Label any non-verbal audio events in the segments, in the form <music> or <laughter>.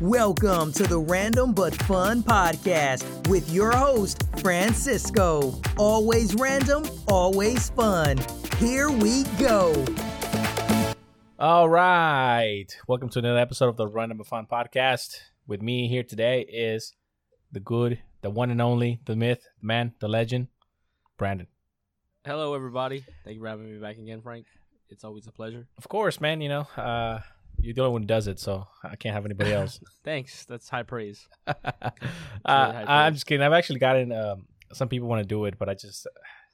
Welcome to the Random But Fun podcast with your host, Francisco. Always random, always fun. Here we go. All right. Welcome to another episode of the Random But Fun podcast. With me here today is the good, the one and only, the myth, the man, the legend, Brandon. Hello, everybody. Thank you for having me back again, Frank. It's always a pleasure. Of course, man, you know, uh, you're the only one who does it, so I can't have anybody else. <laughs> Thanks. That's high praise. <laughs> uh, high I'm just kidding. I've actually gotten um, some people want to do it, but I just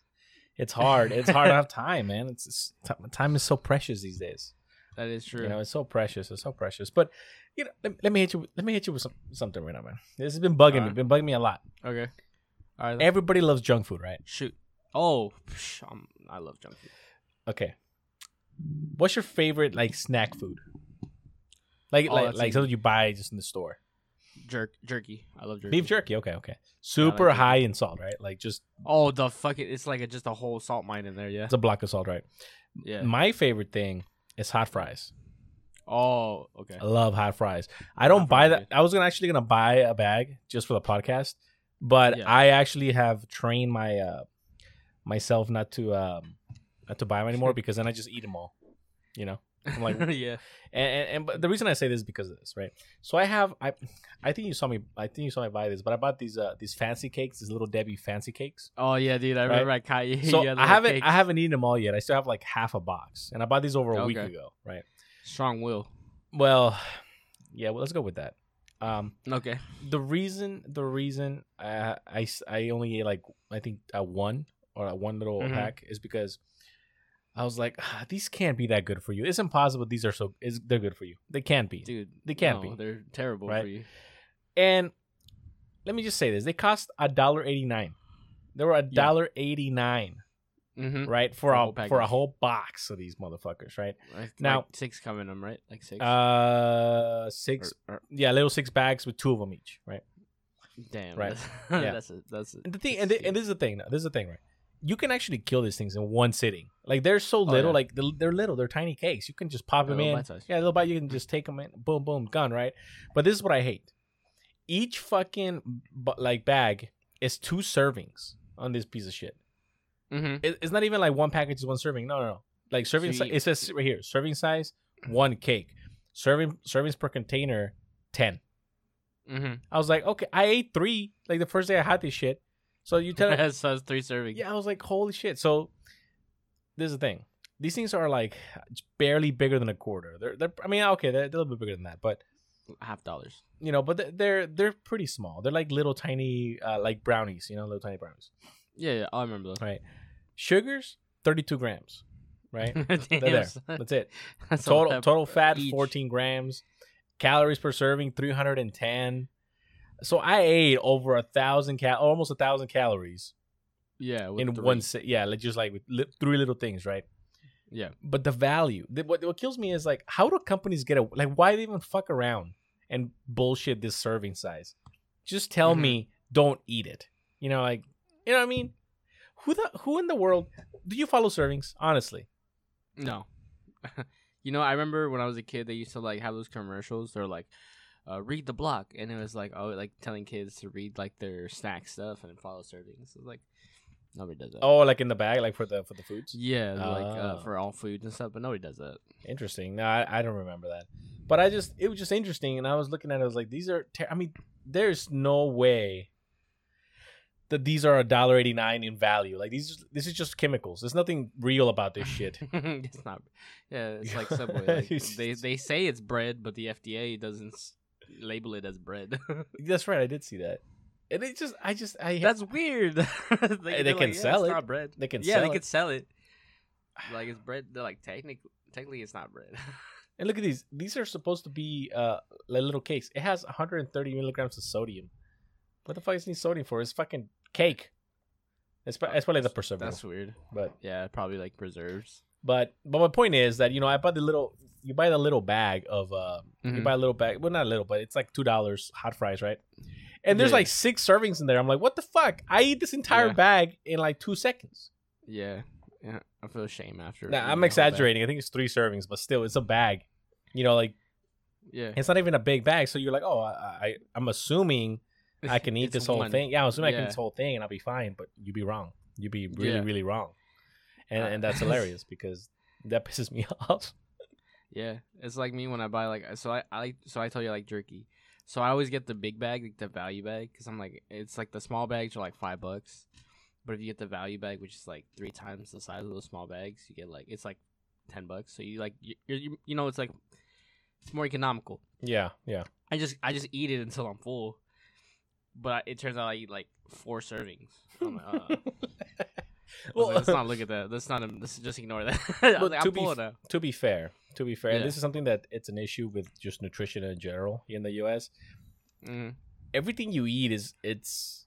<sighs> it's hard. It's hard to have time, man. It's, it's ti- time is so precious these days. That is true. You know, it's so precious. It's so precious. But you know, let, let me hit you. Let me hit you with some, something right now, man. This has been bugging me. Been bugging me a lot. okay. All right. Everybody loves junk food, right? shoot. Oh, psh, um, I love junk food. Okay. What's your favorite like snack food? Like Oh, like that's like easy. something you buy just in the store. Jerk, jerky. I love jerky. Beef jerky. Okay, okay. Super jerky. high in salt, right? Like just Oh, the fucking. It's like a, just a whole salt mine in there. Yeah. it's a block of salt, right? Yeah. My favorite thing is hot fries. Oh, okay. I love hot fries. I don't Hot buy fries, that. I was gonna actually gonna buy a bag just for the podcast, but Yeah. I actually have trained my uh myself not to um not to buy them anymore <laughs> because then I just eat them all. You know, I'm like, <laughs> yeah. and, and but the reason I say this is because of this, right? So I have I I think you saw me I think you saw me buy this, but I bought these uh these fancy cakes, these little Debbie fancy cakes. Oh yeah, dude. I Right? remember I caught you. <laughs> So you I haven't cakes. I haven't eaten them all yet. I still have like half a box, and I bought these over a week ago, right? strong will. Well, yeah, well, let's go with that. Um, Okay. the reason the reason I I, I only ate like I think a one or a one little Mhm. pack is because I was like "Ah, these can't be that good for you. It's impossible. These are so is they're good for you. They can't be. Dude, They can't no, be. They're terrible Right? for you. And let me just say this: they cost a dollar eighty nine. They were a dollar eighty nine, Mm-hmm. right, for For a for a whole box of these motherfuckers, right? Like, Now- like six come in them, right? Like six. Uh, six, Or- or- yeah, little six bags with two of them each, right? damn. right. That's, <laughs> Yeah. that's a, that's a, And the thing, and, a thi- and this is the thing. This is the thing, right? You can actually kill these things in one sitting. Like they're so little, Oh, yeah. like they're, they're little, they're tiny cakes. You can just pop them in. Yeah, little bite. You can just take them in. Boom, boom, gun, right? But this is what I hate. Each fucking like bag is two servings on this piece of shit. Mm-hmm. It, it's not even like one package is one serving. No, no, no. Like serving, So si- it says right here, serving size one cake, serving servings per container ten. mm-hmm. I was like, okay, I ate three like the first day I had this shit. So you tell <laughs> so it's three servings. yeah, I was like, holy shit. So this is the thing. These things are like barely bigger than a quarter. They're, they're I mean, okay, they're, they're a little bit bigger than that, but half dollars. you know, but they're they're, they're pretty small. They're like little tiny, uh, like brownies, you know, little tiny brownies, Yeah, yeah, I remember those. right? Sugars, thirty-two grams, right? <laughs> They're there. That's it. <laughs> That's Total total fat, each. fourteen grams. Calories per serving, three hundred and ten. So I ate over a thousand cal, almost a thousand calories Yeah, with in three. one sit. Yeah, like just like with li- three little things, right? Yeah, but the value the, what, what kills me is like how do companies get a like why they even fuck around and bullshit this serving size just tell Mhm. me don't eat it you know like you know what i mean who the who in the world do you follow servings honestly no. <laughs> you know, I remember when I was a kid, they used to like have those commercials. They're like, uh, "Read the block," and it was like, oh, like telling kids to read like their snack stuff and follow servings. It's like nobody does that. oh like in the bag like for the for the foods yeah, like uh, Oh. for all foods and stuff, but nobody does that. interesting no I, I don't remember that but i just it was just interesting and i was looking at it I was like these are ter- i mean there's no way that these are a dollar 89 in value like these this is just chemicals there's nothing real about this <laughs> shit it's not. Yeah, it's like Subway. <laughs> Like, they they say it's bread, but the FDA doesn't label it as bread. <laughs> That's right. I did see that. And it just, I just, I. That's weird. <laughs> They they're can like, "Yeah, sell it's it. Not bread. They can yeah, sell they it. could sell it. <sighs> Like it's bread. They're like technically, technically, it's not bread. <laughs> and look at these. These are supposed to be uh like little cakes. It has 130 milligrams of sodium. What the fuck is need sodium for? It's fucking cake. It's, it's probably the preservative. That's weird. but Yeah, probably like preserves. But but my point is that you know I bought the little. You buy the little bag of uh. You Mhm. buy a little bag. Well, not a little, but it's like two dollars hot fries, right? And there's Yeah. like six servings in there. I'm like, what the fuck? I eat this entire Yeah. bag in like two seconds. Yeah, yeah. I feel shame after. Nah, I'm the whole bag. exaggerating. I think it's three servings, but still, it's a bag. You know, like Yeah. It's not even a big bag, so you're like, oh, I, I I'm assuming <laughs> I can eat this whole one. thing. Yeah, I'm assuming I can eat this whole thing and I'll be fine. But you'd be wrong. You'd be really, Yeah. really wrong. And and that's hilarious <laughs> because that pisses me <laughs> off. Yeah, it's like me when I buy like so I I like so I tell you I like jerky, so I always get the big bag, like the value bag, because I'm like it's like the small bags are like five bucks, but if you get the value bag, which is like three times the size of those small bags, you get like it's like ten bucks. So you like you you, you know it's like it's more economical. Yeah, yeah. I just I just eat it until I'm full, but it turns out I eat like four servings. I'm like, uh, <laughs> well, let's not look at that. Let's not. Let's just ignore that. <laughs> Well, like, to be full f- now. to be fair, to be fair, and this is something that it's an issue with just nutrition in general here in the U.S. hmm Everything you eat is it's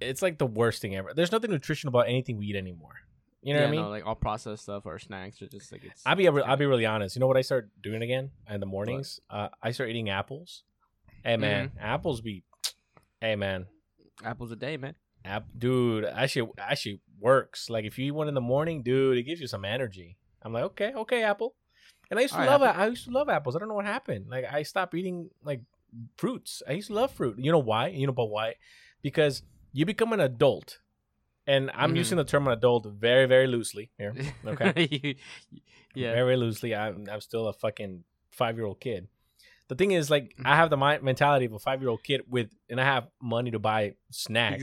it's like the worst thing ever. There's nothing nutritional about anything we eat anymore. You know yeah, what I mean? No, like all processed stuff or snacks or just like it's. I'll be I'll be really honest. You know what I start doing again in the mornings? Uh, I start eating apples. Hey man, Mm-hmm. apples be. Hey man, apples a day, man. app, dude, actually actually works. Like if you eat one in the morning, dude, it gives you some energy. I'm like, okay, okay, apple. And I used to All right, love I used to love apples. I don't know what happened. Like I stopped eating like fruits. I used to love fruit. You know why? You know but why? Because you become an adult. And I'm Mhm. using the term an adult very, very loosely here. <laughs> Okay. Yeah. very loosely. I'm I'm still a fucking five year old kid. The thing is, like, Mm-hmm. I have the mentality of a five year old kid with, and I have money to buy snacks.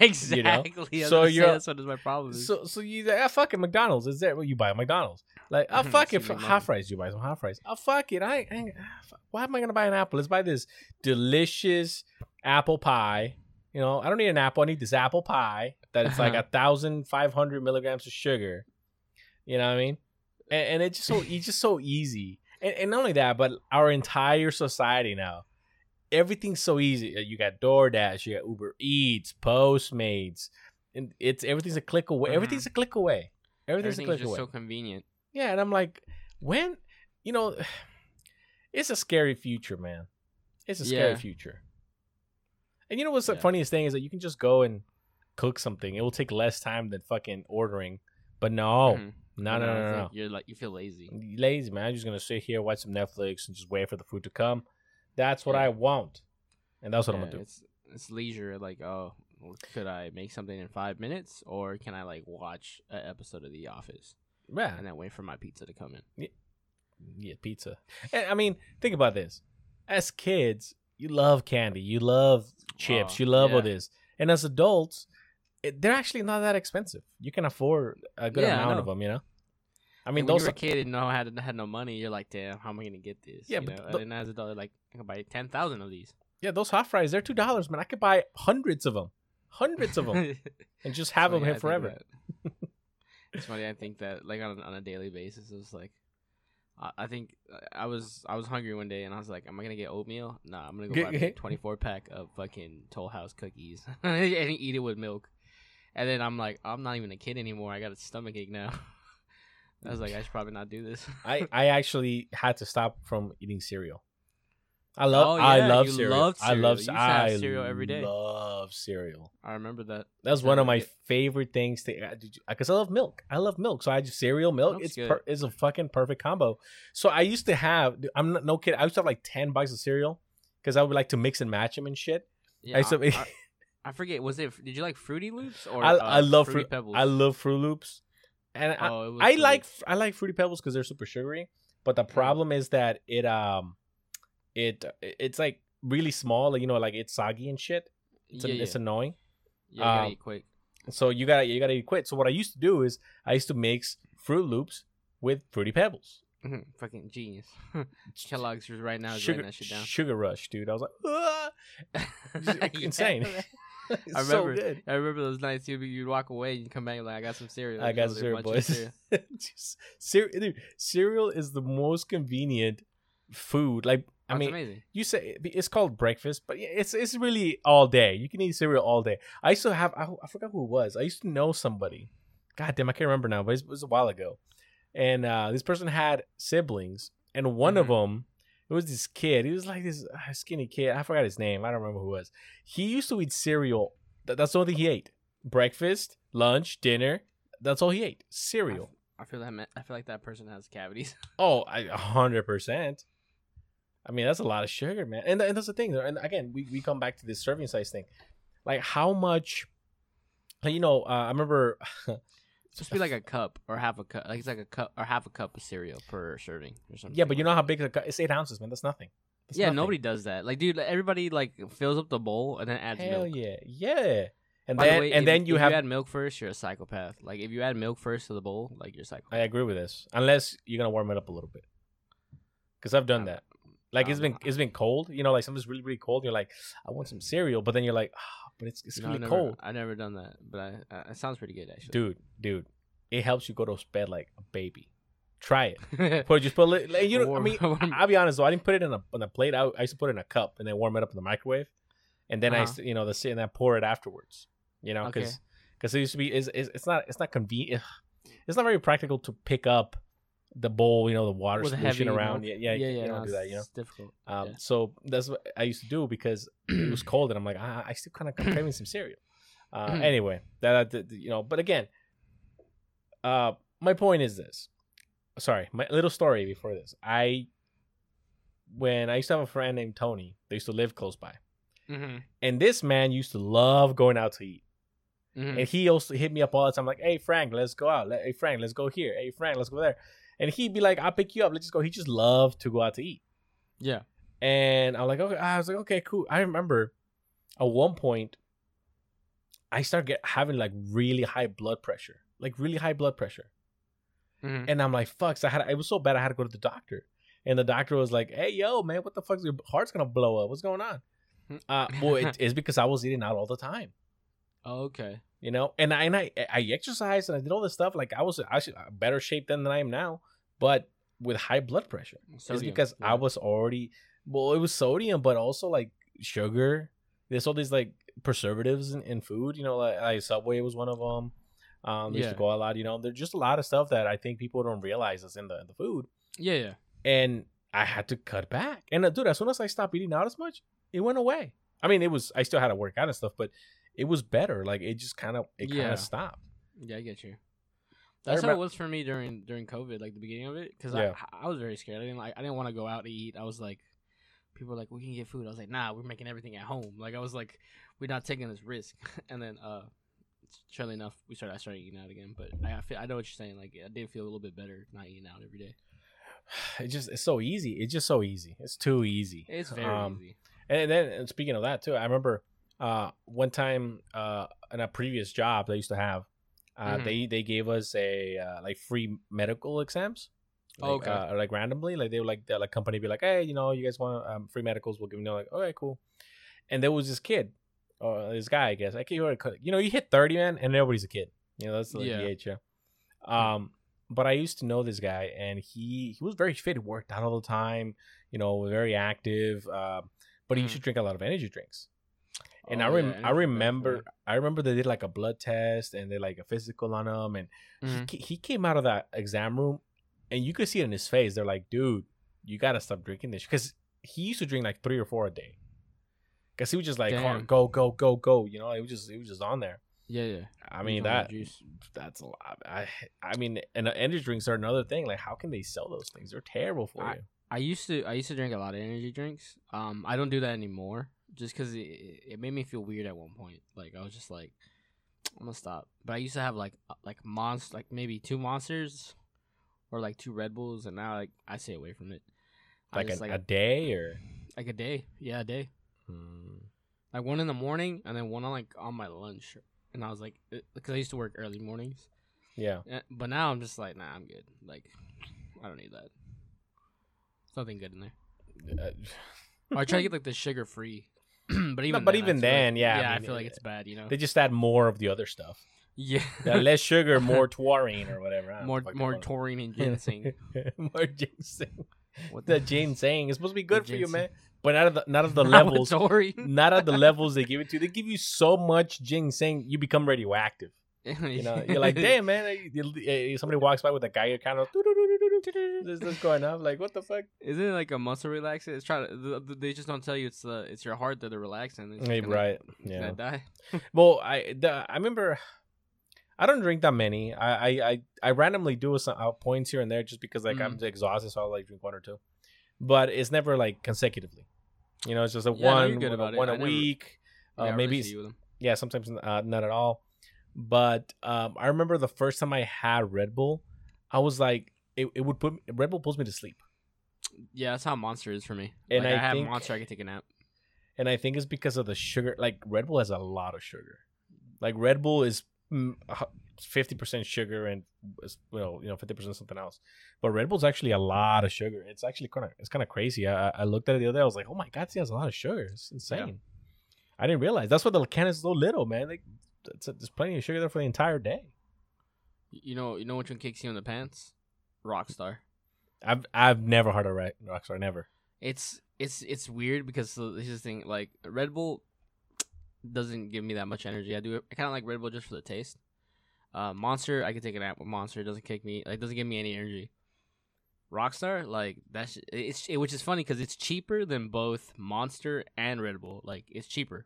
Exactly. <laughs> you know? I So you're- that's what is my problem. Is. So, so you like, ah, fuck it, McDonald's is there? Well, you buy McDonald's. Like, ah, Mhm, fuck it, hot fries. You buy some hot fries. Oh, fuck it. I, I ah, why am I gonna buy an apple? Let's buy this delicious apple pie. You know, I don't need an apple. I need this apple pie that it's like a thousand five hundred milligrams of sugar. You know what I mean? And, and it's just so it's just so easy. And, and not only that, but our entire society now, everything's so easy. Uh, You got DoorDash, you got Uber Eats, Postmates, and it's everything's a click away. Mhm. Everything's a click away. Everything's, Everything's a click just away. so convenient. yeah, and I'm like, when, you know, <sighs> it's a scary future, man. It's a scary Yeah. future. And you know what's the funniest thing is that you can just go and cook something. It will take less time than fucking ordering. But no, Mhm. No, no, no, no, no. You're like you feel lazy. Lazy man. I'm just gonna sit here, watch some Netflix, and just wait for the food to come. That's what Yeah. I want, and that's what I'm gonna do. It's it's leisure. Like, oh, could I make something in five minutes, or can I like watch an episode of The Office Yeah, and then wait for my pizza to come in? yeah, pizza. And, I mean, think about this. As kids, you love candy, you love chips, Oh, you love all this, and as adults, it, they're actually not that expensive. You can afford a good Yeah, amount of them. You know. I mean, when those. you were a kid and no had had no money, you're like, damn, how am I gonna get this? Yeah, you but know? and then as a dollar, like, I can buy ten thousand of these. yeah, those hot fries, they're two dollars, man. I could buy hundreds of them, hundreds of them, <laughs> and just have them here I forever. that- it's funny. I think that like on a, on a daily basis, it's like. I- I think I was I was hungry one day and I was like, "Am I gonna get oatmeal? Nah, I'm gonna go buy <laughs> a twenty four pack of fucking Toll House cookies <laughs> and eat it with milk." And then I'm like, "I'm not even a kid anymore. I got a stomach ache now." <laughs> I was like, "I should probably not do this." <laughs> I I actually had to stop from eating cereal. I love Oh, I yeah, love you cereal. I love have I cereal every day. love cereal. I remember that. That's one of my favorite things to uh, I because uh, I love milk. I love milk, so I just cereal milk. Milk's it's good. per, it's a fucking perfect combo. So I used to have. I'm not, no kid. I used to have like ten bucks of cereal because I would like to mix and match them and shit. Yeah, I used to. I, I <laughs> forget. Was it? Did you like Fruity Loops or I, uh, I love Fruity fruit. Pebbles? I love Froot Loops, and I, Oh, was I like. I like Fruity Pebbles because they're super sugary. But Mm-hmm. the problem is that it um, it it's like really small. Like, you know, like it's soggy and shit. It's, yeah, an- yeah. it's annoying. yeah, you gotta um, eat quick. So you gotta you gotta quit. So what I used to do is I used to mix Froot Loops with Fruity Pebbles. Mhm, Fucking genius. <laughs> Kellogg's right now is sugar, writing that shit down. sugar rush, dude. I was like! <laughs> <laughs> Insane. <laughs> I so remember. good. I remember those nights you'd, be- you'd walk away and you come back like I got some cereal. I got show cereal, of boys. cereal. <laughs> Cere- cereal is the most convenient food. Like, I That's mean, amazing. you say it's called breakfast, but it's it's really all day. You can eat cereal all day. I used to have I, I forgot who it was. I used to know somebody. God damn, I can't remember now, but it was a while ago. And uh, this person had siblings, and one of Mhm. them, it was this kid. He was like this uh, skinny kid. I forgot his name. I don't remember who it was. He used to eat cereal. Th- That's the only thing he ate. Breakfast, lunch, dinner. That's all he ate. Cereal. I feel that. I feel like that person has cavities. <laughs> Oh, I- a hundred percent. I mean, that's a lot of sugar, man. And, and that's the thing. And again, we, we come back to this serving size thing. Like, how much, you know, uh, I remember. <laughs> It's supposed to be like a cup or half a cup. Like it's like a cup or half a cup of cereal per serving or something. yeah, but you know how big a cu- it's eight ounces, man. That's nothing. That's yeah, nothing. nobody does that. Like, dude, everybody like fills up the bowl and then adds Hell milk. yeah, yeah. And By the then way, and if- then you if have. you add milk first, you're a psychopath. Like if you add milk first to the bowl, like you're a I psychopath. I agree with this, unless you're gonna warm it up a little bit. Because I've done that. Like it's been it's been cold. You know, like something's really really cold. You're like, I want some cereal, but then you're like, ah, but it's it's No, really I've never, cold, I've never done that, but I, uh, it sounds pretty good actually. dude. Dude, it helps you go to bed like a baby. Try it. <laughs> Put just put a little. Like, you know, I mean. <laughs> I'll be honest though. I didn't put it in a on a plate. I, I used to put it in a cup and then warm it up in the microwave, and then I Uh-huh. to, you know the sit and then pour it afterwards. You know, Okay. because because it used to be it's, it's, it's not it's not convenient. It's not very practical to pick up the bowl. You know, the water With solution around. milk. Yeah, yeah, yeah, you yeah. don't no, do that. You know. it's difficult. Um, yeah. So that's what I used to do because <clears throat> it was cold, and I'm like, ah, I still kind of craving some cereal. Uh, Mhm. anyway, that, that you know, but again, uh, my point is this. Sorry, my little story before this. I when I used to have a friend named Tony, they used to live close by, Mm-hmm. and this man used to love going out to eat. Mm-hmm. And he also hit me up all the time, like, "Hey Frank, let's go out. Hey Frank, let's go here. Hey Frank, let's go there." And he'd be like, "I'll pick you up. Let's just go." He just loved to go out to eat. Yeah. And I'm like, okay, I was like, okay, cool. I remember at one point, I started get, having like really high blood pressure, like really high blood pressure. Mm-hmm. And I'm like, fuck. So I had, it was so bad, I had to go to the doctor. And the doctor was like, hey, yo, man, what the fuck? Your heart's gonna blow up. What's going on? Uh, well, it, it's because I was eating out all the time, Oh, <laughs> okay. You know. And I and I, I exercised and I did all this stuff. Like I was actually better shape than I am now, but with high blood pressure. It's because yeah. I was already well, it was sodium, but also like sugar. There's all these like preservatives in, in food. You know, like, like Subway was one of them. Um, they used to go a lot. You know, there's just a lot of stuff that I think people don't realize is in the in the food, Yeah, yeah. and I had to cut back. And uh, dude, as soon as I stopped eating out as much, it went away. I mean, it was I still had to work out and stuff, but it was better. Like it just kind of it kind Yeah. of stopped. Yeah, I get you. That's how it was for me during during COVID, like the beginning of it, because Yeah. I I was very scared. I didn't like I didn't want to go out to eat. I was like, people were like, we can get food. I was like, nah, we're making everything at home. Like I was like, we're not taking this risk. <laughs> and then, uh, surely enough, we started I started eating out again. But I I, feel, I know what you're saying. Like I did feel a little bit better not eating out every day. <sighs> It just it's so easy. It's just so easy. It's too easy. It's very Um, easy. And then and speaking of that too, I remember uh, one time uh, in a previous job that I used to have, uh, Mhm. they they gave us a uh, like free medical exams. Like, Oh, okay. Uh, like randomly, like they were like the like company be like, hey, you know, you guys want um, free medicals? We'll give you. They're like, okay, cool. And there was this kid, or this guy, I guess. I can't you know, you hit thirty, man, and everybody's a kid. You know, that's like Yeah. the age. Yeah. Um, but I used to know this guy, and he he was very fit. He worked out all the time. You know, very active. Uh, but he used to drink a lot of energy drinks. And Oh, I yeah, rem- energy I remember yeah. I remember they did like a blood test and they like a physical on him, and Mhm. he, he came out of that exam room, and you could see it in his face. They're like, "Dude, you gotta stop drinking this," because he used to drink like three or four a day. Because he was just like. "Go, go, go, go," you know. It was just it was just on there. Yeah, yeah. I mean that juice. that's a lot. I I mean, and energy drinks are another thing. Like, how can they sell those things? They're terrible for I- you. I used to I used to drink a lot of energy drinks. Um, I don't do that anymore, just because it, it made me feel weird at one point. Like I was just like, I'm gonna stop. But I used to have like uh, like monst like maybe two monsters, or like two Red Bulls, and now like I stay away from it. Like, just, a, like a day or. like a day, yeah, a day. Hmm. Like one in the morning, and then one on like on my lunch. And I was like, because I used to work early mornings, Yeah. Eh, but now I'm just like, nah, I'm good. Like, I don't need that. There's nothing good in there. Uh, Or I try to get <laughs> like the sugar free. <clears throat> but even but then, even then, like, yeah, yeah, I, mean, feel like it's bad. You know, they just add more of the other stuff. yeah, <laughs> Yeah, less sugar, <laughs> more taurine or whatever. I more the more taurine and <laughs> ginseng. more ginseng. What The ginseng is supposed to be good for you, man. But not at the not at the Not levels. not at the levels they give it to. They give you so much ginseng, you become radioactive. You know, you're like, damn, man. you- you- Somebody walks by with a Geiger kind of. <laughs> This is going up. Like, what the fuck? Isn't it like a muscle relaxant? It's trying to. the- the- They just don't tell you it's the it's your heart that they're relaxing. It's Hey, gonna- right. Yeah. gonna die. <laughs> Well, I the, I remember. I don't drink that many. I I I, I randomly do some out points here and there just because like I'm exhausted, so I'll like drink one or two. but it's never like consecutively. You know, it's just a Yeah, no, one you're good about one I a never- week. Yeah, Uh, I maybe really it's- see you with 'em. yeah, sometimes uh, not at all. But um, I remember the first time I had Red Bull, I was like, it, it would put me, Red Bull pulls me to sleep, Yeah, that's how Monster is for me. And like, I, I have think- Monster, I can take a nap. and I think it's because of the sugar. Like Red Bull has a lot of sugar. Like Red Bull is mm, fifty percent sugar and well, you know, fifty percent something else. But Red Bull's actually a lot of sugar. It's actually kind of it's kind of crazy. I, I looked at it the other day. I was like, oh my god, it has a lot of sugar. It's insane. I didn't realize that's why the can is so little, man. Like, it's, there's plenty of sugar there for the entire day. You know, you know which one kicks you in the pants? Rockstar. I've I've never heard of Red Rockstar. Never. It's it's it's weird because this is the thing. Like Red Bull doesn't give me that much energy. I do. I kind of like Red Bull just for the taste. Uh, Monster, I can take a nap with Monster. It doesn't kick me. Like doesn't give me any energy. Rockstar, like that's it's it, which is funny because it's cheaper than both Monster and Red Bull. Like it's cheaper.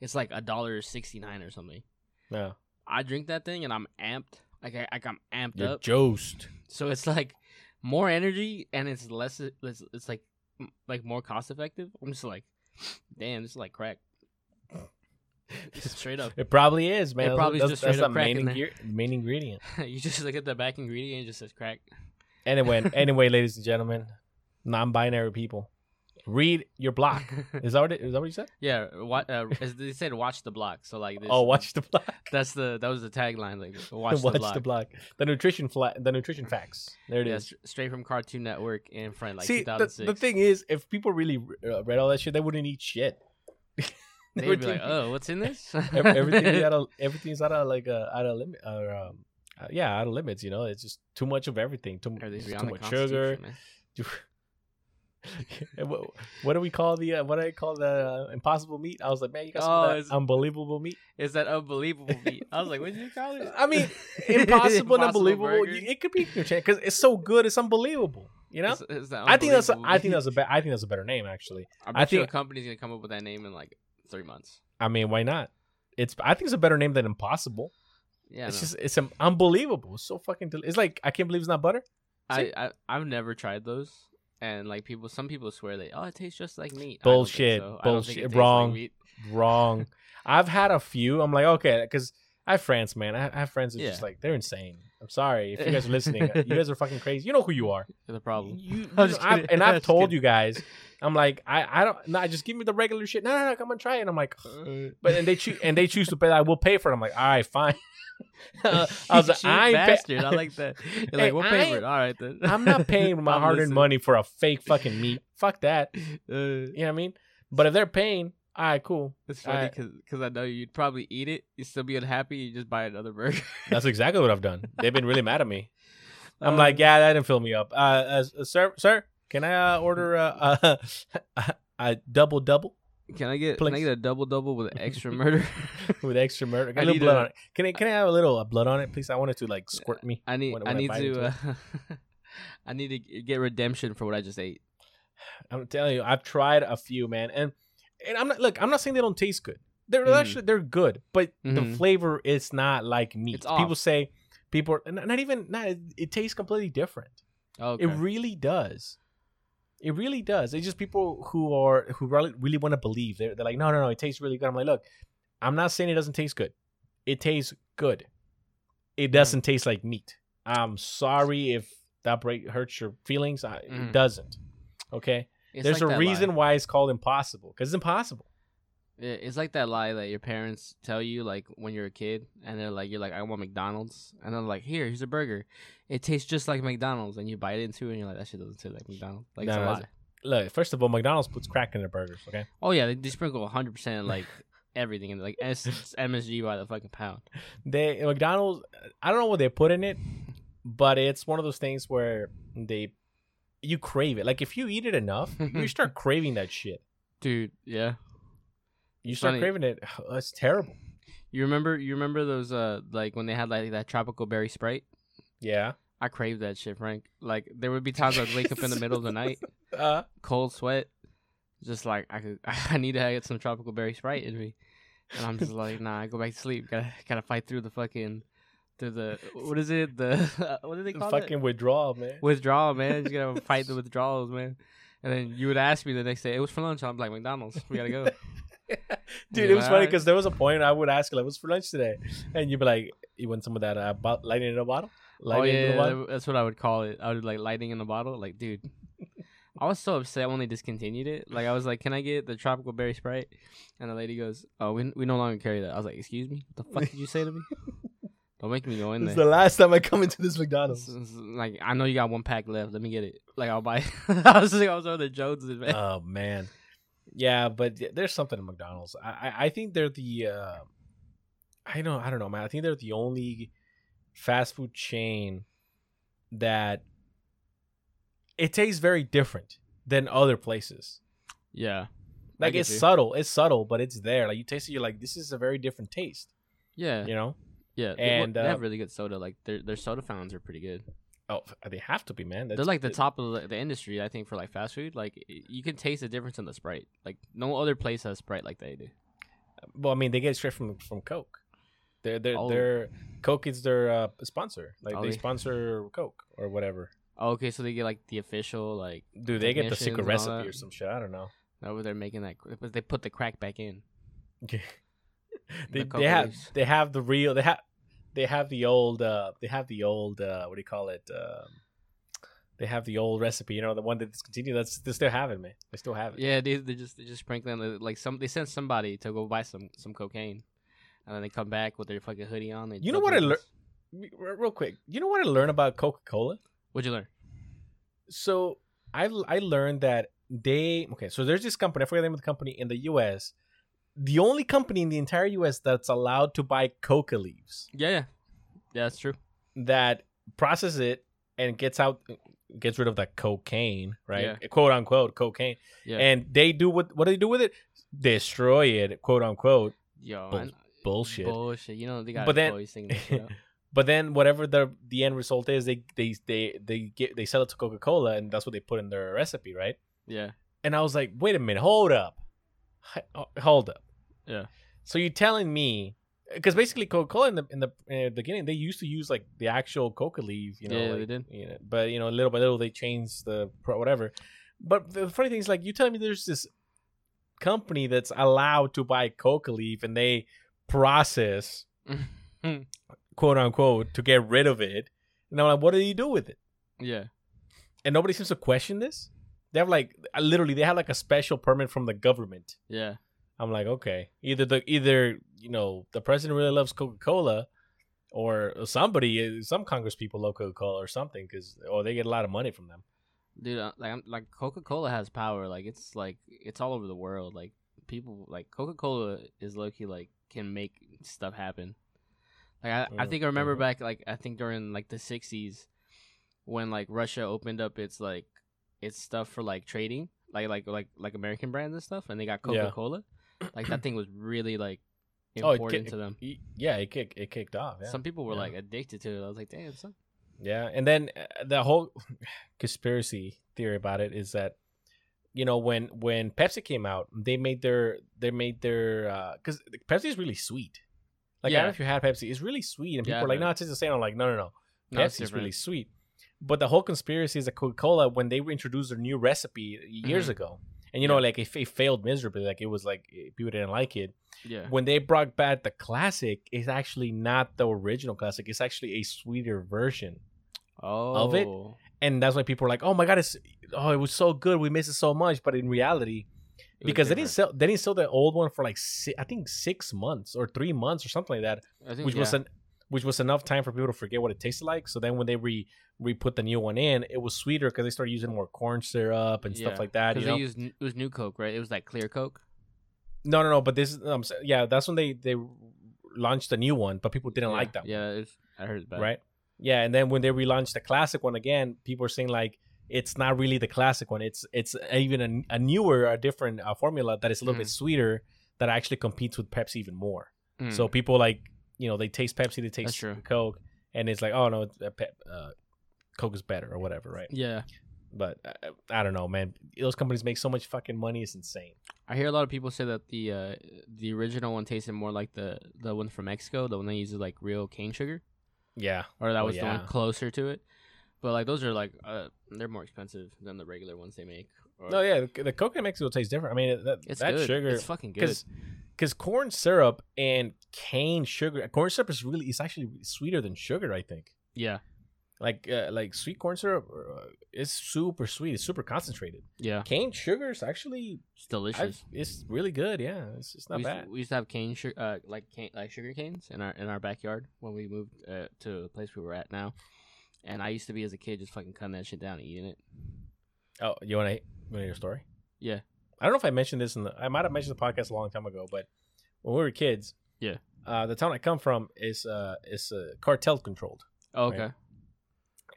It's like a dollar sixty nine or something. Yeah. I drink that thing and I'm amped. Like I, like I'm amped You're up. jost. So it's like more energy and it's less. It's, it's like like more cost effective. I'm just like, damn, this is like crack. <laughs> Just straight up. It probably is, man. It probably is that's, just that's straight the up crack main, in there. ingre- main ingredient. <laughs> you just look at the back ingredient and it just says crack. Anyway, <laughs> anyway, ladies and gentlemen, non-binary people, read your block. <laughs> Is that what it, is that what you said? yeah, what uh, they said, watch the block. So like this. Oh, watch the block. <laughs> That's the that was the tagline. Like <laughs> watch, Watch, the block. the block. The nutrition fla- The nutrition facts. There it Yeah, is. straight from Cartoon Network and front, like See, the, 2006. the thing is, if people really uh, read all that shit, they wouldn't eat shit. They They'd would be like, "Oh, what's in this?" everything out of everything's out of like uh, out of limit or um, uh, yeah, out of limits. You know, it's just too much of everything. Too, too much sugar. Man. <laughs> What, what do we call the uh, what do I call the uh, impossible meat? I was like, man, you got some Oh, that unbelievable meat. It's that unbelievable meat? I was like, "What did you call it?" <laughs> I mean, <laughs> impossible and unbelievable. burger. It could be because it's so good. It's unbelievable. You know. It's- it's I think that's a, I think that's a be- I think that's a better name actually. I I think- a company's gonna come up with that name in like three months. I mean, why not? It's I think it's a better name than impossible. Yeah, it's no. just it's um, unbelievable. It's so fucking. Del- it's like I can't believe it's not butter. I, I I've never tried those, and like people, some people swear they, oh, it tastes just like meat. I don't think Bullshit. so. I don't think it Bullshit. tastes like Wrong. Wrong. <laughs> I've had a few. I'm like okay because I have friends, man. I have friends that's just like they're insane. I'm sorry if you <laughs> guys are listening. you guys are fucking crazy. You know who you are. Is the problem. You, you <laughs> know, I've- and I've told kidding. you guys, I'm like, I, I don't, no, just give me the regular shit. No, no, no, come and try it. And I'm like, uh. but and they choose and they choose to pay. I will pay for it. I'm like, all right, fine. <laughs> I was like, I ain't bastard. I like that. <laughs> You're Hey, like, we'll I pay for ain't- it. All right then. <laughs> I'm not paying my hard-earned money for a fake fucking meat. Fuck that. Uh, You know what I mean? But if they're paying, all right, cool. it's funny because I know you'd probably eat it. You'd still be unhappy. You just buy another burger. That's exactly what I've done. They've been really mad at me. I'm Um, like, yeah, that didn't fill me up. Uh, uh, sir, sir, can I uh, order uh, uh, a, a double double Can I get can I get a double double with <laughs> extra murder? <laughs> with extra murder? <laughs> I a little need blood a- on it. Can I can I have a little uh, blood on it, please? I want it to like squirt me. I need When- I when I need bite to uh, I need to get redemption for what I just ate. <sighs> I'm telling you, I've tried a few, man, and and I'm not look. I'm not saying they don't taste good. They're Mhm. actually they're good, but the Mhm. flavor is not like meat. It's People off. say people are not not even not. It, it tastes completely different. Okay. It really does. It really does. It's just people who are who really really want to believe. They're, they're like, no, no, no, it tastes really good. I'm like, look, I'm not saying it doesn't taste good. It tastes good. It doesn't taste like meat. I'm sorry if that break hurts your feelings. I, It Mhm. doesn't. Okay. It's There's like a reason why it's called impossible because it's impossible. It's like that lie that your parents tell you like when you're a kid, and they're like, you're like, I want McDonald's, and they're like, here, here's a burger. It tastes just like McDonald's, and you bite into it, and you're like, that shit doesn't taste like McDonald's. Like it's No, a no, lie. Look, first of all, McDonald's puts crack in their burgers. Okay. Oh yeah, they, they sprinkle 100 percent <laughs> like everything in like S- <laughs> it's MSG by the fucking pound. They McDonald's. I don't know what they put in it, but it's one of those things where they you crave it. Like if you eat it enough, you <laughs> start craving that shit. Dude, yeah. You start Funny. craving it. <sighs> It's terrible. You remember you remember those uh like when they had like that tropical berry sprite? Yeah. I craved that shit, Frank. Like there would be times I'd wake up in the middle of the night, <laughs> Uh, cold sweat, just like I could <laughs> I need to get some tropical berry sprite in me. And I'm just like, nah, I go back to sleep. Gotta gotta fight through the fucking through the what is it? The <laughs> what do they call fucking it? withdrawal, man. Withdrawal, man. You gotta fight the withdrawals, man. And then you would ask me the next day, it was for lunch. I'm like, McDonald's, we gotta go. <laughs> Dude, Yeah, it was funny because there was a point I would ask like, what's for lunch today? And you'd be like, you want some of that uh, bo- lightning in a bottle? oh Lightning in a yeah, bottle? that's what I would call it. I would like lighting in a bottle. Like, dude, I was so upset when they discontinued it. Like, I was like, "Can I get the tropical berry sprite?" And the lady goes, "Oh, we we no longer carry that." I was like, "Excuse me, what the fuck did you say to me? <laughs> Don't make me go in there. It's the last time I come into this McDonald's. It's- it's Like, I know you got one pack left. Let me get it. Like, I'll buy. <laughs> I was like, I was over the Joneses, man. oh man, yeah, but there's something in McDonald's. I I, think they're the uh, I don't I don't know, man. I think they're the only fast food chain that it tastes very different than other places. yeah, Like it's you. subtle, it's subtle, but it's there. Like you taste it, you're like, this is a very different taste. yeah, You know? yeah. And, they uh, have really good soda. Like, their their soda fountains are pretty good. Oh, they have to be, man. They're like the top of the, the industry, I think, for like fast food. Like, you can taste the difference in the Sprite. Like, no other place has Sprite like they do. Well, I mean, they get it straight from from Coke. They're they're Oh. they're Coke is their uh, sponsor. Like Oh, they they- sponsor Coke or whatever. Oh, okay, so they get like the official like Do they get the secret recipe or some shit? I don't know. they're making that, but they put the crack back in. <laughs> they The they have leaves. they have the real they have they have the old uh they have the old uh what do you call it um they have the old recipe you know the one that discontinued that's they still have it man they still have it Yeah, they they just they just sprinkling like some they send somebody to go buy some some cocaine, and then they come back with their fucking hoodie on. they You know what I in lear- this- Re- real quick you know what I learned about Coca Cola What'd you learn? so I I learned that they okay. So there's this company. I forget the name of the company in the U.S. The only company in the entire U.S. that's allowed to buy coca leaves Yeah, yeah, yeah, that's true. that process it and gets out, gets rid of that cocaine, right? Yeah. Quote unquote cocaine. Yeah, And they do what? What do they do with it? Destroy it, quote unquote. yo, bull- bullshit. bullshit. You know they got But then- employees thinking that shit out. But then whatever the the end result is, they they they they get they sell it to Coca Cola, and that's what they put in their recipe, right? Yeah, And I was like, wait a minute, hold up, oh, hold up. Yeah. So you're telling me, because basically Coca Cola in the in the, in the beginning they used to use like the actual coca leaf, you know, Yeah, like, they did. You know, but you know, little by little they changed the pro- whatever. But the funny thing is, like, you telling me there's this company that's allowed to buy coca leaf and they process <laughs> quote unquote to get rid of it. And I'm like, what do you do with it? yeah, And nobody seems to question this. They have like literally they have like a special permit from the government. yeah. I'm like, okay, either the either you know the president really loves Coca Cola, or somebody, some Congress people love Coca Cola or something, because or they get a lot of money from them. dude uh, like I'm, like coca-cola has power like it's like it's all over the world like people like coca-cola is low-key like can make stuff happen like i, I Mm, think i remember back like i think during like the 60s when like russia opened up its like its stuff for like trading like like like like american brands and stuff and they got Coca Cola. Yeah. Like that thing was really like <clears throat> Oh, it important to them Y- Yeah, it kicked it kicked off. Yeah. some people were Yeah. like addicted to it i was like damn son Yeah, and then uh, the whole <sighs> conspiracy theory about it is that you know when when Pepsi came out, they made their they made their because Pepsi is really sweet. Like I don't Yeah. know if you had Pepsi, it's really sweet, and Yeah, people are like, no, it's just the same. I'm like, no, no, no, No, it's Pepsi's really sweet. But the whole conspiracy is that Coca Cola when they introduced their new recipe years Mhm. ago, and you know, Yeah. like it, it failed miserably. Like it was like eh, people didn't like it. yeah When they brought back the classic, it's actually not the original classic. It's actually a sweeter version oh it? and that's why people are like, "Oh my god, it's oh it was so good, we miss it so much." But in reality, because they didn't sell, they didn't sell the old one for like si- I think six months or three months or something like that, I think, which was an which was enough time for people to forget what it tasted like. So then when they re re put the new one in, it was sweeter because they started using more corn syrup and stuff like that. Because know? they used it was new Coke, right? It was like clear Coke. no, no, no. But this, um, yeah, that's when they they launched the new one, but people didn't yeah. like that. Yeah, it's, I heard bad. right? Yeah, and then when they relaunched the classic one again, people are saying like it's not really the classic one. It's it's even a, a newer, a different uh, formula that is a little bit Mm. sweeter that actually competes with Pepsi even more. Mm. So people like you know they taste Pepsi, they taste. Coke, and it's like oh no, uh, Pep, uh, Coke is better or whatever, right? yeah, But uh, I don't know, man. Those companies make so much fucking money, it's insane. I hear a lot of people say that the uh, the original one tasted more like the the one from Mexico, the one that uses like real cane sugar. Yeah. or that Oh, was the one closer to it. But like those are like uh, they're more expensive than the regular ones they make. Or- No, yeah. The, the coconut Mexico tastes different. I mean, that, it's that good. sugar. it's fucking good. because corn syrup and cane sugar corn syrup is really it's actually sweeter than sugar i think Yeah, like uh, like sweet corn syrup uh, is super sweet it's super concentrated yeah, cane sugar is actually it's delicious. I've, it's really good yeah it's, it's not we, used bad to, we used to have cane, sugar, uh, like cane, like sugar canes in our in our backyard when we moved uh, to the place we were at now. And I used to be as a kid just fucking cutting that shit down and eating it. oh you want to want to hear a story Yeah. i don't know if i mentioned this in the i might have mentioned the podcast a long time ago but when we were kids Yeah. uh, the town i come from is uh is uh, cartel controlled Oh, Right.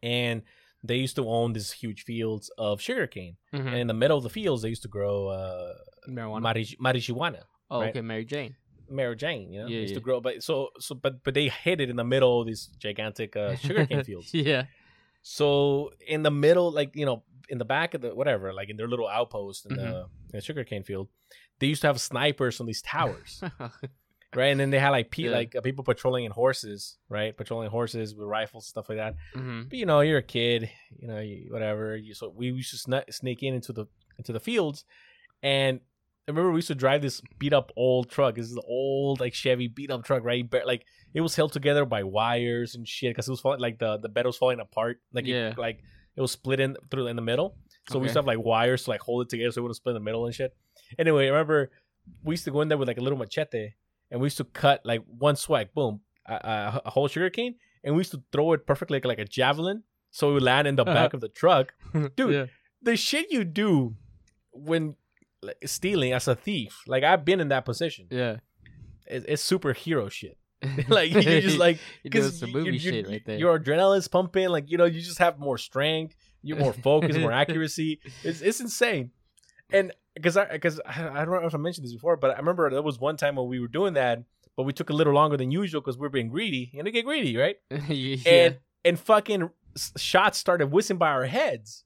And they used to own these huge fields of sugarcane Mhm. and in the middle of the fields they used to grow uh Marijuana. marijuana, marijuana oh, right? okay. Mary Jane. Mary Jane, you know, Yeah, used to grow, but so so, but but they hid it in the middle of these gigantic uh, sugarcane <laughs> fields. yeah. So in the middle, like you know, in the back of the whatever, like in their little outpost in the, Mm-hmm. in the sugarcane field, they used to have snipers on these towers, <laughs> right? And then they had like pe- Yeah. like uh, people patrolling in horses, right? Patrolling horses with rifles, stuff like that. hmm But you know, you're a kid, you know, you, whatever. You, so we used to sn- sneak in into the into the fields, and I remember we used to drive this beat up old truck. This is an old like Chevy beat up truck, right? But like it was held together by wires and shit because it was falling like the the bed was falling apart. Like Yeah. it, like it was split in through in the middle. So we used to have like wires to like hold it together so it wouldn't split in the middle and shit. Anyway, I remember we used to go in there with like a little machete and we used to cut like one swag, boom, a, a, whole sugar cane, and we used to throw it perfectly like, like a javelin, so it would land in the uh-huh. back of the truck. <laughs> Dude, Yeah. The shit you do when like, stealing as a thief, like I've been in that position. Yeah. It's, it's superhero shit. <laughs> <laughs> like you're just like because some you- movie you- shit right there. Your adrenaline's pumping, like you know, you just have more strength, you're more focused, more accuracy. It's it's insane. And because I because I, I don't know if I mentioned this before, but I remember there was one time when we were doing that, but we took a little longer than usual because we were being greedy, and they get greedy, right? <laughs> yeah. And and fucking shots started whistling by our heads.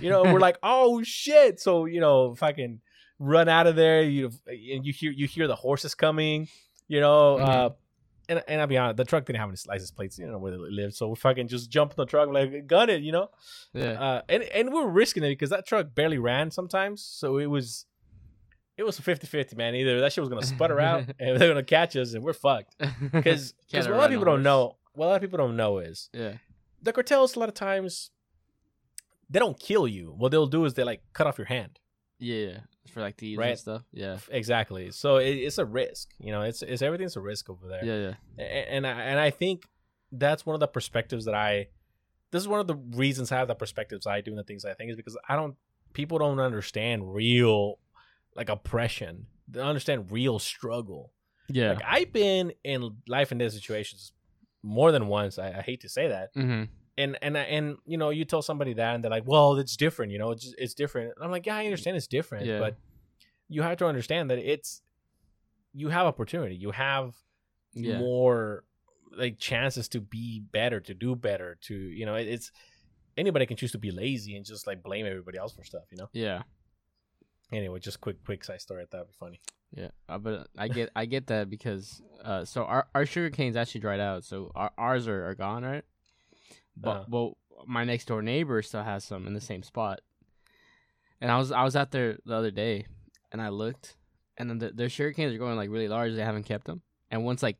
You know, we're <laughs> like, oh shit! So you know, fucking run out of there. You and you hear you hear the horses coming. You know, uh, and and I'll be honest, the truck didn't have any license plates. You know where they lived, so we fucking just jump in the truck, like gun it. You know, yeah. uh, and and we were risking it because that truck barely ran sometimes. So it was. It was a 50-50, man. Either that shit was gonna sputter out <laughs> and they're gonna catch us and we're fucked. <laughs> Because what a lot of people don't know, what a lot of people don't know is yeah. the cartels a lot of times they don't kill you. What they'll do is they like cut off your hand. Yeah. For like thieves Right. and stuff. Yeah. Exactly. So it, it's a risk. You know, it's it's everything's a risk over there. Yeah. Yeah. A- And I, and I think that's one of the perspectives that I. This is one of the reasons I have the perspectives I do and the things I think is because I don't. People don't understand real, like oppression. They don't understand real struggle. Yeah. Like I've been in life and death situations more than once. I, I hate to say that. mm-hmm. And and and you know you tell somebody that and they're like well it's different you know it's it's different And i'm like yeah i understand it's different Yeah. but you have to understand that it's you have opportunity you have Yeah. more like chances to be better to do better to you know it, it's anybody can choose to be lazy and just like blame everybody else for stuff you know Yeah. anyway just quick quick side story thought would be funny Yeah, uh, but I get I get that because uh, so our our sugar canes actually dried out, so our, ours are, are gone, right? But Uh-huh. well, my next door neighbor still has some in the same spot, and I was I was out there the other day, and I looked, and then the, their sugar canes are going like really large. They haven't kept them, and once like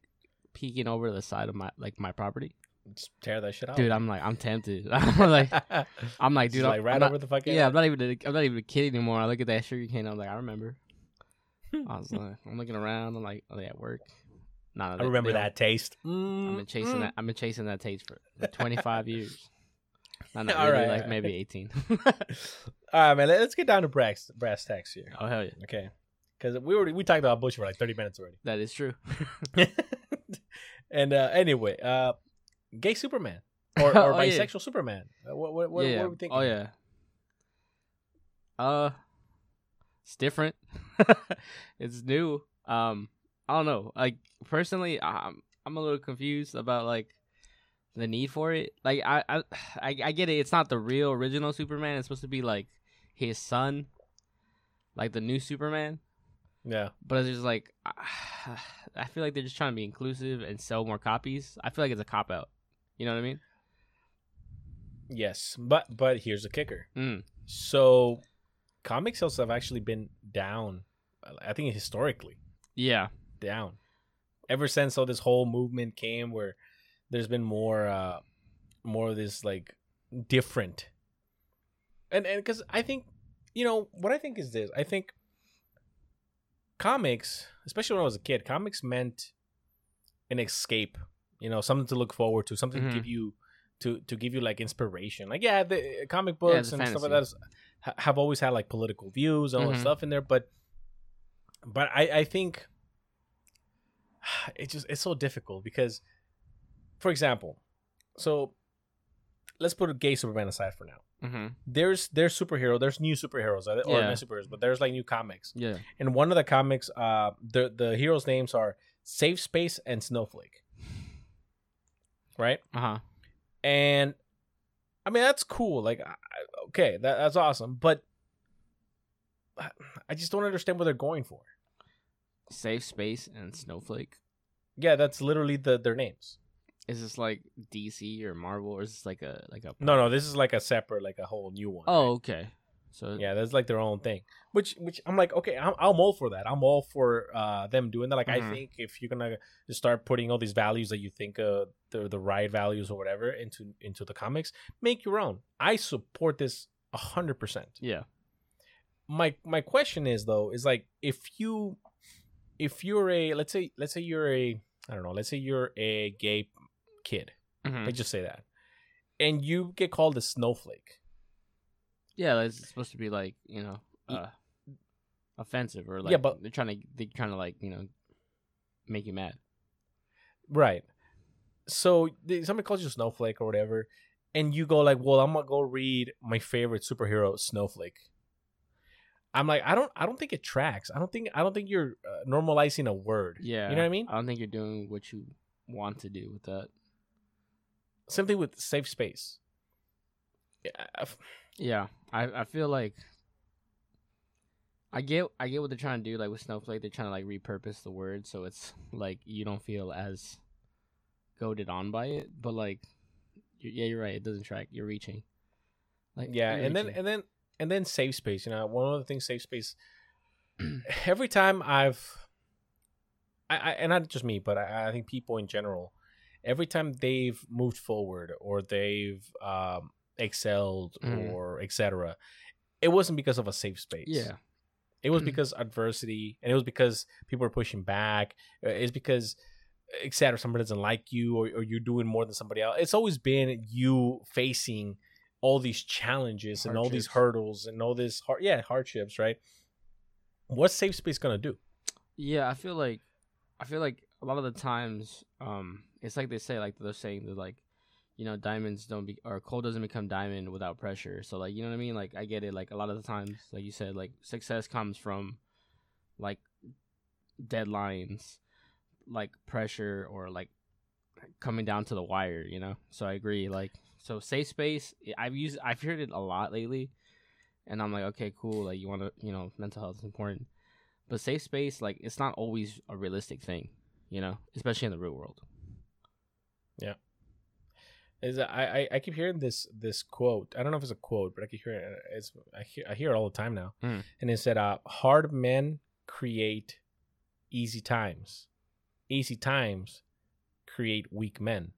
peeking over the side of my like my property, just tear that shit out dude. I'm like I'm tempted. <laughs> I'm like <laughs> I'm like dude, Just, I'm, like right I'm not- over the fucking yeah, I'm not even I'm not even a kid anymore. I look at that sugar cane. I'm like, I remember. <laughs> I was like, I'm looking around. I'm like, are they at work? Nah, i remember that taste I've been chasing Mm. that. I've been chasing that taste for 25 years. <laughs> Not, not All really, right, like all maybe 18. <laughs> <laughs> all right man let's get down to brass brass tacks here oh hell yeah, Okay. Because we already we talked about Bush for like thirty minutes already. that is true. and uh, anyway, uh, gay Superman or, or Oh, yeah. bisexual Superman. Uh, what what what, yeah. what are we thinking? Oh yeah. Uh, it's different. it's new. Um, I don't know. Like personally, I'm I'm a little confused about like the need for it. Like I <sighs> I I, get it. It's not the real original Superman. It's supposed to be like his son, like the new Superman. Yeah. But it's just like <sighs> I feel like they're just trying to be inclusive and sell more copies. I feel like it's a cop out. You know what I mean? Yes, but but here's the kicker. Mm. So, comic sales have actually been down. I think historically Yeah. Down ever since all this whole movement came, where there's been more, uh more of this like different, and and because I think, you know, what I think is this. I think comics, especially when I was a kid, comics meant an escape. You know, something to look forward to, something Mhm. to give you to to give you like inspiration. Like yeah, the uh, comic books it's and stuff like that fantasy. ha- have always had like political views and all that Mhm. stuff in there, but but I I think <sighs> it just it's so difficult because, for example, so let's put a gay Superman aside for now. Mm-hmm. There's there's superhero, there's new superheroes or Yeah. superheroes, but there's like new comics. Yeah. And one of the comics, uh, the the heroes' names are Safe Space and Snowflake, right? Uh huh. And I mean that's cool. Like, I, I- okay, that, that's awesome. But I- <sighs> I just don't understand what they're going for. Safe space and snowflake. Yeah, that's literally the their names. Is this like DC or Marvel, or is this like a like a? No, no, this is like a separate, like a whole new one. Oh, right? okay. So yeah, that's like their own thing. Which, which I'm like, okay, I'm, I'm all for that. I'm all for uh, them doing that. Like, I Mhm. think if you're gonna just start putting all these values that you think uh, the the right values or whatever into into the comics, make your own. I support this a hundred percent. yeah. My my question is though, is like if you if you're a let's say let's say you're a I don't know, let's say you're a gay kid. Mhm. Let's just say that, and you get called a snowflake. Yeah, it's supposed to be like you know, uh, offensive or like Yeah, but- they're trying to they're trying to like you know, make you mad. Right. So somebody calls you Snowflake or whatever, and you go like, "Well, I'm gonna go read my favorite superhero, Snowflake." I'm like, I don't, I don't think it tracks. I don't think, I don't think you're uh, normalizing a word. Yeah, you know what I mean. I don't think you're doing what you want to do with that. Same thing with safe space. Yeah, Yeah, I I feel like I get I get what they're trying to do. Like with Snowflake, they're trying to like repurpose the word so it's like you don't feel as goaded on by it. But like, yeah, you're right. It doesn't track. You're reaching. Like yeah, you're and then and then and then safe space. You know, one of the things safe space. <clears throat> <clears throat> every time I've, I, I and not just me, but I, I think people in general, every time they've moved forward or they've um, excelled Mhm. or etc., it wasn't because of a safe space. yeah, it was Mhm. because adversity, and it was because people were pushing back. uh, It's because etc. Somebody doesn't like you, or, or you're doing more than somebody else. It's always been you facing all these challenges and all these hurdles and all this hard, yeah, hardships, right? What's safe space gonna do? yeah. I feel like I feel like a lot of the times, um, it's like they say, like they're saying that like. You know, diamonds don't be or coal doesn't become diamond without pressure. So like, you know what I mean? Like, I get it. Like a lot of the times, like you said, like success comes from like deadlines, like pressure or like coming down to the wire, you know. So I agree. Like so safe space, I've used I've heard it a lot lately and I'm like, okay, cool, like you want to, you know, mental health is important. But safe space like it's not always a realistic thing, you know, especially in the real world. Yeah. Is I, I I keep hearing this this quote. I don't know if it's a quote, but I keep hearing it. It's I hear I hear it all the time now. Mm. And it said, uh, "Hard men create easy times. Easy times create weak men,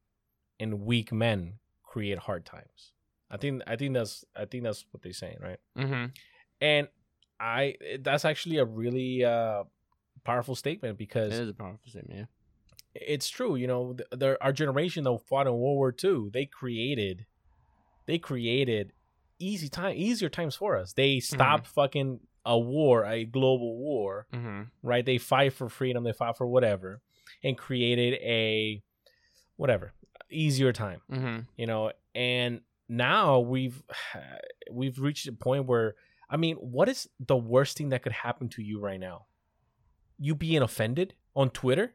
and weak men create hard times." I think I think that's I think that's what they're saying, right? Mm-hmm. And I that's actually a really uh, powerful statement because is a powerful statement, yeah. it's true. You know, th- there our generation that fought in World War II, they created, they created easy time, easier times for us. They stopped fucking a war, a global war, Mm-hmm. right? They fight for freedom, they fought for whatever, and created a whatever easier time. Mm-hmm. You know, and now we've <sighs> we've reached a point where I mean, what is the worst thing that could happen to you right now? You being offended on Twitter?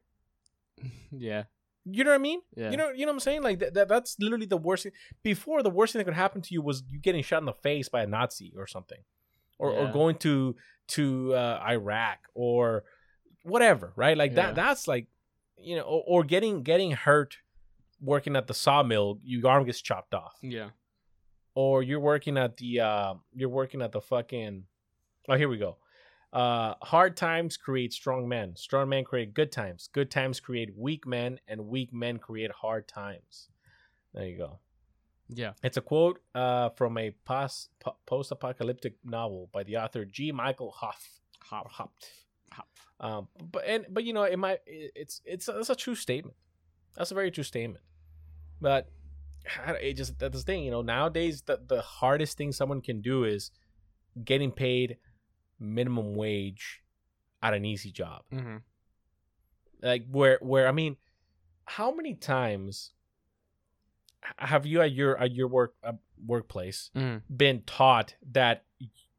<laughs> Yeah. You know what I mean? Yeah. You know, you know what I'm saying? Like that, that that's literally the worst thing. Before the worst thing that could happen to you was you getting shot in the face by a Nazi or something, or or going to to uh, Iraq or whatever, right? Like Yeah. that. That's like you know, or, or getting getting hurt working at the sawmill, your arm gets chopped off, Yeah. or you're working at the uh, you're working at the fucking. Oh, here we go. Uh, hard times create strong men. Strong men create good times. Good times create weak men, and weak men create hard times. There you go. Yeah. It's a quote uh, from a pos- po- post-apocalyptic novel by the author G. Michael Hoff. Hop, Hopf. Hop. Um, but and but you know it might it- it's it's it's a true statement. That's a very true statement. But it just that's the thing. You know nowadays the the hardest thing someone can do is getting paid minimum wage at an easy job. Mm-hmm. Like where where I mean, how many times have you at your at your work uh, workplace Mm-hmm. been taught that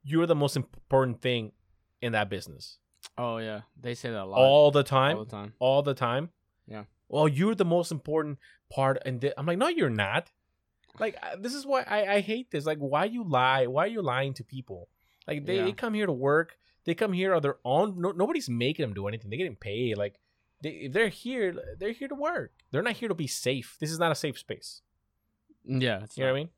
you're the most important thing in that business Oh yeah, they say that a lot. all the time all the time. all the time Yeah. Well you're the most important part and i'm like no you're not. Like this is why I, I hate this. Like why you lie? Why are you lying to people? Like they, Yeah. they come here to work. They come here on their own. No, nobody's making them do anything. They're getting paid. Like they, if they're here they're here to work. They're not here to be safe. This is not a safe space. Mm, yeah. It's you know what i mean?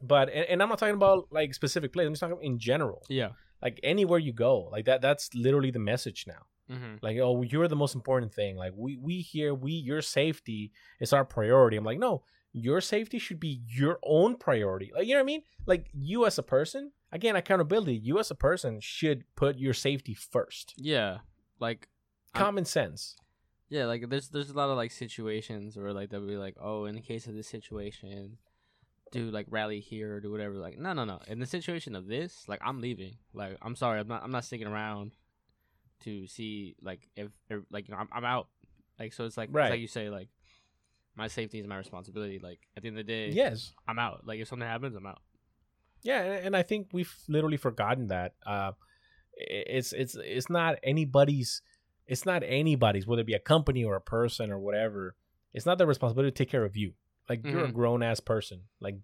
But and, and i'm not talking about like specific places i'm just talking in general. Yeah. like anywhere you go. Like that that's literally the message now Mm-hmm. like oh you're the most important thing like we we here we your safety is our priority i'm like no your safety should be your own priority like you know what i mean like you as a person again accountability you as a person should put your safety first Yeah. Like I'm- common sense yeah, like there's there's a lot of like situations where like they'll be like, oh, in the case of this situation, do like rally here or do whatever. Like, no, no, no. In the situation of this, like I'm leaving. Like, I'm sorry, I'm not I'm not sticking around to see like if, like you know I'm, I'm out. Like, so it's like it's Right. like you say like my safety is my responsibility. Like at the end of the day, yes I'm out. Like if something happens, I'm out. yeah and, i think we've literally forgotten that uh it's it's it's not anybody's it's not anybody's whether it be a company or a person or whatever it's not their responsibility to take care of you like you're a Mhm. grown ass person like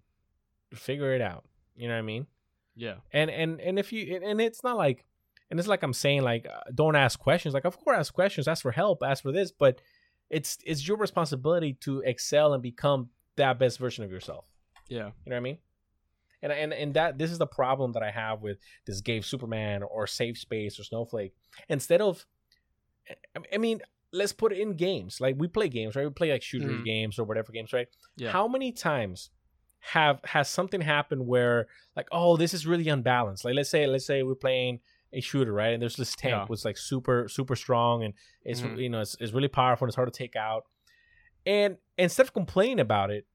figure it out you know what i mean Yeah. and and and if you and it's not like and it's like i'm saying like uh, don't ask questions like of course ask questions ask for help ask for this but it's it's your responsibility to excel and become that best version of yourself Yeah. you know what I mean? And and and that this is the problem that I have with this game Superman or Safe Space or Snowflake. Instead of, I- mean, let's put it in games. Like we play games, right? We play like shooters Mhm. games or whatever games, right? Yeah. How many times have has something happened where like, oh, this is really unbalanced? Like let's say let's say we're playing a shooter, right? And there's this tank Yeah. was like super super strong and it's Mhm. you know it's, it's really powerful and it's hard to take out. And instead of complaining about it,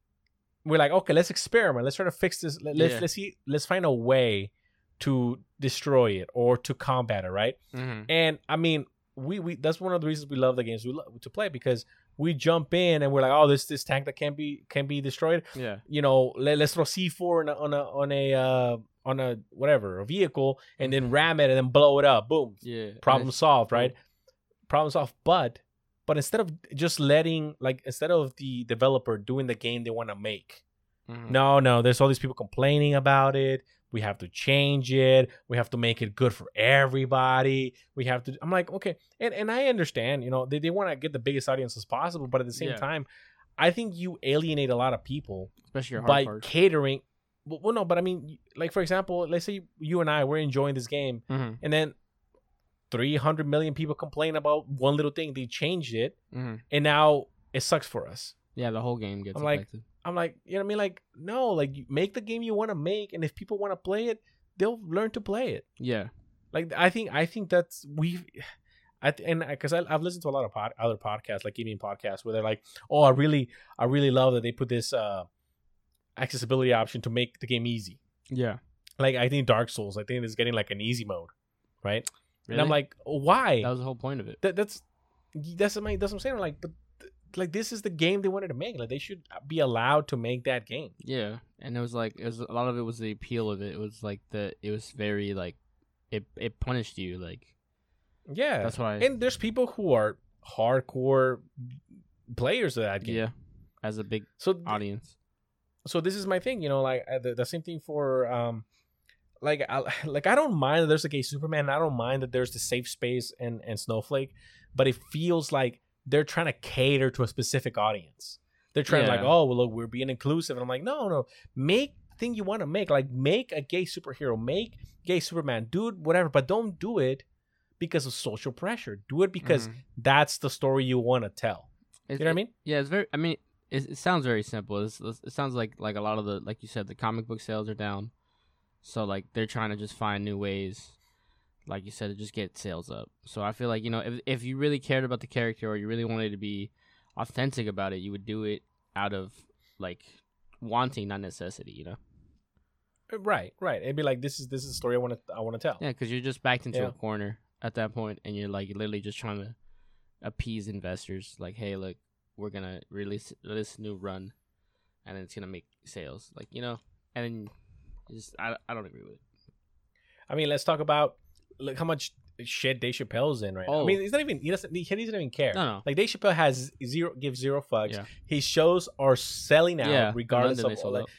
we're like, okay, let's experiment. Let's try to fix this. Let, let's Yeah. let's see. Let's find a way to destroy it or to combat it, right? Mm-hmm. And I mean, we we that's one of the reasons we love the games we love to play because we jump in and we're like, oh, this this tank that can be can be destroyed. Yeah. You know, let, let's throw C four on a on a on a uh, on a whatever a vehicle and then ram it and then blow it up. Boom, Yeah. Problem solved, right? Problem solved. But but instead of just letting like instead of the developer doing the game they want to make, Mhm. no, no, there's all these people complaining about it. We have to change it. We have to make it good for everybody. We have to. I'm like, okay, and and I understand. You know, they they want to get the biggest audience as possible, but at the same Yeah. time, I think you alienate a lot of people especially your by parts. catering. Well, no, but I mean, like for example, let's say you and I we're enjoying this game, Mm-hmm. and then 300 million people complain about one little thing. They changed it, Mm-hmm. and now it sucks for us. Yeah, the whole game gets I'm like, affected. I'm like, you know what I mean? Like, no, like make the game you want to make, and if people want to play it, they'll learn to play it. Yeah. Like, I think, I think that's we, <sighs> I th- and because I've listened to a lot of pod, other podcasts, like gaming podcasts, where they're like, oh, I really, I really love that they put this uh accessibility option to make the game easy. Yeah. Like, I think Dark Souls, I think it's getting like an easy mode, right? Really? And I'm like, why? that was the whole point of it. that, that's that's my that's what I'm saying. Like, but like this is the game they wanted to make. Like they should be allowed to make that game. Yeah, and it was like it was a lot of it was the appeal of it. It was like the it was very like it it punished you like Yeah, that's why and there's people who are hardcore players of that game. yeah as a big So th- audience. so this is my thing. You know, like uh, the, the same thing for um. Like I, <laughs> like I don't mind that there's like a Superman. I don't mind that there's the safe space and and Snowflake, but it feels like they're trying to cater to a specific audience. They're trying to like, oh, well, look, we're being inclusive, and I'm like, no, no, make thing you want to make. Like, make a gay superhero, make gay Superman, do it, whatever, but don't do it because of social pressure. Do it because Mhm. that's the story you want to tell. It- You know what I mean? Yeah, it's very. I mean, it, it sounds very simple. It's, it's- it sounds like like a lot of the like you said, the comic book sales are down, so like they're trying to just find new ways, like you said, to just get sales up. So I feel like you know if if you really cared about the character or you really wanted to be authentic about it, you would do it out of like wanting, not necessity. You know? Uh, right, right. It'd be like, this is this is the story I want to I want to tell. Yeah, because you're just backed into Yeah. a corner at that point, and you're like literally just trying to appease investors. Like, hey, look, we're gonna release this new run, and it's gonna make sales. Like, you know, and just I, I don't agree with it. I mean, let's talk about look how much shit Dave Chappelle's in right now. I Oh. mean, he's not even he doesn't he doesn't even care. No, no. Like Dave Chappelle has zero gives zero fucks. Yeah. His shows are selling out yeah, regardless of like, out.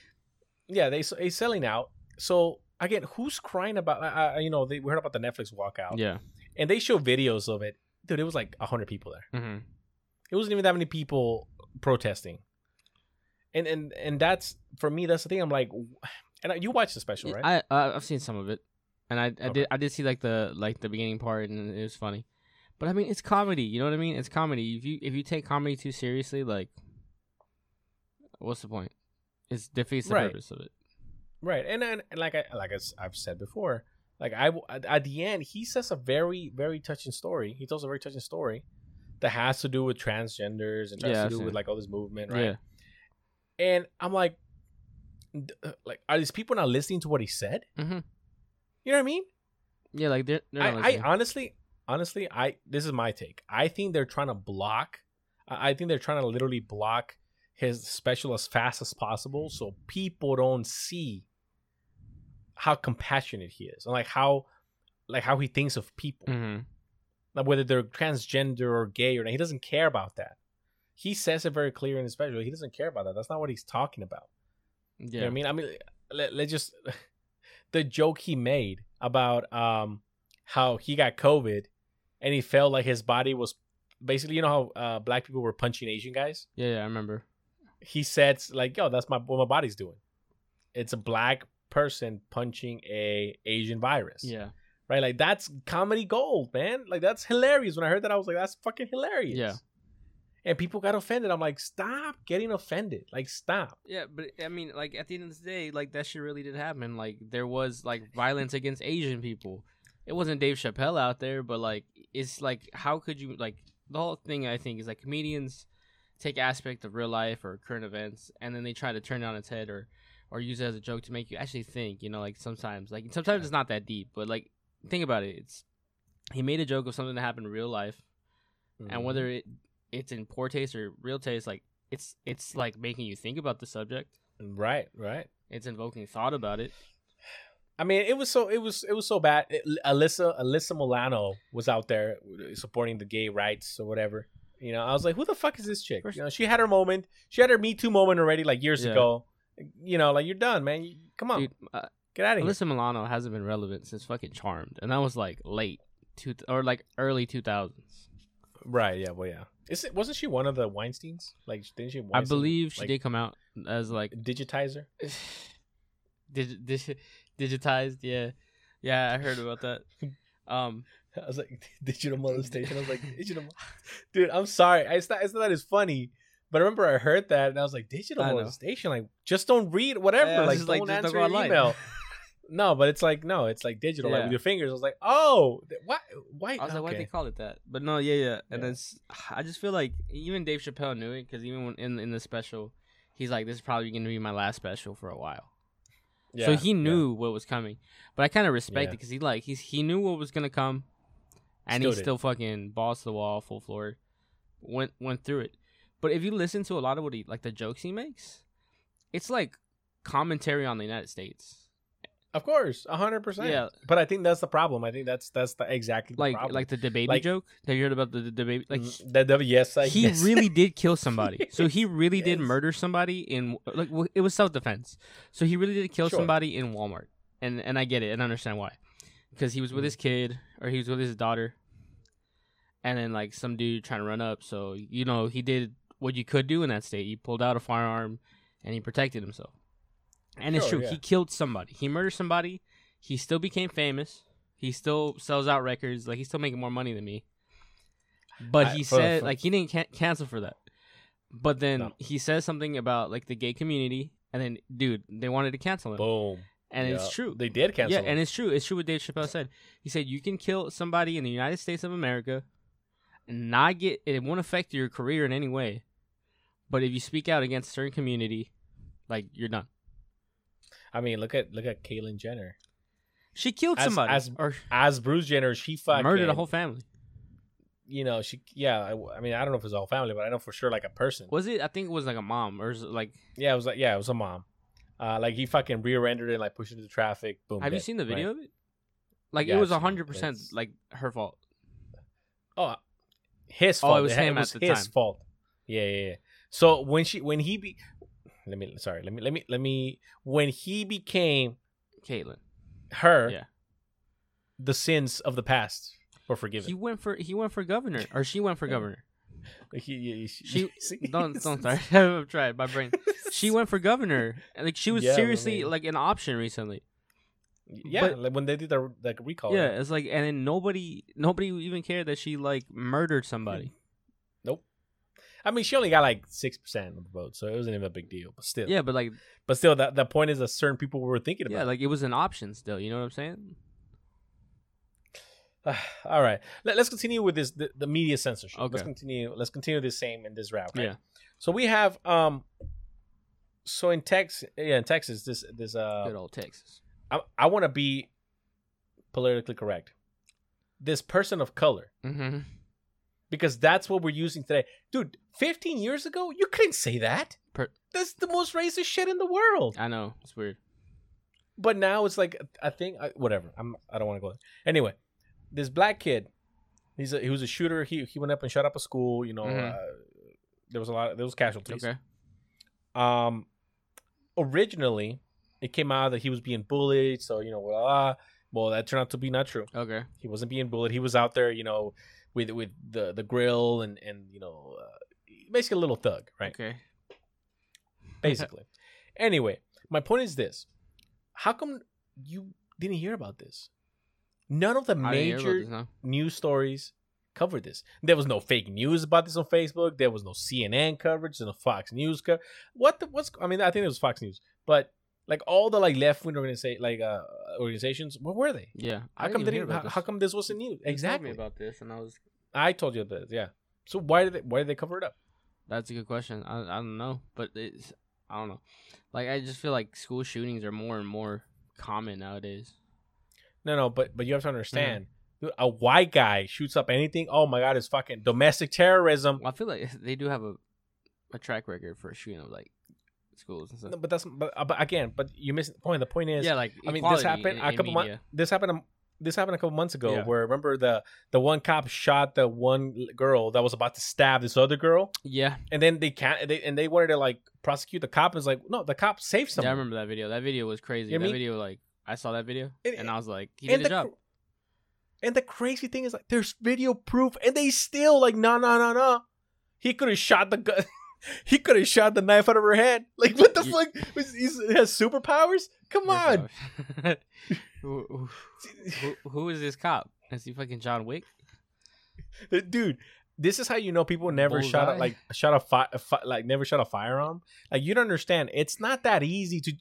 yeah they he's selling out. So again, who's crying about? Uh, you know, they we heard about the Netflix walkout, Yeah. and they show videos of it. Dude, it was like hundred people there. Mm-hmm. It wasn't even that many people protesting. And and and that's for me. That's the thing. I'm like, <sighs> and you watched the special, right? I uh, I've seen some of it, and I, I Okay. did I did see like the like the beginning part, and it was funny. But I mean, it's comedy. You know what I mean? It's comedy. If you if you take comedy too seriously, like, what's the point? It defeats the Right. purpose of it. Right, and and, and like I like I've said before, like I at the end he says a very very touching story. He tells a very touching story that has to do with transgenders and has Yeah, to do with like all this movement, right? Yeah. And I'm like, uh, like are these people not listening to what he said? Mm-hmm. You know what I mean? Yeah, like they're, they're not I, I honestly, honestly, I this is my take. I think they're trying to block. I think they're trying to literally block his special as fast as possible, so people don't see how compassionate he is and like how, like how he thinks of people, Mhm. like whether they're transgender or gay or not. He doesn't care about that. He says it very clear in his special. He doesn't care about that. That's not what he's talking about. Yeah. You know what I mean? I mean, let, let's just the joke he made about um how he got COVID and he felt like his body was basically you know how uh, black people were punching Asian guys. yeah, yeah, I remember. He said like, "Yo, that's my what my body's doing. It's a black person punching a Asian virus." Yeah. Right? Like that's comedy gold, man. Like that's hilarious. When I heard that, I was like, "That's fucking hilarious." Yeah. And people got offended. I'm like, "Stop getting offended. Like, stop." Yeah, but I mean, like at the end of the day, like that shit really did happen. Like there was like violence against Asian people. It wasn't Dave Chappelle out there, but like it's like how could you like the whole thing? I think is like comedians take aspect of real life or current events, and then they try to turn it on its head or or use it as a joke to make you actually think. You know, like sometimes like sometimes it's not that deep, but like think about it. It's he made a joke of something that happened in real life, Mm-hmm. and whether it it's in poor taste or real taste, like it's it's like making you think about the subject. right, right. It's invoking thought about it. I mean, it was so it was it was so bad. It- Alyssa Alyssa Milano was out there supporting the gay rights or whatever. You know, I was like, who the fuck is this chick? You know, she had her moment. She had her Me Too moment already, like years Yeah. ago. You know, like you're done, man. You, come on, Dude, uh, get out of here. Alyssa Milano hasn't been relevant since fucking Charmed, and that was like late two or like early two thousands. Right? Yeah. Well, yeah. Is it wasn't she one of the Weinstein's? Like, didn't she? I believe she like, did come out as like digitizer. <sighs> dig- dig- digitized. Yeah, yeah, I heard about that. <laughs> Um, I was like <laughs> digital molestation. I was like digital, <laughs> dude. I'm sorry. It's not. It's not it's funny. But I remember I heard that and I was like, digital molestation. Like, just don't read whatever. Yeah, like, just don't like, answer don't your email. No, but it's like no, it's like digital, like with your fingers. I was like, oh, why? Why? I was like, why okay. they call it that? But no, yeah, yeah. And Yeah. then <sighs> I just feel like even Dave Chappelle knew it because even when in in the special, he's like, this is probably gonna be my last special for a while. Yeah, so Yeah, he yeah. knew what was coming. But I kind of respect Yeah. it because he like he's he knew what was gonna come, and Still he did. still fucking balls to the wall, full floor, went went through it. But if you listen to a lot of what he like the jokes he makes, it's like commentary on the United States. Of course, hundred percent. Yeah. but I think that's the problem. I think that's that's the exactly the Like problem. like the DaBaby Like- joke. Have you heard about the, DaBaby? Like Mm, the, the yes, I he yes. really <laughs> did kill somebody. So he really did murder somebody in like w- it was self defense. So he really did kill Sure. somebody in Walmart, and and I get it and I understand why, because he was with Mhm. his kid or he was with his daughter, and then like some dude trying to run up. So you know he did what you could do in that state. He pulled out a firearm and he protected himself. And it's true. yeah. He killed somebody. He murdered somebody. He still became famous. He still sells out records. Like he's still making more money than me. But I- he for- said for- like he didn't can- cancel for that. But then No. he says something about like the gay community, and then dude, they wanted to cancel him, Boom. and Yeah. it's true. They did cancel. Yeah, him. and it's true. It's true what Dave Chappelle said. He said you can kill somebody in the United States of America and not get it won't affect your career in any way. But if you speak out against a certain community, like you're done. I mean, look at look at Caitlyn Jenner. She killed As- somebody as or As Bruce Jenner, she fucking murdered a whole family. You know, she yeah. I, I mean, I don't know if it's a whole family, but I know for sure like a person. Was it? I think it was like a mom or it like. Yeah, it was like yeah, it was a mom. Uh, like he fucking rear-ended it, like pushed into traffic. Boom. have you seen the right? video of it? Like Yeah, it was it. hundred percent like her fault. Oh, his fault. Oh, it was had- him at the his time. fault. Yeah, yeah, yeah. So when she when he be, let me sorry, let me let me let me when he became Caitlyn. her, Yeah. the sins of the past were forgiven. He went for he went for governor or she went for governor. <laughs> He- he- She <laughs> see? don't <laughs> don't start. I've tried my brain. She went for governor. Like she was Yeah, I seriously mean- like an option recently. Yeah, But- like when they did the like recall. yeah, it's like and then nobody nobody even cared that she like murdered somebody. I mean, she only got like six percent of the vote, so it wasn't even a big deal. But still, Yeah, but like But still, that the point is that certain people were thinking about. yeah, like it was an option still. You know what I'm saying? <sighs> All right, Let, us continue with this the, the media censorship. Let's continue. Let's continue this same in this route. Right? Yeah. So we have um. So in Texas, yeah, in Texas, this this uh, Good old Texas. I I want to be politically correct. This person of color, Mm-hmm. because that's what we're using today, dude. Fifteen years ago, you couldn't say that. Per- That's the most racist shit in the world. I know it's weird. but now it's like I think I, whatever. I'm I don't want to go there. Anyway, this black kid, he's a, he was a shooter. He he went up and shot up a school. You know, Mhm. uh, there was a lot. Of, there was casualties. Okay. Um, originally, it came out that he was being bullied. So you know, blah, blah. well, that turned out to be not true. Okay. He wasn't being bullied. He was out there, you know, with with the the grill and and you know, uh, basically a little thug, right? Okay. <laughs> basically. anyway, my point is this: How come you didn't hear about this? None of the I didn't hear about major this, no. news stories covered this. There was no fake news about this on Facebook. There was no CNN coverage, no Fox News coverage. What the what's? I mean, I think it was Fox News, but like all the like left wing organization like uh organizations, where were they? Yeah. How come didn't they hear didn't, about how, this. how come this wasn't news? You told me Exactly. about this, and I was. I told you this. Yeah. So why did they why did they cover it up? That's a good question. I I don't know, but it's I don't know. Like I just feel like school shootings are more and more common nowadays. No, no, but but you have to understand. Mm-hmm. dude, A white guy shoots up anything. Oh my god, it's fucking domestic terrorism. Well, I feel like <laughs> they do have a a track record for shooting up like schools and stuff. No, but that's but, uh, but again, but you missed the point. The point is, yeah, like I mean, this happened in- a couple months. This happened. This happened a couple months ago. Yeah. Where remember the the one cop shot the one girl that was about to stab this other girl, Yeah, and then they can't. They, and they wanted to like prosecute the cop. Is like, no, the cop saved yeah, I remember that video. That video was crazy. You know that I mean? video, like I saw that video, And- and I was like, he did the a job. and the crazy thing is like, there's video proof, and they still like, no, no, no, no. He could have shot the gun. <laughs> he could have shot the knife out of her head. Like, what the You- fuck? He's- he has superpowers? Come on. <laughs> who, who, <laughs> who- is this cop? Is he fucking John Wick? dude this is how you know people never shot a, like shot a, fi- a fi- like never shot a firearm like you don't understand it's not that easy to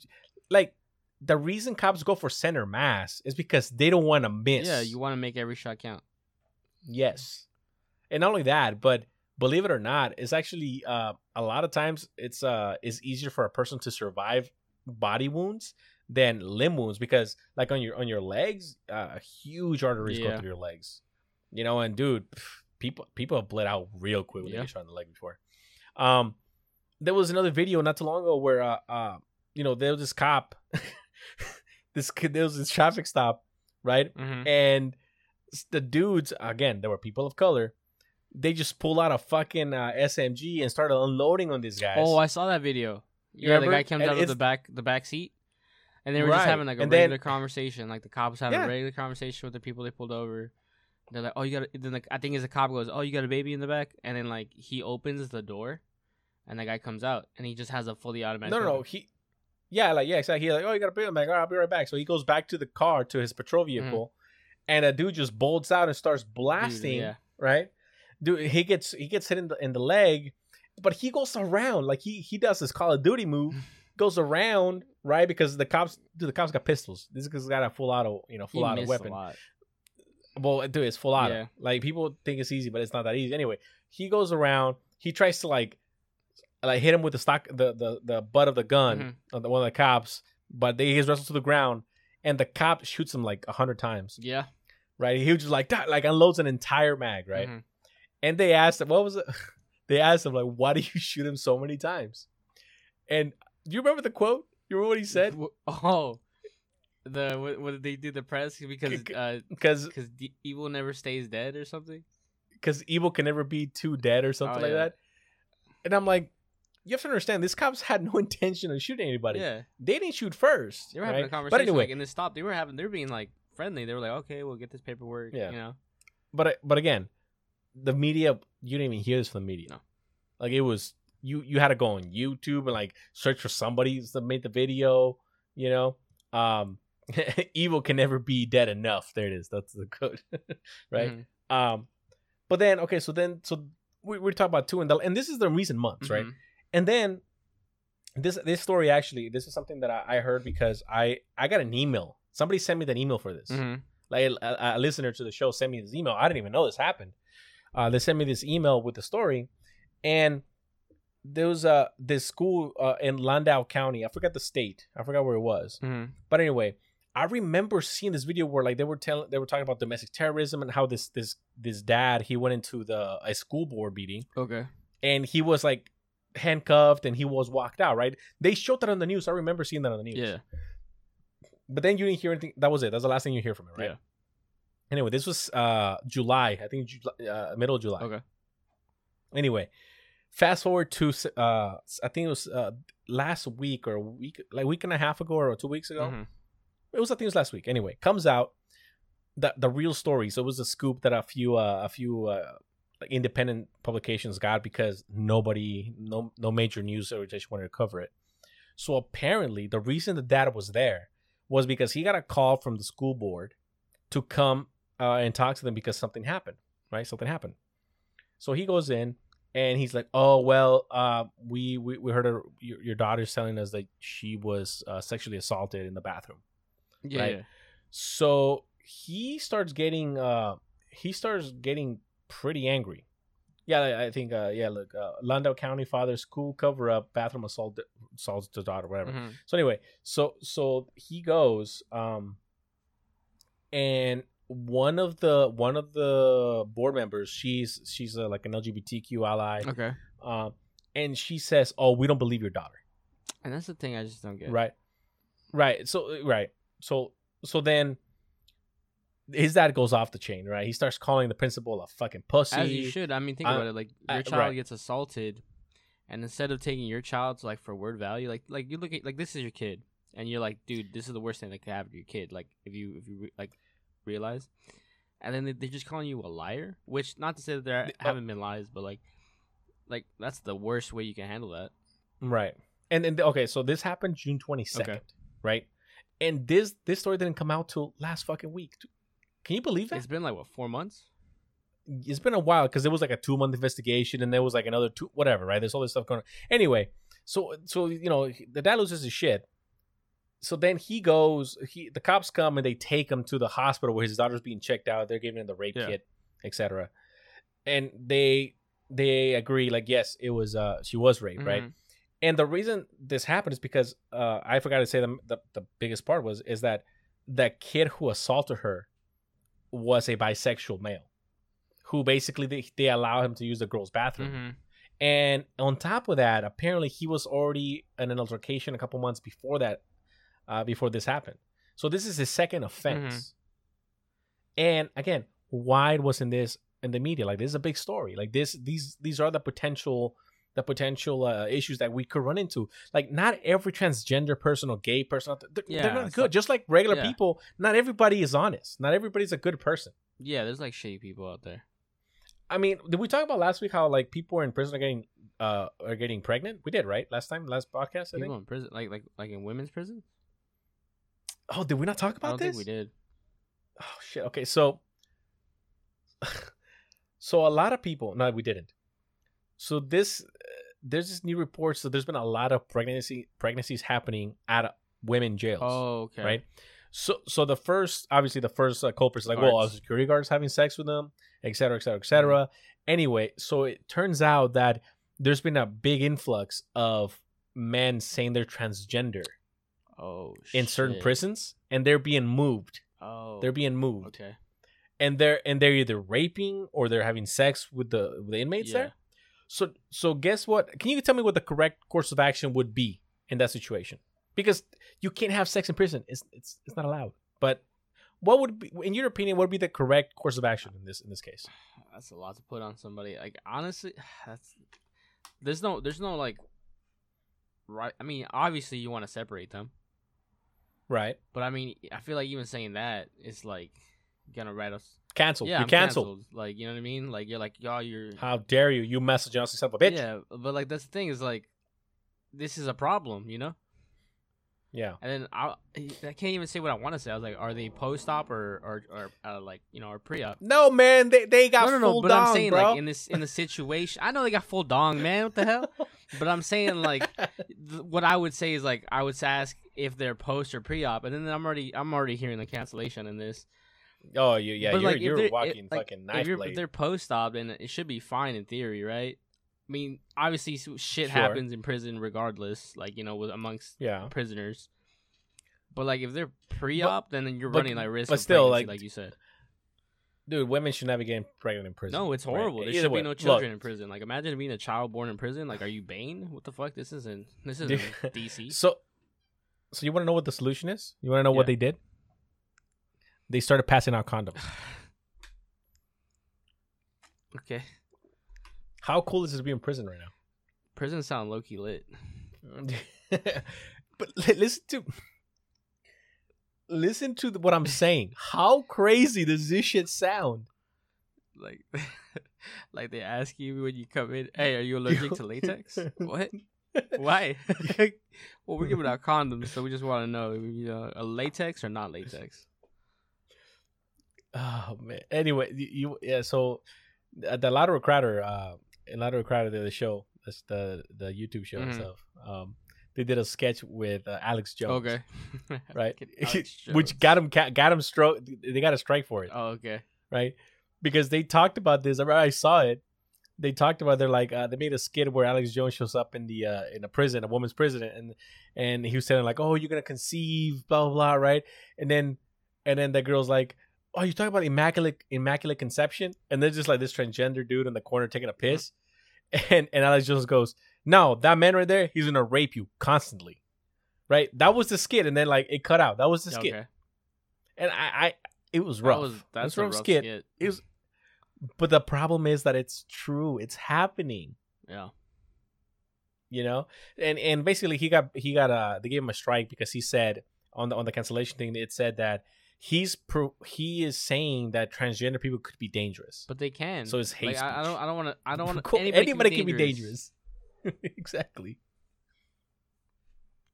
like the reason cops go for center mass is because they don't want to miss Yeah, you want to make every shot count. yes and not only that but believe it or not it's actually uh a lot of times it's uh it's easier for a person to survive body wounds than limb wounds because like on your on your legs uh huge arteries go through your legs. You know and dude pff, people people have bled out real quick when Yeah. they get shot in the leg before. Um there was another video not too long ago where uh uh you know there was this cop <laughs> this kid there was this traffic stop right? Mm-hmm. and the dudes again there were people of color. They just pull out a fucking uh, smg and started unloading on these guys. Oh, I saw that video. Yeah, the guy comes And out of the back the back seat, and they were just having like a And then- regular conversation. Like the cops having Yeah. a regular conversation with the people they pulled over. They're like, "Oh, you got." Then like, I think as the cop goes, "Oh, you got a baby in the back," and then like he opens the door, and the guy comes out and he just has a fully automatic. No, no, no. He, yeah, like yeah, exactly. He's like, oh, you gotta put him back. All right, I'll be right back. So he goes back to the car to his patrol mm. vehicle, and a dude just bolts out and starts blasting. yeah. Right, dude. He gets he gets hit in the in the leg, but he goes around like he he does his Call of Duty move, <laughs> goes around right because the cops, dude, the cops got pistols. This guy's got a full auto, you know, He full auto missed weapon. Well, dude, it's full auto. Yeah. Like people think it's easy, but it's not that easy. Anyway, he goes around. He tries to like, like hit him with the stock, the the the butt of the gun Mhm. of the, one of the cops, but they he's wrestled to the ground, and the cop shoots him like a hundred times. Yeah. Right? He was just like that, like unloads an entire mag. Right? Mhm. And they asked him, what was it? <laughs> they asked him like, why do you shoot him so many times? And do you remember the quote? You remember what he said? Oh, the what, what did they do the press because uh Because because evil never stays dead or something. because evil can never be too dead or something Oh, like yeah. that. And I'm like, you have to understand, these cops had no <laughs> intention of shooting anybody. Yeah, They didn't shoot first. they were having right? a conversation. But anyway, like, and it stopped. They were having. They were being like friendly. They were like, okay, we'll get this paperwork. Yeah. you know. but but again, the media you didn't even hear this from the media. No. Like it was you you had to go on YouTube and like search for somebody that made the video. You know, um, <laughs> evil can never be dead enough. There it is. That's the code, <laughs> right? Mhm. Um, but then okay, so then so we we talk about two and the and this is the recent months, right? Mhm. And then this this story actually this is something that I, I heard because I I got an email. Somebody sent me that email for this. Mhm. Like a, a listener to the show sent me this email. I didn't even know this happened. Uh, they sent me this email with the story, and there was uh this school uh, in Loudoun County. I forgot the state. I forgot where it was. Mhm. But anyway, I remember seeing this video where like they were telling they were talking about domestic terrorism and how this this this dad he went into the a school board meeting Okay. and he was like handcuffed and he was walked out. Right? They showed that on the news. I remember seeing that on the news. Yeah. But then you didn't hear anything. That was it. That's the last thing you hear from it, right? Yeah. Anyway, this was uh July. I think July, uh, middle of July. Okay. Anyway, fast forward to uh I think it was uh last week or a week like week and a half ago or two weeks ago. Mhm. It was I think it was last week. Anyway, comes out the the real story. So it was a scoop that a few uh, a few uh like independent publications got because nobody no no major news organization wanted to cover it. So apparently the reason the dad was there was because he got a call from the school board to come uh, and talk to them because something happened, right? Something happened. So he goes in and he's like, "Oh well, uh, we, we we heard her, your, your daughter's telling us that she was uh, sexually assaulted in the bathroom." Yeah. Right. yeah. So he starts getting uh he starts getting pretty angry. Yeah, I think uh yeah, look, uh, Loudoun County father school cover up bathroom assault assaults the daughter whatever. Mhm. So anyway, so so he goes um and one of the one of the board members, she's she's uh, like an LGBTQ ally, Okay. um and she says, "Oh, we don't believe your daughter." And that's the thing I just don't get. Right. Right. So uh, right. So so then his dad goes off the chain, right? He starts calling the principal a fucking pussy. As you should. I mean, think Uh, about it. Like your uh, child right. gets assaulted, and instead of taking your child to like for word value, like like you look at like this is your kid, and you're like, dude, this is the worst thing that could happen to your kid. Like if you if you like realize, and then they, they're just calling you a liar. Which not to say that there The- uh, haven't been lies, but like like that's the worst way you can handle that. Right. And then okay, so this happened June 22nd, Okay. right? And this this story didn't come out till last fucking week. Can you believe that? It's been like what four months. it's been a while because it was like a two month investigation and there was like another two whatever right there's all this stuff going on anyway so so you know the dad loses his shit so then he goes he the cops come and they take him to the hospital where his daughter's being checked out they're giving him the rape Yeah. kit etc and they they agree like yes it was uh she was raped right Mhm. and the reason this happened is because uh, I forgot to say the, the the biggest part was is that the kid who assaulted her was a bisexual male, who basically they, they allow him to use the girl's bathroom. Mhm. And on top of that, apparently he was already in an altercation a couple months before that, uh, before this happened. So this is his second offense. And again, why wasn't this in the media? Like this is a big story. Like this, these these are the potential the potential uh, issues that we could run into. Like not every transgender person or gay person, they're, they're not good. like- Just like regular yeah. people, not everybody is honest. Not everybody's a good person. Yeah, there's like shady people out there. I mean, did we talk about last week how like people in prison are getting uh are getting pregnant. We did right last time, last podcast. I People think. in prison, like like like in women's prison. Oh, did we not talk I about don't this? think we did. Oh shit. Okay, so <laughs> so a lot of people. No, we didn't. So this uh, there's this new report. So there's been a lot of pregnancy pregnancies happening at women jails. Oh, okay. right? So, so the first, obviously, the first uh, culprit is like, well, security guards having sex with them, et cetera, et cetera, et cetera. Anyway, so it turns out that there's been a big influx of men saying they're transgender Oh, in certain shit. prisons, and they're being moved. Oh, They're being moved, okay. and they're and they're either raping or they're having sex with the with the inmates Yeah. there. So, so guess what? Can you tell me what the correct course of action would be in that situation? Because you can't have sex in prison. It's it's it's not allowed. But what would be, in your opinion, what would be the correct course of action in this in this case? That's a lot to put on somebody. Like honestly, <sighs> that's there's no there's no like right. I mean, obviously you want to separate them, Right? but I mean, I feel like even saying that is like gonna write us. Cancel. Yeah, you're I'm canceled. Like you know what I mean? Like you're like y'all, you're How dare you? You message us yourself a bitch. yeah. But like that's the thing is like this is a problem, you know. Yeah. And then I I can't even say what I want to say. I was like, are they post op or or or uh, like you know or pre op? No, man. They they got no, no, no. full But dong, I'm saying bro. like in this in the situation, I know they got full dong, man. What the hell? But I'm saying like <laughs> th- what I would say is like I would ask if they're post or pre op, and then I'm already I'm already hearing the cancellation in this. oh, you yeah. but you're like you're walking if, like, fucking if, knife blade. if they're post op, then it should be fine in theory, right? I mean, obviously shit Sure. happens in prison regardless, like you know, with amongst yeah. prisoners. But like if they're pre op, then you're but- running like risk. but still, like, like you said. Dude, women should never get pregnant in prison. No, it's right? horrible. There Either should way, be no look, children in prison. Like, imagine being a child born in prison. Like, are you Bane? What the fuck? This isn't. This isn't DC. <laughs> <laughs> So, so you want to know what the solution is? You want to know what they did? They started passing out condoms. <sighs> Okay, How cool is it to be in prison right now? prison sound low key lit. <laughs> but listen to listen to what I'm saying. How crazy does this shit sound? Like, <laughs> like they ask you when you come in, "Hey, are you allergic to latex?" <laughs> what? Why? well, we're giving out condoms, so we just want to know, you know, a latex or not latex. Oh man. Anyway, you, you yeah. So uh, the Louder with Crowder, uh, in Louder with Crowder, the, the show, that's the the YouTube show Mhm. stuff. Um, they did a sketch with uh, Alex Jones. Okay, <laughs> <laughs> Right. <laughs> Alex Which got him got him stroke. They got a strike for it, Oh, okay. right? Because they talked about this. I remember I saw it. They talked about they're like uh, they made a skit where Alex Jones shows up in the uh, in a prison, a woman's prison, and and he was saying like, "Oh, you're gonna conceive, blah blah blah," right? And then and then the girl's like, "Oh, you're talking about immaculate immaculate conception?" And there's just like this transgender dude in the corner taking a piss, <laughs> and and Alex Jones goes, "No, that man right there, he's gonna rape you constantly." Right, that was the skit, and then like it cut out. That was the skit, Okay. and I, I, it was rough. That was that's was a rough rough skit. skit. It was, but the problem is that it's true. It's happening. Yeah. You know, and and basically he got he got uh they gave him a strike because he said on the on the cancellation thing it said that he's pro, he is saying that transgender people could be dangerous. But they can. So it's hate Like, I, I don't. I don't want to. I don't want Cool. to. Anybody, Anybody, can be dangerous. <laughs> exactly.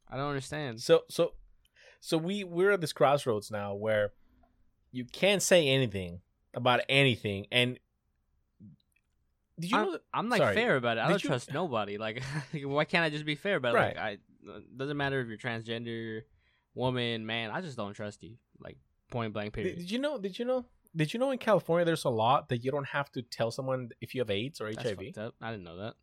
I don't understand. So so so we we're at this crossroads now where you can't say anything about anything and did you know that, I'm like Sorry. fair about it. I don't you- trust nobody. Like, <laughs> why can't I just be fair about it? Right. Like, I it doesn't matter if you're transgender, woman, man. I just don't trust you. Like, point blank. Period. did you know did you know did you know in California there's a law that you don't have to tell someone if you have AIDS or That's HIV? I didn't know that.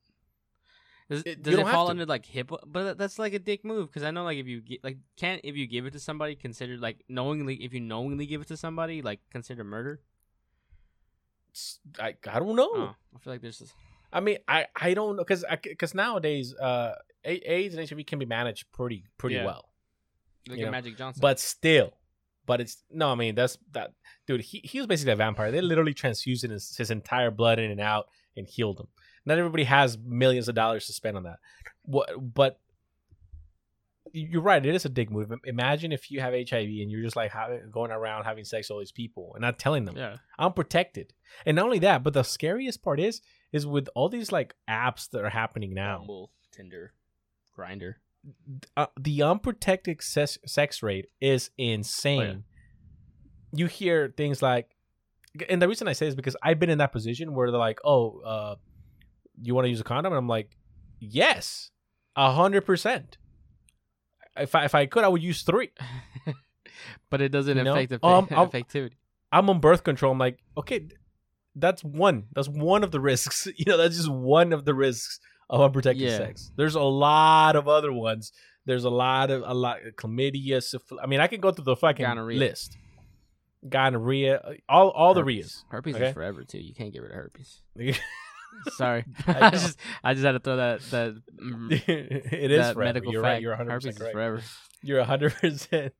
Does, It- does it fall under like HIPAA? But that's like a dick move because I know like if you gi- like can't if you give it to somebody considered like knowingly if you knowingly give it to somebody like consider murder. It's- I, I don't know. Oh, I feel like there's this. I mean, I, I don't know because because nowadays uh, AIDS and HIV can be managed pretty pretty Yeah. well, know, Magic Johnson. but still, but it's no. I mean, that's that dude. He, he was basically a vampire. They literally transfused his, his entire blood in and out and healed him. Not everybody has millions of dollars to spend on that. What? But you're right. It is a dick move. Imagine if you have HIV and you're just like having, going around having sex with all these people and not telling them. Yeah. I'm protected. And not only that, but the scariest part is, is with all these like apps that are happening now, Bumble, Tinder, Grindr. Uh, the unprotected sex, sex rate is insane. You hear things like, and the reason I say is because I've been in that position where they're like, "Oh, uh, you want to use a condom?" And I'm like, "Yes, a hundred percent." If I if I could, I would use three. <laughs> but it doesn't You know? affect the Um, effectivity. I'm on birth control. I'm like, okay, that's one. That's one of the risks. <laughs> You know, that's just one of the risks of unprotected Yeah. sex. There's a lot of other ones. There's a lot of a lot chlamydia. Syphilis. I mean, I can go through the fucking Gonorrhea. list. Gonorrhea, all all the Herpes. rheas. Herpes okay? is forever too. You can't get rid of herpes. <laughs> Sorry, I <laughs> I, just I just had to throw that that <laughs> it is that medical You're fact. right. You're 100 herpes percent is forever. You're 100 percent.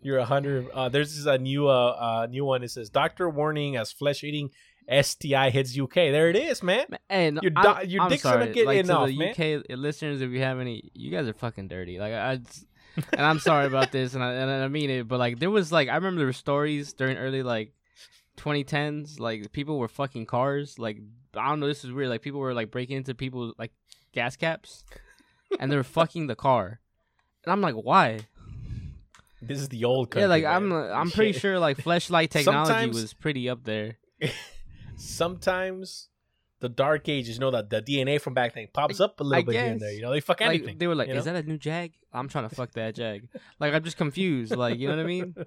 You're 100. Uh, there's this, a new uh, uh new one. It says doctor warning as flesh eating STI hits UK. There it is, man. And Your I'm, do- your I'm dick's sorry, gonna get like, in to the man. UK listeners, if you have any, you guys are fucking dirty. Like I, just- and I'm sorry about <laughs> this, and I and I mean it, but like there was like I remember there were stories during early like 2010s, like people were fucking cars. Like I don't know, this is weird. Like people were like breaking into people's like gas caps, and they were <laughs> fucking the car. And I'm like, why? This is the old. country. yeah, like I'm. I'm pretty <laughs> sure like fleshlight technology Sometimes- was pretty up there. Sometimes the dark ages, you know that the DNA from back then pops up a little I bit here and there. You know, they fuck Like anything. they were like, you "Is that a new Jag?" I'm trying to fuck that Jag. Like I'm just confused. Like you know what I mean? <laughs>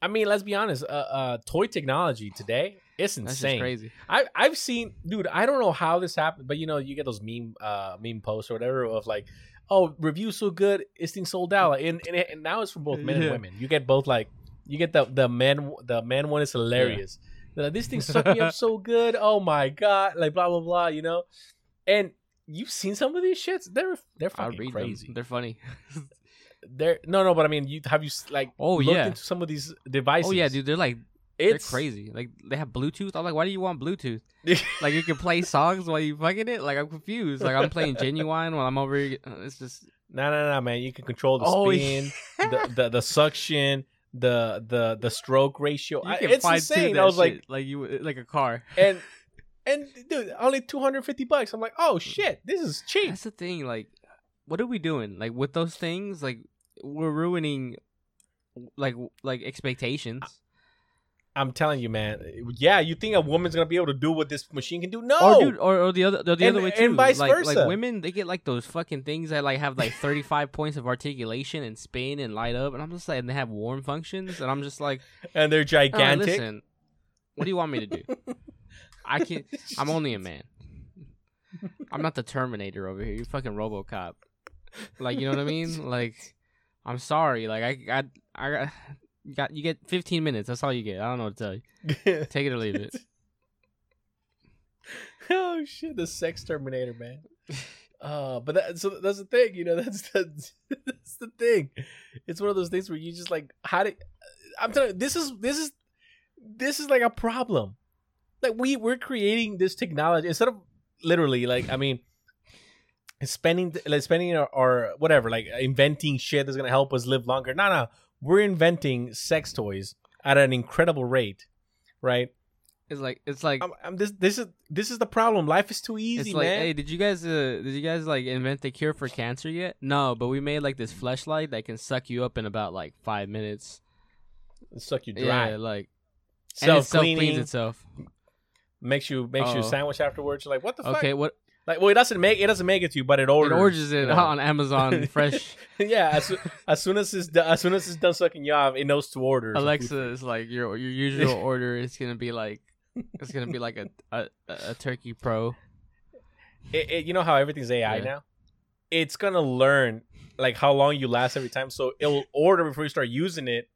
I mean, let's be honest. Uh, uh, toy technology today, it's insane. crazy. I I've seen, dude. I don't know how this happened, but you know, you get those meme uh meme posts or whatever of like, oh, review so good, this thing sold out, Like, and and, it, and now it's for both men Yeah. and women. You get both like, you get the the men the men one is hilarious. They're like, this thing <laughs> sucked me up so good. Oh my god, like blah blah blah. You know, and you've seen some of these shits. They're they're I fucking read crazy. them. They're funny. <laughs> They're no no, but I mean, you have you like Oh, looked yeah. into some of these devices? oh yeah, dude. They're like it's they're crazy. Like they have Bluetooth. I'm like, why do you want Bluetooth? <laughs> Like you can play songs while you fucking it. Like I'm confused. Like I'm playing Ginuwine while I'm over. here. Uh, It's just No, no, no, man. You can control the Oh, spin, the, the the suction, the the the stroke ratio. you I- can it's fine insane. I was like, shit like you like a car. and <laughs> and dude, only two hundred fifty bucks. I'm like, oh mm. shit, this is cheap. That's the thing. Like, what are we doing? Like with those things, like we're ruining, like like expectations. I'm telling you, man. Yeah, you think a woman's gonna be able to do what this machine can do? No, Or dude, or, or the other the, the And- other way too. and vice like, versa. Like women, they get like those fucking things that like have like thirty five points of articulation and spin and light up, and I'm just like, and they have warm functions, and I'm just like, <laughs> and they're "All right, gigantic. listen, what do you want me to do? I can't. <laughs> I'm only a man. I'm not the Terminator over here. You fucking RoboCop. Like you know what I mean? <laughs> Like, I'm sorry. Like I I got. You got you get 15 minutes. That's all you get. I don't know what to tell you. <laughs> Take it or leave it. <laughs> oh shit, the sex terminator, man. Uh, but that, so that's the thing, you know. <laughs> That's the that's the thing. It's one of those things where you just like, how did I'm telling you, this is this is this is like a problem. Like we we're creating this technology instead of literally like I mean, spending like spending or, or whatever like inventing shit that's gonna help us live longer. No, no, we're inventing sex toys at an incredible rate, right? It's like it's like I'm, I'm this this is this is the problem. Life is too easy, it's like, man. hey, did you guys uh, did you guys like invent the cure for cancer yet? No, but we made like this fleshlight that can suck you up in about like five minutes. suck you dry. Yeah, like Self cleans itself. makes you makes you a Oh. sandwich afterwards. You're like, what the fuck? Okay, what Like, well, it doesn't make it doesn't make it to you, but it orders. it orders it you know. on Amazon <laughs> fresh. yeah, as, as soon as it's done, as soon as it's done sucking you off, it knows to order. Alexa is like your your usual <laughs> order is gonna be like it's gonna be like a a, a turkey pro. It, it- you know how everything's AI Yeah. now. It's gonna learn like how long you last every time, so it'll order before you start using it,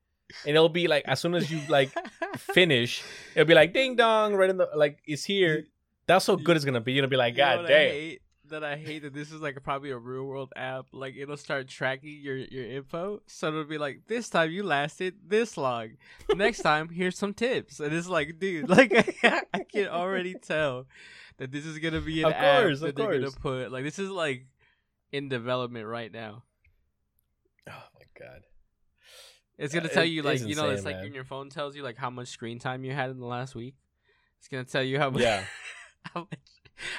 and it'll be like as soon as you like <laughs> finish, it'll be like ding dong right in the like it's here. That's how good it's gonna be. You'll be like, You know God what I damn. hate? That I hate that this is like probably a real world app. Like it'll start tracking your your info, so it'll be like this time you lasted this long. Next <laughs> time here's some tips, and it's like, dude, <laughs> like I can already tell that this is gonna be an Of app course, that they're gonna put. Like this is like in development right now. Oh my god. It's gonna Uh, tell you like you know it's like man. when your phone tells you like how much screen time you had in the last week. It's gonna tell you how much Yeah. <laughs> <laughs> how much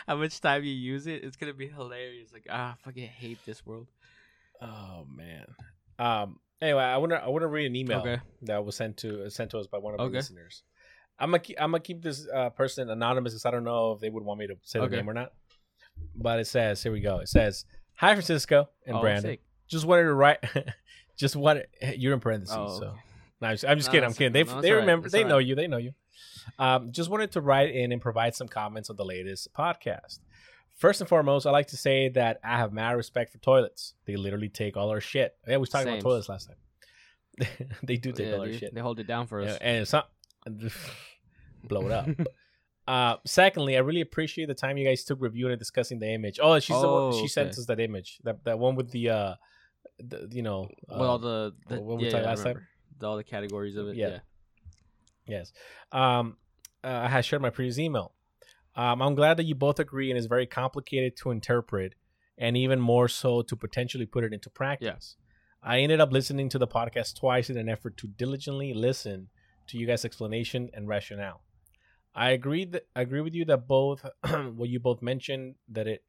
how much time you use it. It's gonna be hilarious. Like ah, I fucking hate this world. Oh man. Um. Anyway, I want to I want to read an email Okay. that was sent to sent to us by one of our Okay. listeners. I'm gonna keep, I'm gonna keep this uh, person anonymous because I don't know if they would want me to say Okay. the name or not. But it says, here we go. It says, "Hi Francisco and Oh, Brandon. sick. Just wanted to write. <laughs> just wanted you're in parentheses. Oh, so no, I'm just, I'm just No, kidding. I'm kidding. They. No, they right. remember. It's They know right. you. They know you. Um, just wanted to write in and provide some comments on the latest podcast. First and foremost, I like to say that I have mad respect for toilets. They literally take all our shit. Yeah, we was talking about toilets last time. <laughs> they do take Yeah, all our dude, shit. They hold it down for us. Yeah, and it's <laughs> not blow it up. uh, secondly, I really appreciate the time you guys took reviewing and discussing the image. Oh, she's the one, Oh, she sent us that image, that that one with the uh, the, you know, With all uh, the, the what we yeah, talked yeah, last time? The- all the categories of it. Yeah. Yeah. Yes. Um, uh, I had shared my previous email. Um, I'm glad that you both agree and it's very complicated to interpret and even more so to potentially put it into practice. I ended up listening to the podcast twice in an effort to diligently listen to you guys' explanation and rationale. I agree that I agree with you that both <clears throat> what you both mentioned that it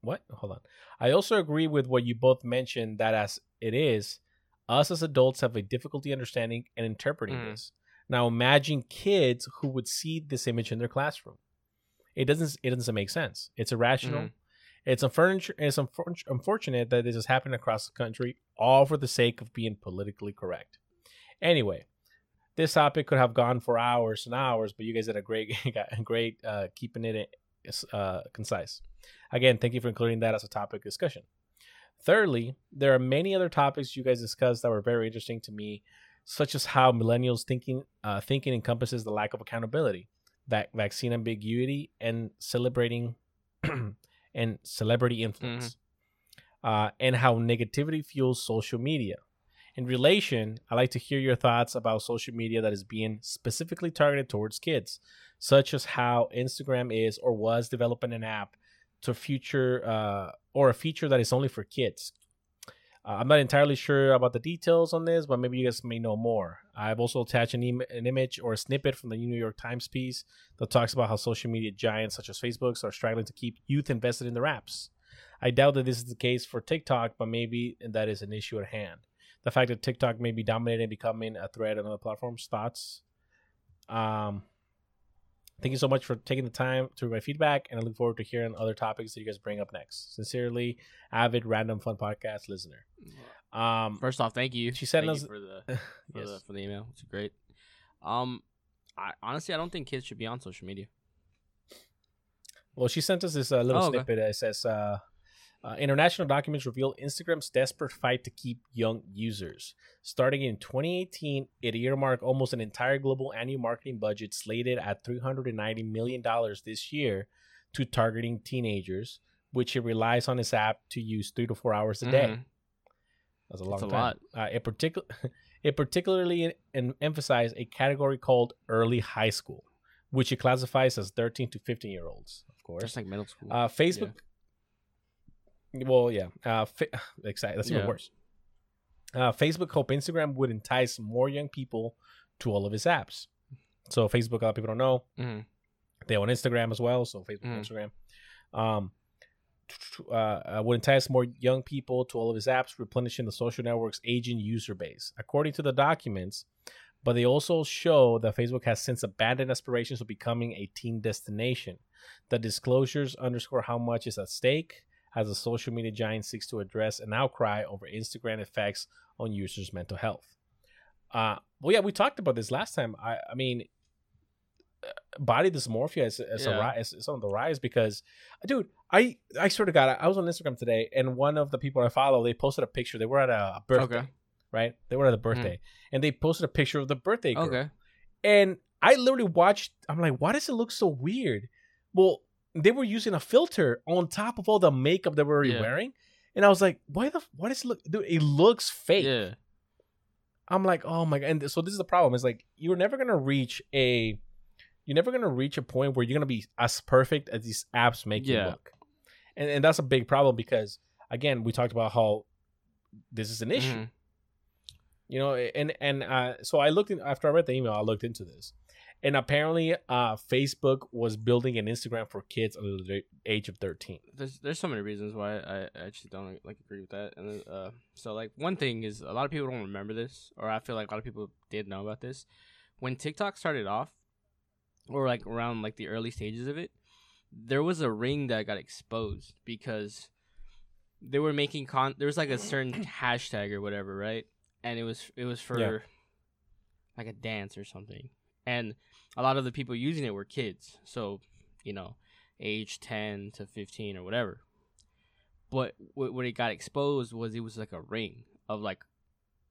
what? Hold on. I also agree with what you both mentioned that as it is, us as adults have a difficulty understanding and interpreting Mhm. this. Now imagine kids who would see this image in their classroom. It doesn't it doesn't make sense. It's irrational. Mhm. It's unfortunate it's unfor- unfortunate that this is happening across the country all for the sake of being politically correct. Anyway, this topic could have gone for hours and hours, but you guys did a great <laughs> great uh, keeping it uh, concise. Again, thank you for including that as a topic discussion. Thirdly, there are many other topics you guys discussed that were very interesting to me, such as how millennials thinking uh, thinking encompasses the lack of accountability, that vaccine ambiguity, and celebrating <clears throat> and celebrity influence, uh, and how negativity fuels social media. In relation, I like to hear your thoughts about social media that is being specifically targeted towards kids, such as how Instagram is or was developing an app to future uh, or a feature that is only for kids. Uh, I'm not entirely sure about the details on this, but maybe you guys may know more. I've also attached an, em- an image or a snippet from the New York Times piece that talks about how social media giants such as Facebook are struggling to keep youth invested in their apps. I doubt that this is the case for TikTok, but maybe that is an issue at hand. The fact that TikTok may be dominating and becoming a threat on other platforms. Thoughts? Um, thank you so much for taking the time to read my feedback, and I look forward to hearing other topics that you guys bring up next. Sincerely, avid random fun podcast listener. Um, First off, thank you. She sent Thank us- you for the <laughs> for, yes. the for the email. It's great. Um, I honestly I don't think kids should be on social media. Well, she sent us this uh, little Oh, okay. snippet. It says, uh, uh, "International documents reveal Instagram's desperate fight to keep young users. Starting in 2018, it earmarked almost an entire global annual marketing budget slated at 390 million dollars this year to targeting teenagers, which it relies on its app to use three to four hours a day. Mhm. That's a long That's a time. lot. Uh, it particular <laughs> it particularly en- emphasized a category called early high school, which it classifies as 13 to 15 year olds, of course. Just like middle school. Uh, Facebook. Well, yeah. Uh, fa- <sighs> exactly. That's even Yeah. worse. Uh, Facebook hoped Instagram would entice more young people to all of its apps. So Facebook, a lot of people don't know, Mhm. they own Instagram as well. So Facebook, and Instagram. Um, <tsk> uh, uh, would entice more young people to all of his apps, replenishing the social network's aging user base. According to the documents, but they also show that Facebook has since abandoned aspirations of becoming a teen destination. The disclosures underscore how much is at stake as the social media giant seeks to address an outcry over Instagram effects on users' mental health. Uh, well, yeah, we talked about this last time. I, I mean, uh, body dysmorphia is, is, a Yeah. rise, is on the rise because, dude, I I swear to God, I, I was on Instagram today, and one of the people I follow, they posted a picture. They were at a, a birthday, Okay. right? They were at a birthday, and they posted a picture of the birthday girl. Okay. And I literally watched. I'm like, why does it look so weird? Well, they were using a filter on top of all the makeup they were already Yeah. wearing, and I was like, why the why does it look? Dude, it looks fake. Yeah. I'm like, oh my god. And so this is the problem. It's like you're never gonna reach a, you're never gonna reach a point where you're gonna be as perfect as these apps make you look, and and that's a big problem because again, we talked about how this is an issue. Mhm. You know, and and uh, so I looked in after I read the email. I looked into this, and apparently, uh, Facebook was building an Instagram for kids under the age of thirteen. there's there's so many reasons why I actually don't like agree with that. And uh, so like one thing is a lot of people don't remember this, or I feel like a lot of people did know about this. When TikTok started off, or like around like the early stages of it, there was a ring that got exposed because they were making con. There was like a certain <clears throat> hashtag or whatever, right? And it was it was for Yeah. like a dance or something, and a lot of the people using it were kids. So you know age 10 to 15 or whatever. But wh- when it got exposed was it was like a ring of like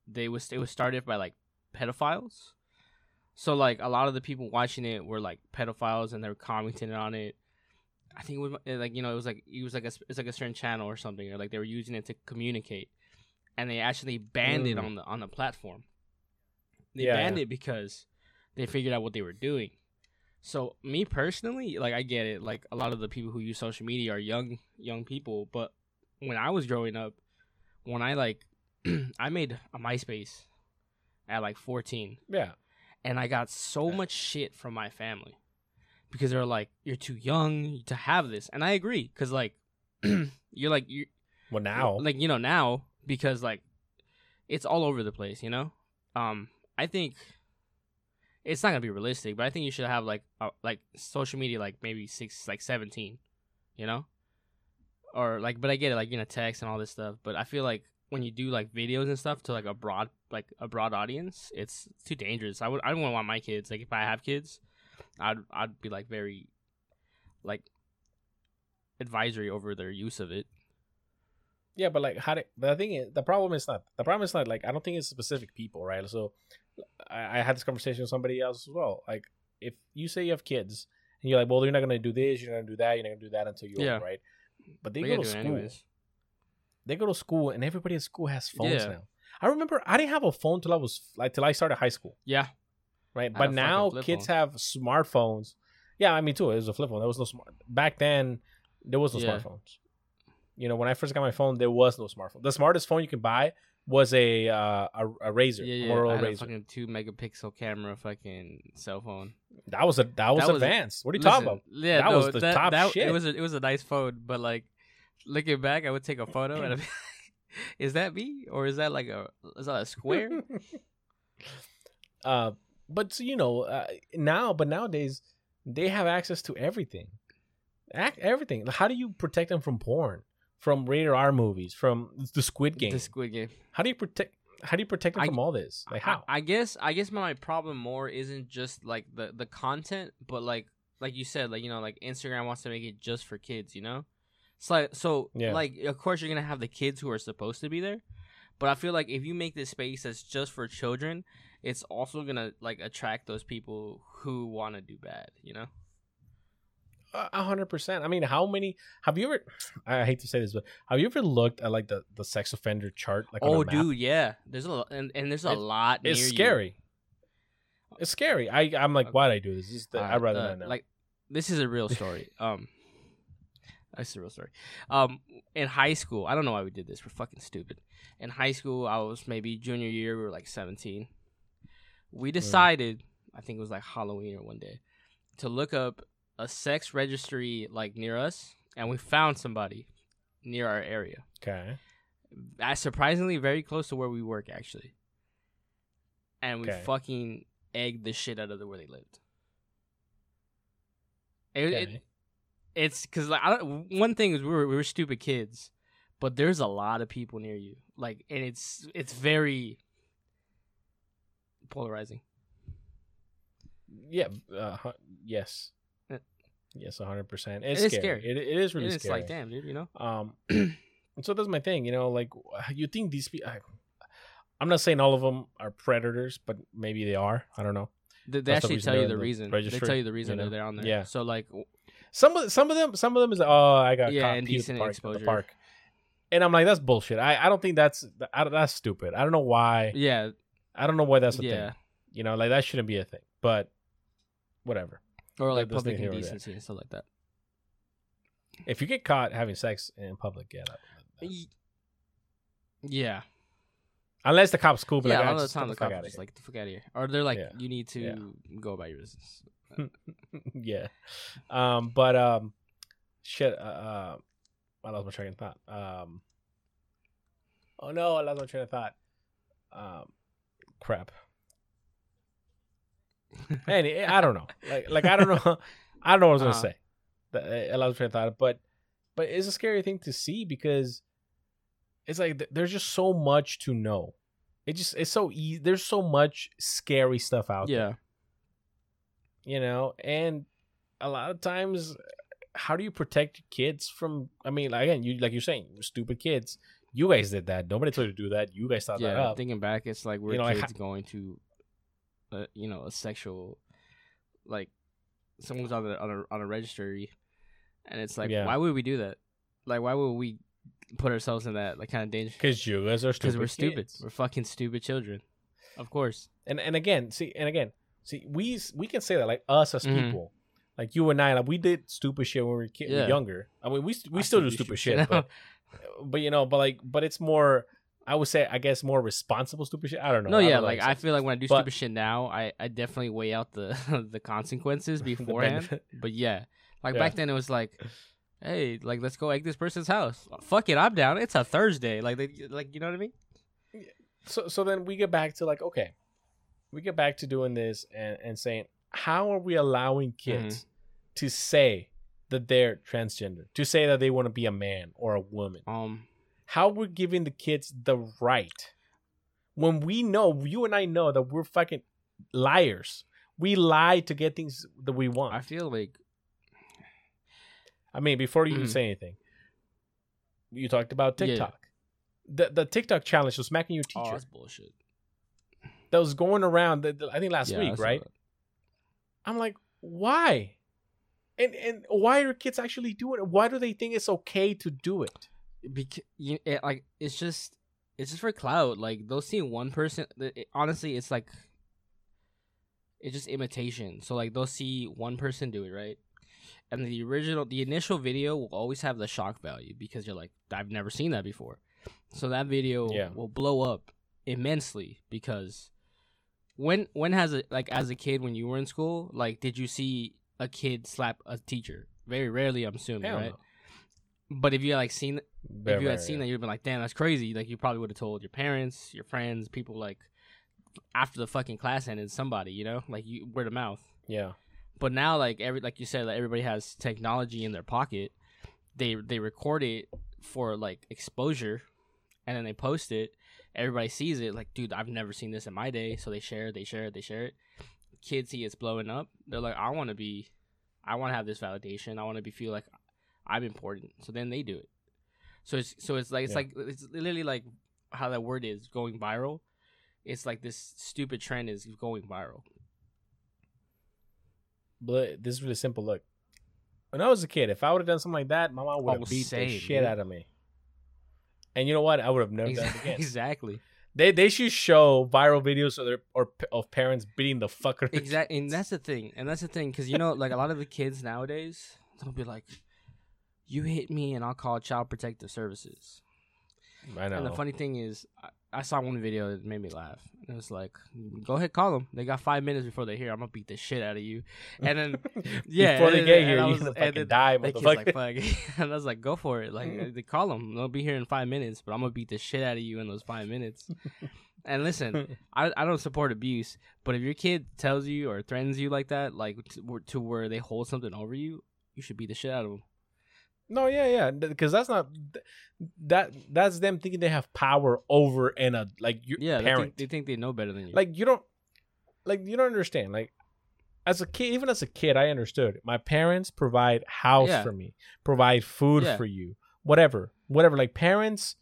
they was it was started by like pedophiles. So like a lot of the people watching it were like pedophiles and they were commenting on it. I think it was uh, like you know it was like it was like a it's like a certain channel or something or like they were using it to communicate, and they actually banned it Mm. on the on the platform. They Yeah, banned yeah. it because they figured out what they were doing. So me personally, like I get it. Like a lot of the people who use social media are young young people, but when I was growing up, when I like <clears throat> I made a MySpace at like 14 Yeah, and I got so much shit from my family because they're like you're too young to have this. And I agree cuz <clears throat> like you're like you well now, like you know now because like it's all over the place you know um i think it's not gonna be realistic but i think you should have like uh, like social media like maybe six like 17 you know or like but i get it like you know text and all this stuff but i feel like when you do like videos and stuff to like a broad like a broad audience it's too dangerous i would i wouldn't want my kids like if i have kids i'd i'd be like very like advisory over their use of it Yeah, but like how? Do, the thing is, the problem is not the problem is not like I don't think it's specific people, right? So I, I had this conversation with somebody else as well. Like if you say you have kids and you're like, well, you're not gonna do this, you're not gonna do that, you're not gonna do that until you're Yeah. old, right? But they go to gotta do it school. anyways. They go to school, and everybody in school has phones Yeah. now. I remember I didn't have a phone till I was like till I started high school, yeah right? I But now kids phone. have smartphones. Yeah, I mean too. It was a flip phone. There was no smart back then. There was no Yeah. smartphones. You know, when I first got my phone, there was no smartphone. The smartest phone you can buy was a uh, a, a RAZR, Yeah, yeah. Motorola I had a RAZR. fucking two megapixel camera, fucking cell phone. That was a that was That was- advanced. what are you talking about? Yeah, That no, was the that, top that, shit. It was a, it was a nice phone, but like looking back, I would take a photo and I'd be <laughs> is that me or is that like a is that a square? <laughs> uh, but so, you know, uh, now, but nowadays they have access to everything, Act, everything. How do you protect them from porn, from rated R movies, from the Squid Game? the Squid Game. How do you protect? How do you protect them I- from all this? Like how? I, I guess I guess my problem more isn't just like the the content, but like like you said, like you know, like Instagram wants to make it just for kids, you know. Like so Yeah. like of course you're gonna have the kids who are supposed to be there, but I feel like if you make this space that's just for children, it's also gonna like attract those people who want to do bad, you know. A hundred percent. I mean, how many? Have you ever? I hate to say this, but have you ever looked at like the the sex offender chart? Like, oh, dude, yeah. There's a lot, and, and there's a It- lot. it's near you. scary. It's scary. I I'm like, Okay. why'd I do this? this is the, Uh, I'd rather uh, not know. Like this is a real story. <laughs> um, this is a real story. Um, in high school, I don't know why we did this. We're fucking stupid. In high school, I was maybe junior year. We were like seventeen. We decided, I think it was like Halloween or one day, to look up a sex registry like near us, and we found somebody near our area. okay. Uh, surprisingly very close to where we work actually and we Okay. fucking egged the shit out of the where they lived it, okay. it, it's because like I don't, one thing is we were, we were stupid kids but there's a lot of people near you like and it's it's very polarizing yeah. Uh, yes. Yes, hundred percent. It's it is scary. scary. It, it is really and it's scary. like damn dude you know Um, and <clears throat> so that's my thing. You know, like you think these people. I'm not saying all of them are predators, but maybe they are. I don't know. they, they That's the actually tell you the in the reason they tell you the reason you know? they're on there Yeah. so like Some of some of them some of them is oh I got Yeah, caught indecent park, at the exposure. park, and I'm like that's bullshit. I, I don't think that's I, that's stupid. I don't know why. yeah I don't know why that's a yeah thing. You know, like that shouldn't be a thing. But whatever. Or like public neither here nor there. indecency and stuff like that If you get caught having sex in public, yeah, that, Yeah, Unless the cops cool, but yeah. like, a "Ah, lot of just the time the the cops just like the fuck out of here, or they're like, Yeah. you need to Yeah. go about your business. <laughs> yeah. Um, but um, shit. Uh, uh, I lost my train of thought. Um, oh no, I lost my train of thought. Um, crap. <laughs> Any, I don't know. Like, like I don't know. <laughs> I don't know what I was gonna Uh-huh. say. That I lost my train of thought, but but it's a scary thing to see because it's like th- there's just so much to know. It just it's so easy. There's so much scary stuff out there Yeah, you know and a lot of times how do you protect kids from i mean like, again you like you're saying stupid kids you guys did that nobody told you to do that you guys thought that up Thinking back, it's like we're You know, like, kids going to, uh, you know, a sexual, like, someone's on a on a on a registry, and it's like, Yeah. why would we do that? Like, why would we put ourselves in that like kind of danger? because you guys are stupid Because we're stupid. kids. We're fucking stupid children. Of course. and and again see and again see we we can say that like us as Mhm. people like you and i like we did stupid shit when we were, kid, Yeah. younger i mean we we I still do stupid shit shit but <laughs> but you know but like but it's more i would say i guess more responsible stupid shit i don't know No, yeah, like I feel like when I do But- stupid shit now, I, I definitely weigh out the <laughs> the consequences <laughs> beforehand. but yeah, like Yeah. back then it was like, hey, like let's go egg this person's house. Fuck it, I'm down. It's a Thursday. Like they, like you know what I mean? so so then we get back to like okay we get back to doing this and and saying how are we allowing kids Mm-hmm. to say that they're transgender to say that they want to be a man or a woman Um, how we're giving the kids the right when we know you and i know that we're fucking liars we lie to get things that we want I feel like I mean before you even Mhm. say anything you talked about Yeah. tiktok the, the tiktok challenge was smacking your oh, teacher that's bullshit. that was going around the, the- i think last Yeah, week right. I'm like, why? And and why are kids actually doing it? Why do they think it's okay to do it? Because you, it, like it's just it's just for clout. Like they'll see one person. It, honestly, it's like it's just imitation. So like they'll see one person do it right, and the original, the initial video will always have the shock value because you're like, I've never seen that before. So that video Yeah. will blow up immensely because when when has a like as a kid when you were in school like did you see a kid slap a teacher? Very rarely, I'm assuming, Hell right? no. But if you had like seen if you had seen that, you'd been like, "Damn, that's crazy!" Like you probably would have told your parents, your friends, people like after the fucking class ended, somebody, you know, like you word of mouth. Yeah. But now, like every like you said, like everybody has technology in their pocket. They they record it for like exposure, and then they post it. Everybody sees it. Like, dude, I've never seen this in my day. So they share, it, they share it, they share it. Kids see it's blowing up. They're like, I want to be, I want to have this validation. I want to be feel like I'm important. So then they do it. So it's so it's like it's Yeah. like it's literally like how that word is going viral. It's like this stupid trend is going viral. But this is really simple. Look, when I was a kid, if I would have done something like that, my mom would have Oh, beat same, the shit dude. out of me. And you know what? I would have never done it <laughs> again. exactly. They they should show viral videos of their or of parents beating the fucker. Exactly, and that's the thing, and that's the thing, because you know, like a lot of the kids nowadays, they'll be like, "You hit me, and I'll call Child Protective Services." I know. And the funny thing is, I, I saw one video that made me laugh. And it was like, "Go ahead, call them. They got five minutes before they're here. I'm gonna beat the shit out of you." And then, <laughs> yeah, before they get and here, I you're was- and fucking then die, motherfucker. like, "Fuck," <laughs> and I was like, "Go for it!" Like, they call them. They'll be here in five minutes, but I'm gonna beat the shit out of you in those five minutes. <laughs> and listen, I, I don't support abuse, but if your kid tells you or threatens you like that, like to, to where they hold something over you, you should beat the shit out of them. No, yeah, yeah, because that's not that. That's them thinking they have power over and a like your Yeah, they think, they think they know better than you. like you don't, like you don't understand. Like as a kid, even as a kid, I understood. My parents provide house Yeah. for me, provide food Yeah. for you, whatever, whatever. Like parents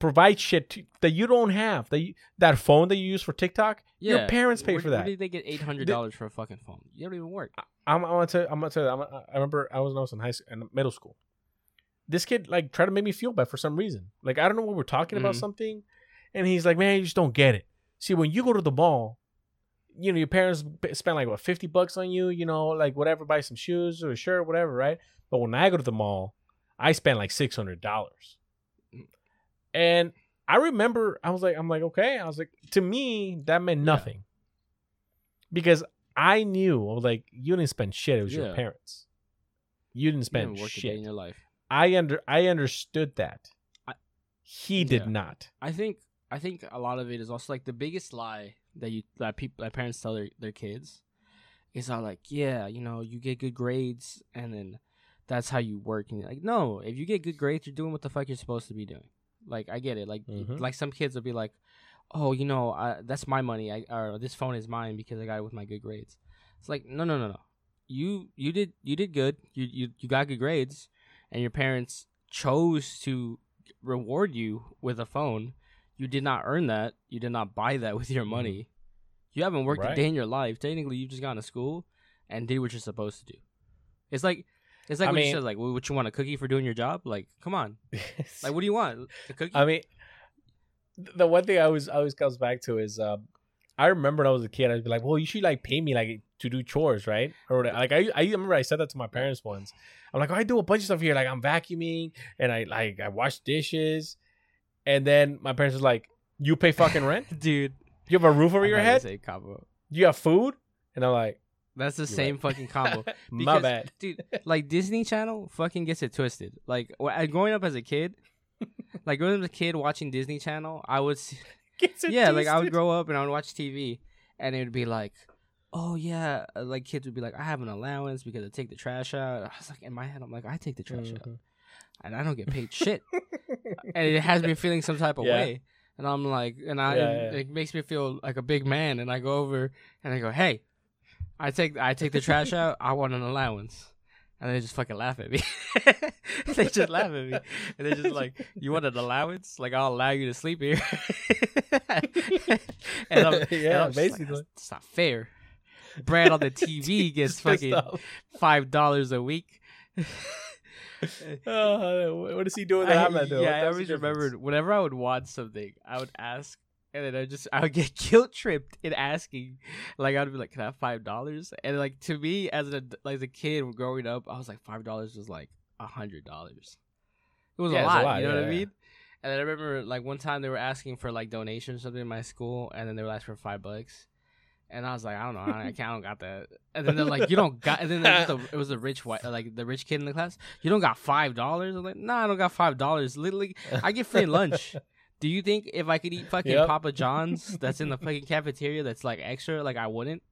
provide shit to, that you don't have. That you, that phone that you use for TikTok, yeah, your parents pay where, for Where that. did they get eight hundred dollars for a fucking phone? You don't even work. I'm, I'm gonna tell. I'm gonna tell you. I'm, I remember I was when I was in high school, in middle school. This kid like tried to make me feel bad for some reason. Like I don't know what we're talking about Mhm. something, and he's like, "Man, you just don't get it." See, when you go to the mall, you know your parents spend like what fifty bucks on you, you know, like whatever, buy some shoes or a shirt, whatever, right? But when I go to the mall, I spend like six hundred dollars. And I remember I was like, I'm like, okay. I was like, to me, that meant nothing. Because I knew, I was like, you didn't spend shit. It was your parents. You didn't You spend a day shit. in your life. I under I understood that. I- he did Yeah. not. I think I think a lot of it is also like the biggest lie that you that people that parents tell their, their kids is all like, yeah, you know, you get good grades and then that's how you work. And you're like, no, if you get good grades, you're doing what the fuck you're supposed to be doing. Like I get it. Like Mhm. like some kids will be like, oh, you know, I, that's my money. I or this phone is mine because I got it with my good grades. It's like no no no no. You you did you did good. You you you got good grades, and your parents chose to reward you with a phone. You did not earn that. You did not buy that with your money. You haven't worked a day in your life. Technically, you've just gone to school and did what you're supposed to do. It's like it's like I when you said like, "What you want a cookie for doing your job?" Like, come on, <laughs> like what do you want? A cookie? I mean, the one thing I always always comes back to is um, I remember when I was a kid, I'd be like, "Well, you should like pay me like to do chores, right?" Or like I I remember I said that to my parents once. I'm like, oh, "I do a bunch of stuff here, like I'm vacuuming and I like I wash dishes," and then my parents was like, "You pay fucking rent? <laughs> dude. You have a roof over I'm your head? Say. You have food?" And I'm like, That's the You're same right. fucking combo. <laughs> "My <laughs> bad." dude like disney channel fucking gets it twisted like growing up as a kid <laughs> like growing up as a kid watching disney channel i would see, Gets it yeah like i would grow up and i would watch tv and it would be like oh yeah uh, like kids would be like i have an allowance because i take the trash out i was like in my head i'm like i take the trash out Mhm. and i don't get paid shit and it has me feeling some type of Yeah. way and i'm like and i Yeah, it, yeah. it makes me feel like a big man and i go over and i go hey i take i take the trash out i want an allowance and they just fucking laugh at me. <laughs> they just laugh at me, and they're just like, "You want an allowance? Like I'll allow you to sleep here." <laughs> and I'm, and Yeah, I'm just like, basically. "That's- that's not fair. Brad on the <laughs> TV gets fucking five dollars a week. Oh, what is he doing that I, am not doing? yeah, I always remembered whenever I would want something, I would ask, and then I just I would get <laughs> guilt tripped in asking. Like I'd be like, "Can I have five dollars?" And like to me, as a like as a kid growing up, I was like, five dollars was like a hundred dollars. It was Yeah, a, it's a lot, lot, You know yeah, what I mean? And then I remember like one time they were asking for like donations or something in my school, and then they were asking for five bucks. And I was like, I don't know, I, can't, I don't got that. And then they're like, you don't got. And then it was, the, it was the rich white, like the rich kid in the class. You don't got five dollars. I'm like, nah, I don't got five dollars. Literally, I get free lunch. Do you think if I could eat fucking Yep. Papa John's <laughs> that's in the fucking cafeteria that's like extra, like I wouldn't?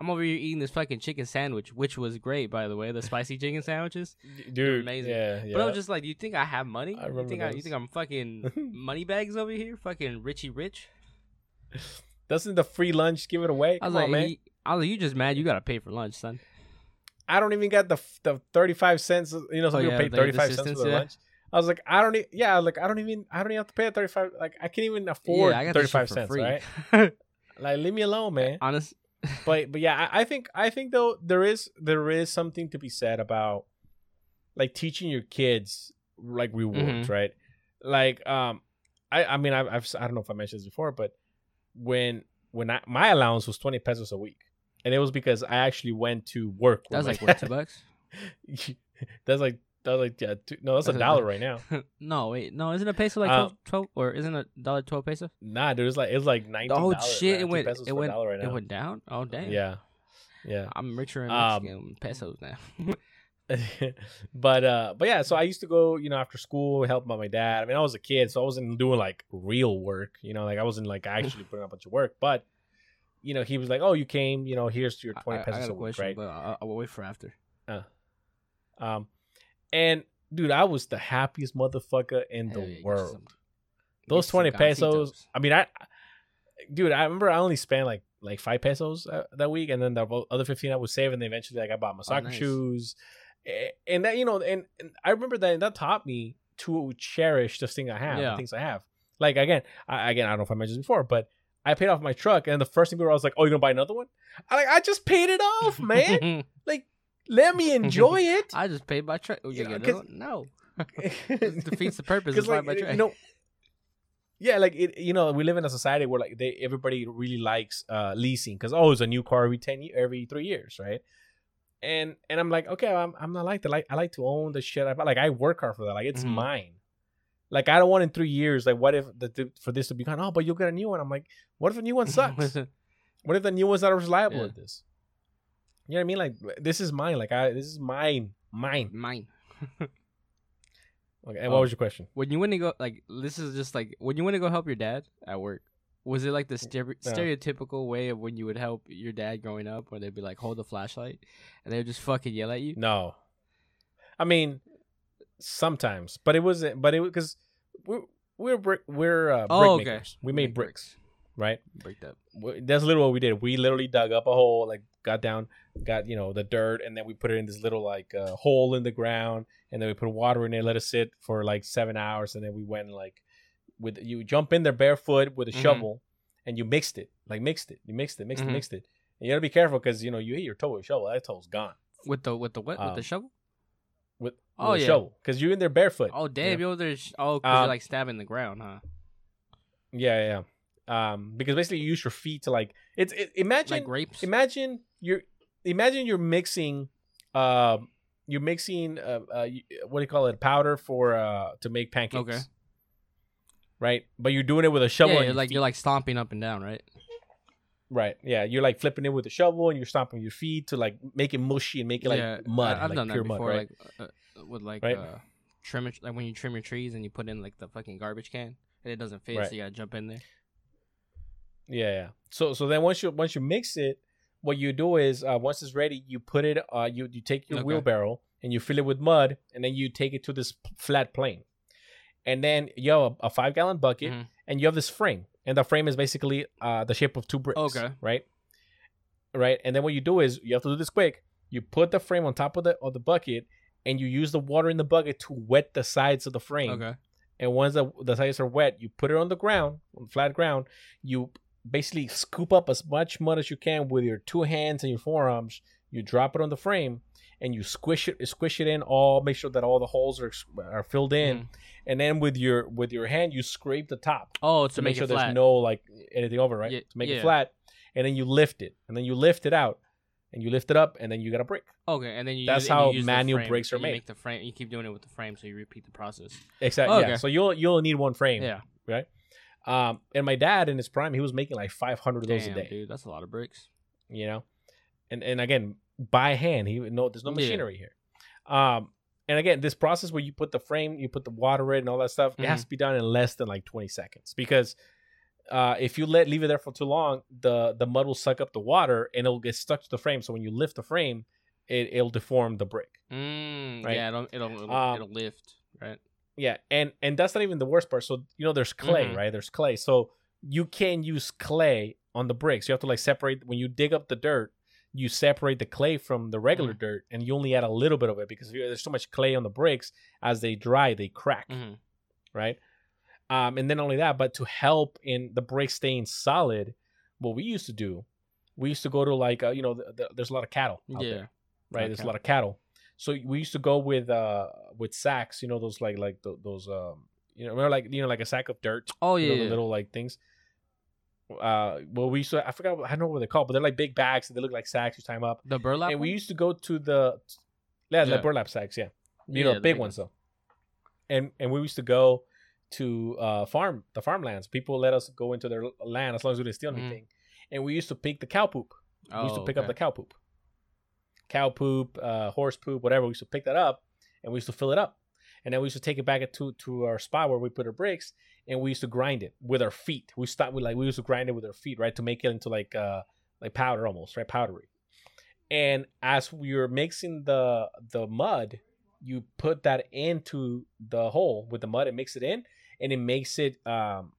I'm over here eating this fucking chicken sandwich, which was great by the way, the spicy chicken sandwiches. <laughs> dude. amazing. Yeah, yeah. But I was just like, do you think I have money? I you remember think I, you think I'm fucking <laughs> money bags over here, fucking Richie Rich? Doesn't the free lunch give it away? I was Come like, on, man. "You- I was like, you just mad? You gotta pay for lunch, son. I don't even get the the thirty five cents. You know, some Oh, people yeah, pay thirty five cents for yeah. lunch. I was like, I don't. E- yeah, like I don't even. I don't even have to pay a thirty five. Like I can't even afford yeah, thirty five cents. free. Right? <laughs> Like leave me alone, man. <laughs> Honest, <laughs> but but yeah, I, I think I think though there is there is something to be said about like teaching your kids like rewards, Mhm. right? Like um, I I mean I've, I've I don't know if I mentioned this before, but when when I, my allowance was twenty pesos a week, and it was because I actually went to work. that was like what two bucks? that's like like yeah, two, no, that's a That's a dollar right now. <laughs> no, wait, no, isn't a peso like Uh, 12, 12 or isn't a dollar twelve peso? Nah, dude, it was like it was like nineteen. Oh shit! It went, it went, right it went down. Oh damn! Yeah, yeah. I'm richer in Um, pesos now. <laughs> but uh but yeah so i used to go you know after school help out my dad i mean i was a kid so i wasn't doing like real work you know like i wasn't like <laughs> actually putting up a bunch of work but you know he was like oh you came you know here's your 20 I pesos got a week question, right but I'll, I'll wait for after. um and dude i was the happiest motherfucker in the world some- those 20 pesos gansitos. i mean i dude i remember i only spent like like five pesos uh, that week and then the other 15 i was saving and eventually like i bought my soccer Oh, nice. shoes and that you know and, and i remember that and that taught me to cherish this thing i have Yeah. the things i have like again I, again i don't know if i mentioned this before but i paid off my truck and the first thing we were I was like oh you're gonna buy another one i like i just paid it off <laughs> man let me enjoy <laughs> it I just paid my track. Oh, you Yeah, No, <laughs> it defeats the purpose of like my you know, yeah, like it, you know, we live in a society where like they everybody really likes uh leasing because oh, it's a new car every ten every three years, right? And and I'm like, okay, I'm I'm not like that. Like I like to own the shit. I like I work hard for that. Like it's Mhm. mine. Like I don't want in three years. Like what if the, the, for this to be gone? Oh, but you'll get a new one. I'm like, what if the new one sucks? <laughs> what if the new one's not as reliable Yeah. at this? You know what I mean? Like this is mine. Like I this is mine, mine. Mine. Okay, and what Oh. was your question? When you went to go, like, this is just like when you went to go help your dad at work. Was it like the stere- No. stereotypical way of when you would help your dad growing up, where they'd be like, "Hold the flashlight," and they would just fucking yell at you? No, I mean sometimes, but it wasn't. But it was because we're we're brick, we're uh, brick Oh, okay. makers. We made Make bricks, right? Break that. that's literally what we did. We literally dug up a hole, like got down, got you know the dirt, and then we put it in this little like uh, hole in the ground, and then we put water in it, let it sit for like seven hours, and then we went like with you jump in there barefoot with a Mhm. shovel, and you mixed it, like mixed it, you mixed it, mixed Mhm. it, mixed it. And you gotta be careful because you know you hit your toe with a shovel, that toe's gone With the with the what? with Um, the shovel? with, with Oh, yeah. shovel because you're in there barefoot. Oh damn, you know? yo, there's oh, because Um, you're like stabbing the ground, huh? Yeah, yeah. Um, because basically you use your feet to like it's it, imagine Like grapes. imagine you're imagine you're mixing um you're mixing uh, uh what do you call it powder for uh to make pancakes Okay. right but you're doing it with a shovel yeah, you're like feet. you're like stomping up and down, right? right yeah you're like flipping it with a shovel and you're stomping your feet to like make it mushy and make it like yeah, mud I, have like done pure that mud before, right like uh, uh, with like Right. uh, trim it, like when you trim your trees and you put in like the fucking garbage can and it doesn't fit, Right. so you gotta jump in there. Yeah yeah so so then once you once you mix it what you do is uh once it's ready you put it uh you you take your Okay. wheelbarrow and you fill it with mud and then you take it to this p- flat plane and then you have a, a five gallon bucket Mhm. and you have this frame and the frame is basically uh the shape of two bricks Okay. right right and then what you do is you have to do this quick you put the frame on top of the of the bucket and you use the water in the bucket to wet the sides of the frame Okay. and once the, the sides are wet you put it on the ground on flat ground you basically scoop up as much mud as you can with your two hands and your forearms you drop it on the frame and you squish it squish it in all make sure that all the holes are are filled in Mhm. and then with your with your hand you scrape the top Oh, to, to make, make, sure flat. there's no like anything over right Yeah, to make yeah. it flat and then you lift it and then you lift it out and you lift it up and then you got a brick Okay, and then you That's use, you how the manual frame, bricks are and you made. Make the frame. You keep doing it with the frame, so you repeat the process. exactly Okay. yeah so you'll you'll need one frame Yeah. Um and my dad in his prime he was making like 500 of those Damn, a day dude, that's a lot of bricks. you know and and again by hand he no there's no Yeah. machinery here um and again this process where you put the frame you put the water in and all that stuff it Mm-hmm. has to be done in less than like 20 seconds because uh if you let leave it there for too long the the mud will suck up the water and it'll get stuck to the frame so when you lift the frame it, it'll deform the brick Mm, Right. Yeah, it'll it'll it'll, Um, it'll lift, right? Yeah and and that's not even the worst part so you know there's clay Mhm. right there's clay so you can use clay on the bricks you have to like separate when you dig up the dirt you separate the clay from the regular Mm. dirt and you only add a little bit of it because there's so much clay on the bricks as they dry they crack hmm right um and then only that but to help in the bricks staying solid what we used to do we used to go to like uh, you know the, the, there's a lot of cattle out Yeah. there right? There's a lot of cattle. So we used to go with uh with sacks, you know, those like like th- those um you know remember like you know like a sack of dirt, Oh you yeah, know, the yeah. little like things. Uh, well, we used to I forgot I don't know what they're called, but they're like big bags. And they look like sacks. You tie them up, the burlap. and we used to go to the yeah, Yeah. the burlap sacks, yeah, you Yeah, know, big big ones though. And and we used to go to uh farm the farmlands. People let us go into their land as long as we didn't steal Mhm. anything, and we used to pick the cow poop. We used to Oh, pick up the cow poop. Cow poop, uh, horse poop, whatever. We used to pick that up and we used to fill it up. And then we used to take it back to, to our spot where we put our bricks and we used to grind it with our feet. We stopped with like we used to grind it with our feet, right? To make it into like uh like powder almost, right? Powdery. And as we were mixing the the mud, you put that into the hole with the mud and mix it in and it makes it um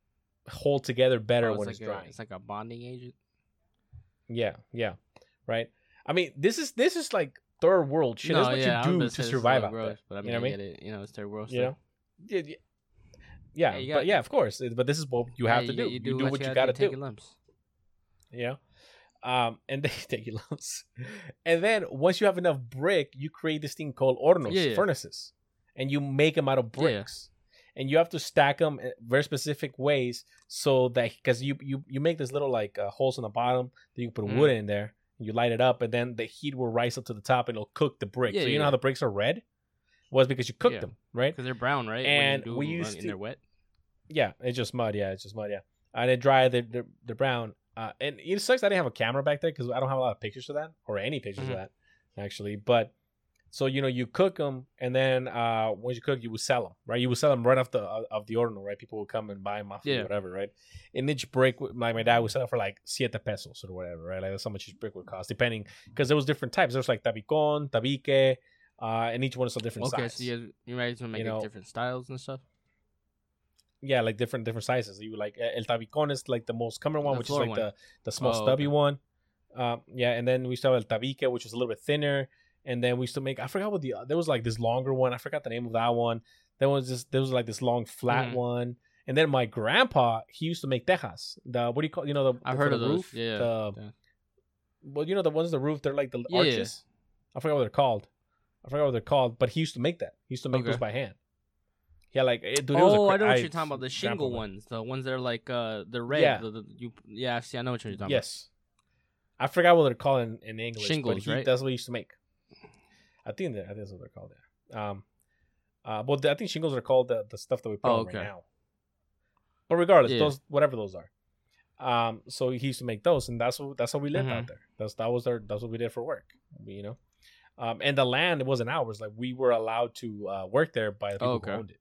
hold together better Oh, when like it's a. It's like a bonding agent. Yeah, yeah, right. I mean, this is this is like third world shit. no, That's what yeah, you do to survive out gross, there. But I mean, You know what I mean? it. You know, it's third world. You know, stuff. yeah, yeah, yeah, Yeah, but yeah, of course. But this is what you have to you, do. You, You, do, do what, you gotta got to take do. your lumps. Know, um, <laughs> and they take your loans. And then once you have enough brick, you create this thing called hornos, Yeah, yeah. furnaces, and you make them out of Yeah. bricks. And you have to stack them in very specific ways so that because you, you you make this little like uh, holes on the bottom that you can put Mhm. wood in there. You light it up, and then the heat will rise up to the top, and it'll cook the brick. Yeah, so you yeah. know how the bricks are red. was because you cooked Yeah. them, right? Because they're brown, right? When you And do we used and to- they're wet. Yeah, it's just mud. Yeah, it's just mud. Yeah, and they dry. They're they're, they're brown. Uh, and it sucks. I didn't have a camera back there because I don't have a lot of pictures of that or any pictures Mhm. of that actually. But so you know, you cook them, and then uh, once you cook, you would sell them, right? You would sell them right off the uh, of the horno, right? People would come and buy them off, yeah. Whatever, right? And each brick, like my dad would sell it for like siete pesos or whatever, right? Like that's how much each brick would cost, depending because there was different types. There was like tabicon, tabique, uh, and each one is a different Okay, size. so you you guys to make You know- different styles and stuff. yeah, like different different sizes. You like el tabicon is like the most common one, The which is like one. the the small Oh, stubby okay. one. Um, yeah, and then we still have el tabique, which was a little bit thinner, and then we used to make. I forgot what the there was like this longer one. I forgot the name of that one. There was this. There was like this long flat Mhm. one, and then my grandpa he used to make tejas. The what do you call you know the I've for heard the of those. roof? Yeah. The, yeah. well, you know the ones the roof. They're like the Yeah, yeah. arches. I forgot what they're called. I forgot what they're called, but he used to make that. He used to make those by hand. Yeah, like it, dude, it was a oh, cra- I know what I- you're talking about. The shingle ones, the ones that are like uh the red. Yeah. The, the, you yeah. See, I know what you're talking about. Yes. I forgot what they're called in, in English, but Shingles, he, right? that's what he used to make. I think that I think that's what they're called. Yeah. Um, uh, but I think shingles are called the, the stuff that we put Oh, on right now. But regardless, Yeah. those whatever those are. Um, so he used to make those, and that's what that's how we lived out Mhm. there. That's that was our that's what we did for work. You know, um, and the land it wasn't ours. Like we were allowed to uh, work there by the people Oh, okay. who owned it.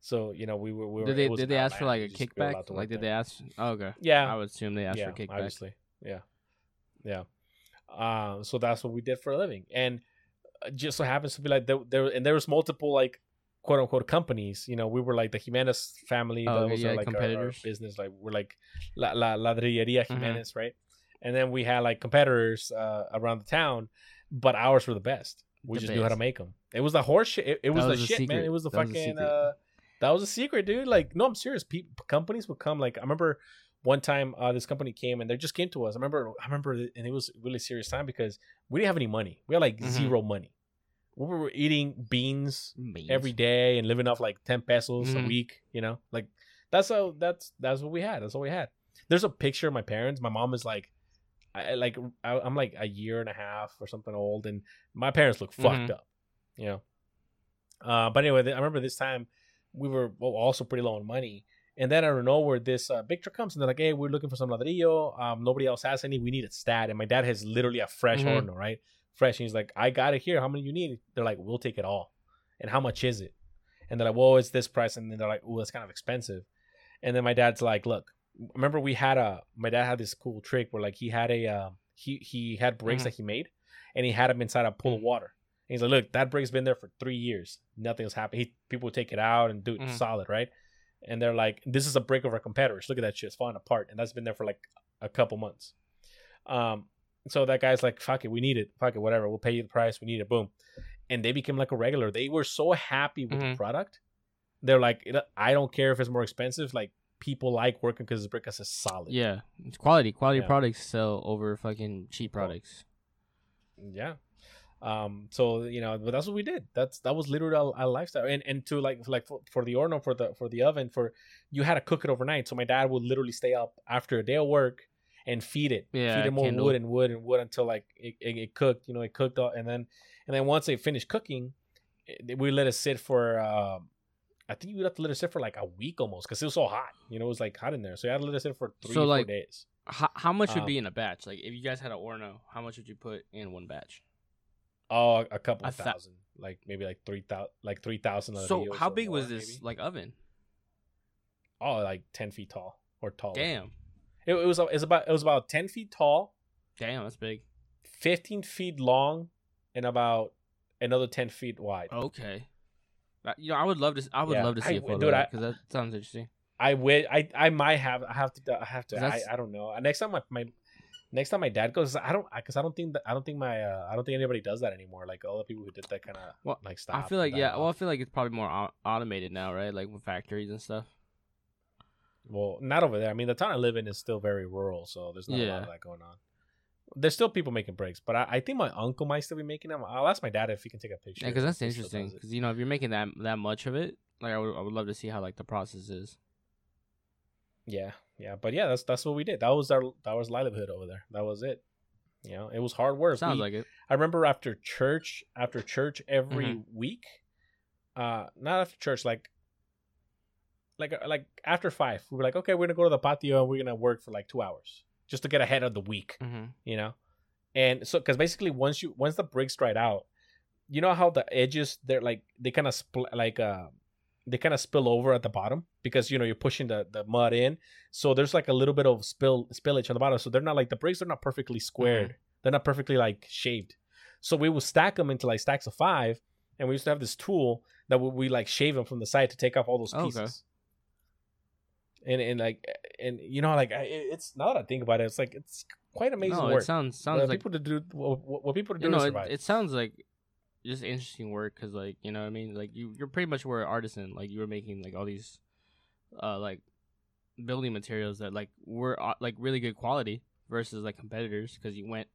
So you know we were. We were. Did they did they ask for like a just- we were kickback? Like did there. they ask? Oh, okay. Yeah, I would assume they asked yeah, for a kickback. obviously. Yeah, yeah. Uh, so that's what we did for a living, and just so happens to be like there, there and there was multiple like quote unquote companies. You know, we were like the Jimenez family. Oh, okay, yeah, our, like our- our, competitors. business. Like we're like La, La Ladrilleria Mhm. Jimenez, right? And then we had like competitors uh, around the town, but ours were the best. We The just knew how to make them. It was the horse shit. It, it was, was the shit, man. It was the That fucking. secret. uh, that was a secret, dude. Like, no, I'm serious. People, companies would come. Like, I remember one time uh, this company came and they just came to us. I remember, I remember, and it was a really serious time because we didn't have any money. We had like Mhm. zero money. We were eating beans Beans. every day and living off like ten pesos a Mhm. week. You know, like that's how that's that's what we had. That's what we had. There's a picture of my parents. My mom is like, I like I, I'm like a year and a half or something old, and my parents look fucked Mhm. up. You know. Uh, but anyway, I remember this time we were well, also pretty low on money. And then out of nowhere, this uh, big truck comes and they're like, "Hey, we're looking for some ladrillo. Um, nobody else has any. We need it stat." And my dad has literally a fresh Mhm. horno, right? Fresh. And he's like, "I got it here. How many you need?" They're like, "We'll take it all." And how much is it? And they're like, "Well, it's this price." And then they're like, "Oh, that's kind of expensive." And then my dad's like, "Look, remember we had a my dad had this cool trick where like he had a uh, he he had brakes Mhm. that he made, and he had them inside a pool of water." And he's like, "Look, that brake's been there for three years. Nothing's happened. He people would take it out and do it Mhm. solid, right?" And they're like, "This is a brake of our competitors. Look at that shit. It's falling apart." And that's been there for like a couple months. Um, so that guy's like, "Fuck it, we need it. Fuck it, whatever. We'll pay you the price. We need it. Boom." And they became like a regular. They were so happy with the Mhm. product. They're like, "I don't care if it's more expensive. Like people like working because the brick is solid." Yeah, it's quality. Quality Yeah. products sell over fucking cheap products. yeah um so you know but that's what we did that's that was literally our, our lifestyle and and to like like for, for the horno for the for the oven for you had to cook it overnight so my dad would literally stay up after a day of work and feed it Yeah, feed it more kindle. wood and wood and wood until like it, it, it cooked you know it cooked all, and then and then once it finished cooking it, we let it sit for um I think you have to let it sit for like a week almost because it was so hot. You know, it was like hot in there. So you had to let it sit for three, So, four like, days. How, how much would Um, be in a batch? Like if you guys had an horno, how much would you put in one batch? Oh, a couple a thousand, like maybe like three thousand, like three thousand. So how big was this like oven? Oh, like ten feet tall or taller. Damn, It, it was. It's about. It was about ten feet tall, damn, that's big. fifteen feet long, and about another ten feet wide. Okay, Uh, you know I would love to. I would Yeah, love to see I- a photo because that sounds interesting. I wish. I. I might have. I have to. I have to. I, I don't know. Next time my, my next time my dad goes, I don't. Because I don't think that. I don't think my. Uh, I don't think anybody does that anymore. Like all the people who did that kind of Well, like stop. I feel like yeah. off. Well, I feel like it's probably more au- automated now, right? Like with factories and stuff. Well, not over there. I mean, the town I live in is still very rural, so there's not a lot of that going on. There's still people making breaks, but I, I think my uncle might still be making them. I'll ask my dad if he can take a picture. Yeah, because that's if he still interesting. Because you know, if you're making that that much of it, like I would, I would love to see how like the process is. Yeah, yeah, but yeah, that's that's what we did. That was our that was livelihood over there. That was it. You know, it was hard work. Sounds We- like it. I remember after church, after church every Mm-hmm. week, uh, not after church, like, like, uh, like after five, we were like, okay, we're gonna go to the patio and we're gonna work for like two hours just to get ahead of the week, Mm-hmm. you know. And so, because basically, once you once the bricks dried out, you know how the edges they're like they kind of split like uh they kind of spill over at the bottom because you know you're pushing the, the mud in. So there's like a little bit of spill spillage on the bottom. So they're not like the bricks are not perfectly squared. Mm-hmm. They're not perfectly like shaved. So we would stack them into like stacks of five and we used to have this tool that we, we like shave them from the side to take off all those Okay. pieces. And and like and you know like I- it's now that i think about it it's like it's quite amazing No, work. it sounds what sounds like people to do what, what people to do you know to it, it sounds like just interesting work because like you know what I mean like you you're pretty much were an artisan like you were making like all these uh like building materials that like were uh, like really good quality versus like competitors because you went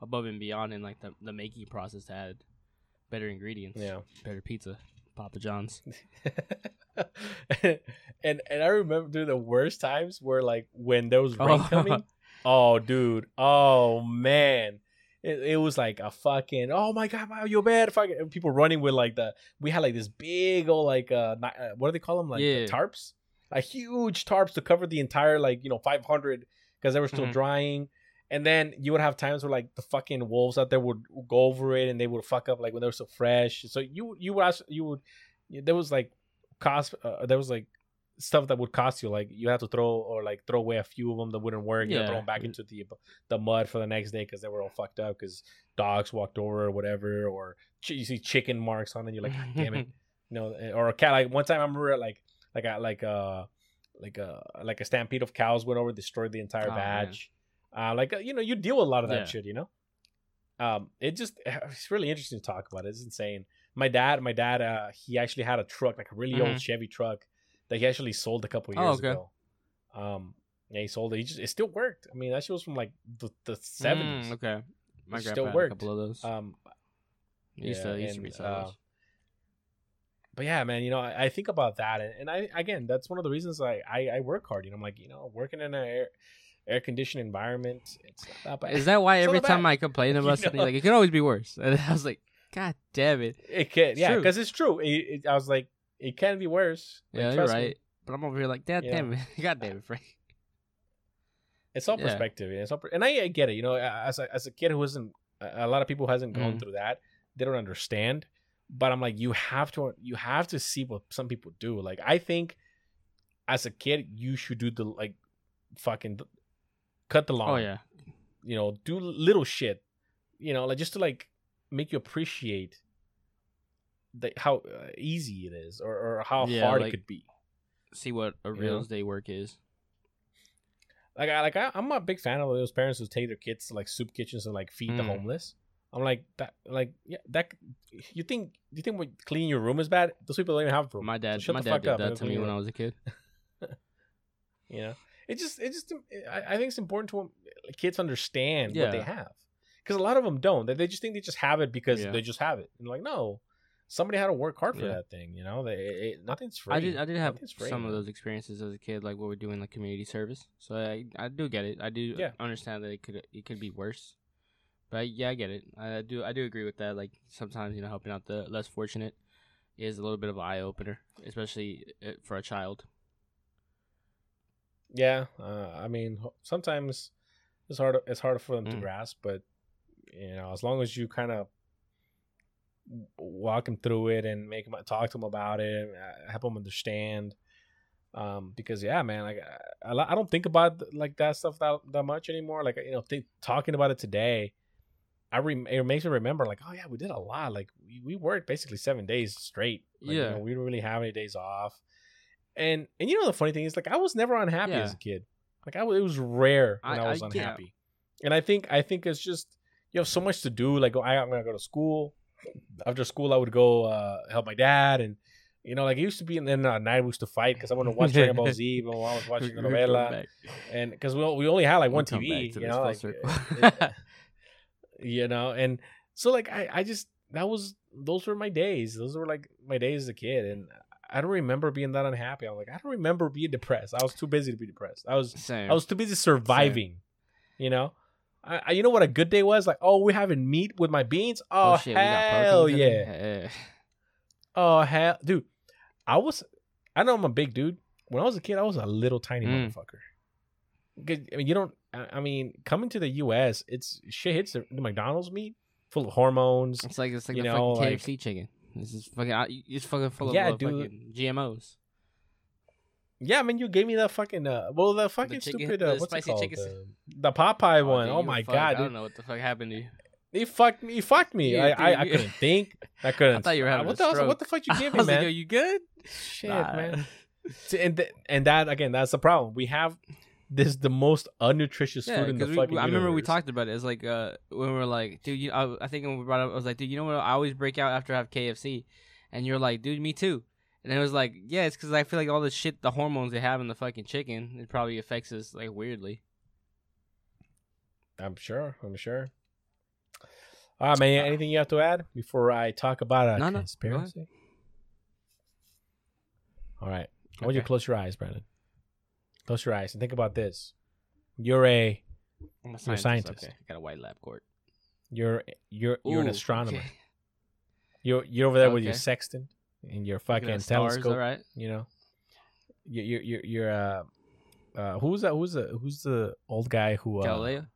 above and beyond in like the, the making process to add better ingredients yeah better pizza Papa John's <laughs> and and I remember dude, the worst times were like when there was <laughs> rain Oh. coming. Oh, dude. Oh man. It, it was like a fucking oh my god wow you're bad. Fucking people running with like the we had like this big old like uh, uh what do they call them like Yeah. tarps? Like huge tarps to cover the entire like you know 500 because they were still Mhm. drying. And then you would have times where like the fucking wolves out there would go over it and they would fuck up like when they were so fresh. So you you would ask you would there was like cost uh, there was like stuff that would cost you like you had to throw or like throw away a few of them that wouldn't work you know, Yeah. throw them back into the the mud for the next day because they were all fucked up because dogs walked over or whatever or ch- you see chicken marks on it you're like damn it <laughs> you know eh, or a cat like one time i remember like like a like a like a like a stampede of cows went over destroyed the entire Oh, badge uh like uh, you know you deal with a lot of that Yeah. shit you know um it just it's really interesting to talk about it's insane my dad my dad uh he actually had a truck like a really old Mhm. chevy truck that he actually sold a couple Oh, years okay. ago um yeah he sold it he just it still worked i mean that shit was from like the, the Mm, 70s okay my It still worked. a couple of those um used to used to and, resell uh, but yeah, man, you know, I, I think about that, and, and I again, that's one of the reasons I, I I work hard. You know, I'm like, you know, working in an air air conditioned environment, it's not that bad. Is that why It's every time. I complain <laughs> You about something know? like it can always be worse? <laughs> And I was like, God damn it! it can, yeah, because it's true. It, it, I was like, it can be worse. Like, Yeah, you're trust me. right. But I'm over here like, God Yeah. damn it! <laughs> God damn it, Frank. It's all Yeah. perspective, and it's all, per- and I, I get it. You know, as a, as a kid who isn't, a lot of people who hasn't gone Mhm. through that, they don't understand. But I'm like, you have to, you have to see what some people do. Like, I think, as a kid, you should do the like, fucking, cut the lawn. Oh yeah, you know, do little shit, you know, like just to like make you appreciate the, how uh, easy it is or, or how Yeah, hard like- it could be. see what a real know? day work is. Like I like I, I'm a big fan of those parents who take their kids to like soup kitchens and like feed the Mm. homeless. I'm like that, like yeah, that. You think you think what cleaning your room is bad? Those people don't even have a room. My dad, shut my dad did that to me when I was a kid. <laughs> You know, it just it just I, I think it's important to kids understand what they have because a lot of them don't. They, they just think they just have it because Yeah. they just have it. And like no, somebody had to work hard for Yeah. that thing. You know, they it, nothing's free. I did, I did have free, some of those experiences as a kid, like what we're doing, like community service. So I, I do get it. I do Yeah. understand that it could, it could be worse. But yeah, I get it. I do, I do agree with that. Like sometimes, you know, helping out the less fortunate is a little bit of an eye opener, especially uh, for a child. Yeah, uh, I mean, sometimes it's hard. It's hard for them to Mm. grasp, but you know, as long as you kind of walk them through it and make them talk to them about it, uh, help them understand. Um, because yeah, man, like I, I don't think about like that stuff that, that much anymore. Like you know, think, talking about it today, I rem- it makes me remember like, oh yeah, we did a lot. Like we, we worked basically seven days straight. Like, you Yeah. know, we didn't really have any days off. And and you know the funny thing is like I was never unhappy Yeah. as a kid. Like I it was rare when I- I, was I- yeah. unhappy. And I think I think it's just you have so much to do. Like I, I'm gonna go to school. After school, I would go uh, help my dad, and you know, like it used to be. And then at night we used to fight because I want to watch Dragon Ball Z, <laughs> but while I was watching the We're novela, and because we we only had like We'll one TV, you know, like <laughs> it- you know, and so like I I just that was those were my days. Those were like my days as a kid, and I don't remember being that unhappy. I'm like I don't remember being depressed. I was too busy to be depressed. I was Same. I was too busy surviving. You know, I, I you know what a good day was like. Oh, we're having meat with my beans. Oh, shit, we got hell <laughs> yeah! Oh hell, dude! I was, I know I'm a big dude. When I was a kid, I was a little tiny Mm. motherfucker. I mean, you don't. I mean, coming to the U.S., it's shit hits the, the McDonald's meat full of hormones. It's like it's like the know, fucking like- KFC chicken. This is fucking. It's fucking full of Yeah, uh, dude. fucking GMOs. Yeah, I mean, you gave me that fucking uh, well, the fucking chicken- stupid the uh, what's it called? chicken- The, the Popeye Oh, one. dude, Oh my fuck- god, I don't know what the fuck happened to you. He fucked me. He fucked me. Yeah, I, I, I couldn't think. I <laughs> couldn't. I thought you were having what a the stroke. What the fuck you <laughs> give me, like, man? "Yo, you good? Shit, Nah. man. See, and th- and that again, that's the problem. We have this the most unnutritious Yeah, food in the we, fucking. I remember we talked about it. It's like uh, when we were like, dude, you, I, I think when we brought up, I was like, dude, you know what? I always break out after I have KFC, and you're like, dude, me too. And it was like, yeah, it's because I feel like all the shit, the hormones they have in the fucking chicken, it probably affects us like weirdly. I'm sure. I'm sure. All right, man. Uh, anything you have to add before I talk about a No, no. All right. I want you to close your eyes, Brandon. Close your eyes and think about this. You're a I'm a You're a scientist. scientist. Okay, I got a white lab coat. you're you're you're an astronomer. okay. You're you're over there with your Okay. sextant and your fucking stars, telescope. all right. You know, you you you're, you're uh, uh, who's that? Who's the who's the old guy who uh, Galileo.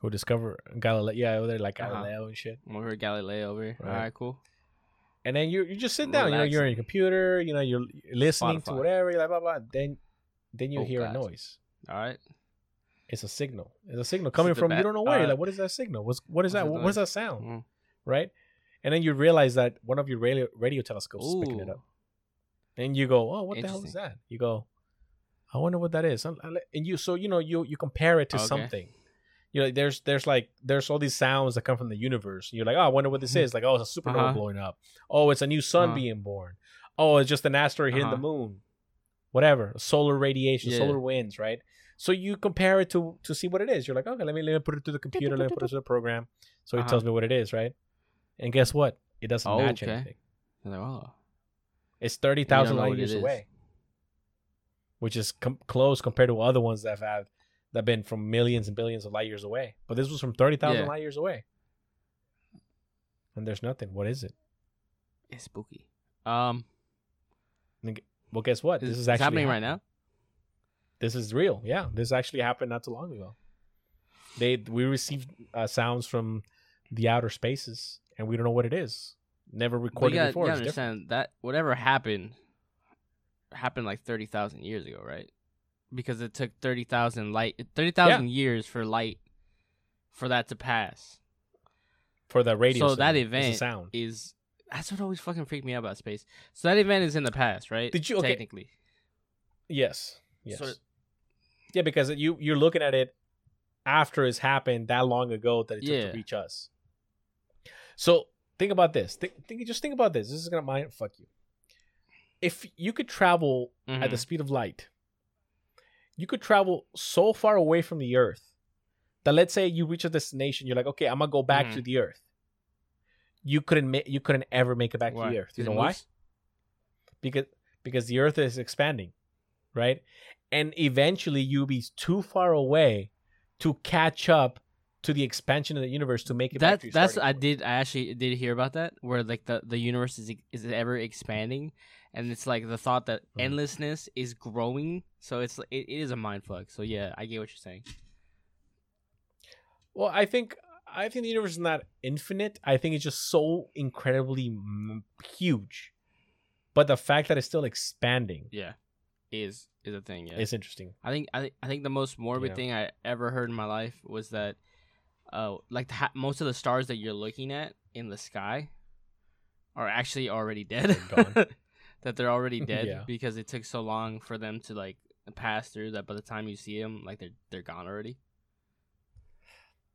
who discovered Galileo? Yeah, over there like Uh-huh. Galileo and shit. Over here, Galileo over here. Right. All right, cool. And then you you just sit down. You know, you're on your computer. You know, you're listening to whatever. You're like blah blah. Then then you Oh, hear a noise. All right. It's a signal. It's a signal coming from you don't know where. Uh, like, what is that signal? What's what is what's that? it What doing? is that sound? Mm. Right? And then you realize that one of your radio radio telescopes is picking it up. And you go, oh, what the hell is that? You go, I wonder what that is. And you so you know you you compare it to Okay. something. You know, there's there's like there's all these sounds that come from the universe. You're like, oh, I wonder what this is. Like, oh, it's a supernova Uh-huh. blowing up. Oh, it's a new sun Uh-huh. being born. Oh, it's just an asteroid hitting the Uh-huh. moon. Whatever, solar radiation, Yeah. solar winds, right? So you compare it to to see what it is. You're like, okay, let me let me put it to the computer, let me put it to the program, so it Uh-huh. tells me what it is, right? And guess what? It doesn't Oh, match okay. anything. Oh. It's thirty thousand light years away, which is com- close compared to other ones that have had that been from millions and billions of light years away. But this was from thirty thousand Yeah. light years away, and there's nothing. What is it? It's spooky. Um, Well, guess what? is, this is actually happening right now. This is real. Yeah, this actually happened not too long ago. They we received uh, sounds from the outer spaces, and we don't know what it is. Never recorded you, gotta, before. you It's different. understand that whatever happened happened like thirty thousand years ago, right? Because it took thirty thousand light, thirty thousand years for light for that to pass. for the radio. so that event sound. is that's what always fucking freaked me out about space. So that event is in the past, right? Did you- okay. technically? Yes. Yes. So- yeah, because you you're looking at it after it's happened that long ago that it took Yeah. to reach us. So think about this. Think, think just think about this. This is gonna mind fuck you. If you could travel at the Mhm. speed of light, you could travel so far away from the Earth that let's say you reach a destination, you're like, okay, I'm gonna go back to Mhm. the Earth. You couldn't ma- you couldn't ever make it back to Why? the Earth. You know why? because because the earth is expanding right and eventually you'll be too far away to catch up to the expansion of the universe to make it That that's I point. did I actually did hear about that where like the the universe is is ever expanding and it's like the thought that Mhm. endlessness is growing so it's it, it is a mind fuck so yeah I get what you're saying well i think i think the universe is not infinite i think it's just so incredibly m- huge but the fact that it's still expanding yeah is is a thing yeah it's interesting I think I think I think the most morbid Yeah. thing I ever heard in my life was that, uh, like the, ha- most of the stars that you're looking at in the sky, are actually already dead. They're gone. <laughs> that they're already <laughs> dead Yeah. because it took so long for them to like pass through that by the time you see them, like they're they're gone already.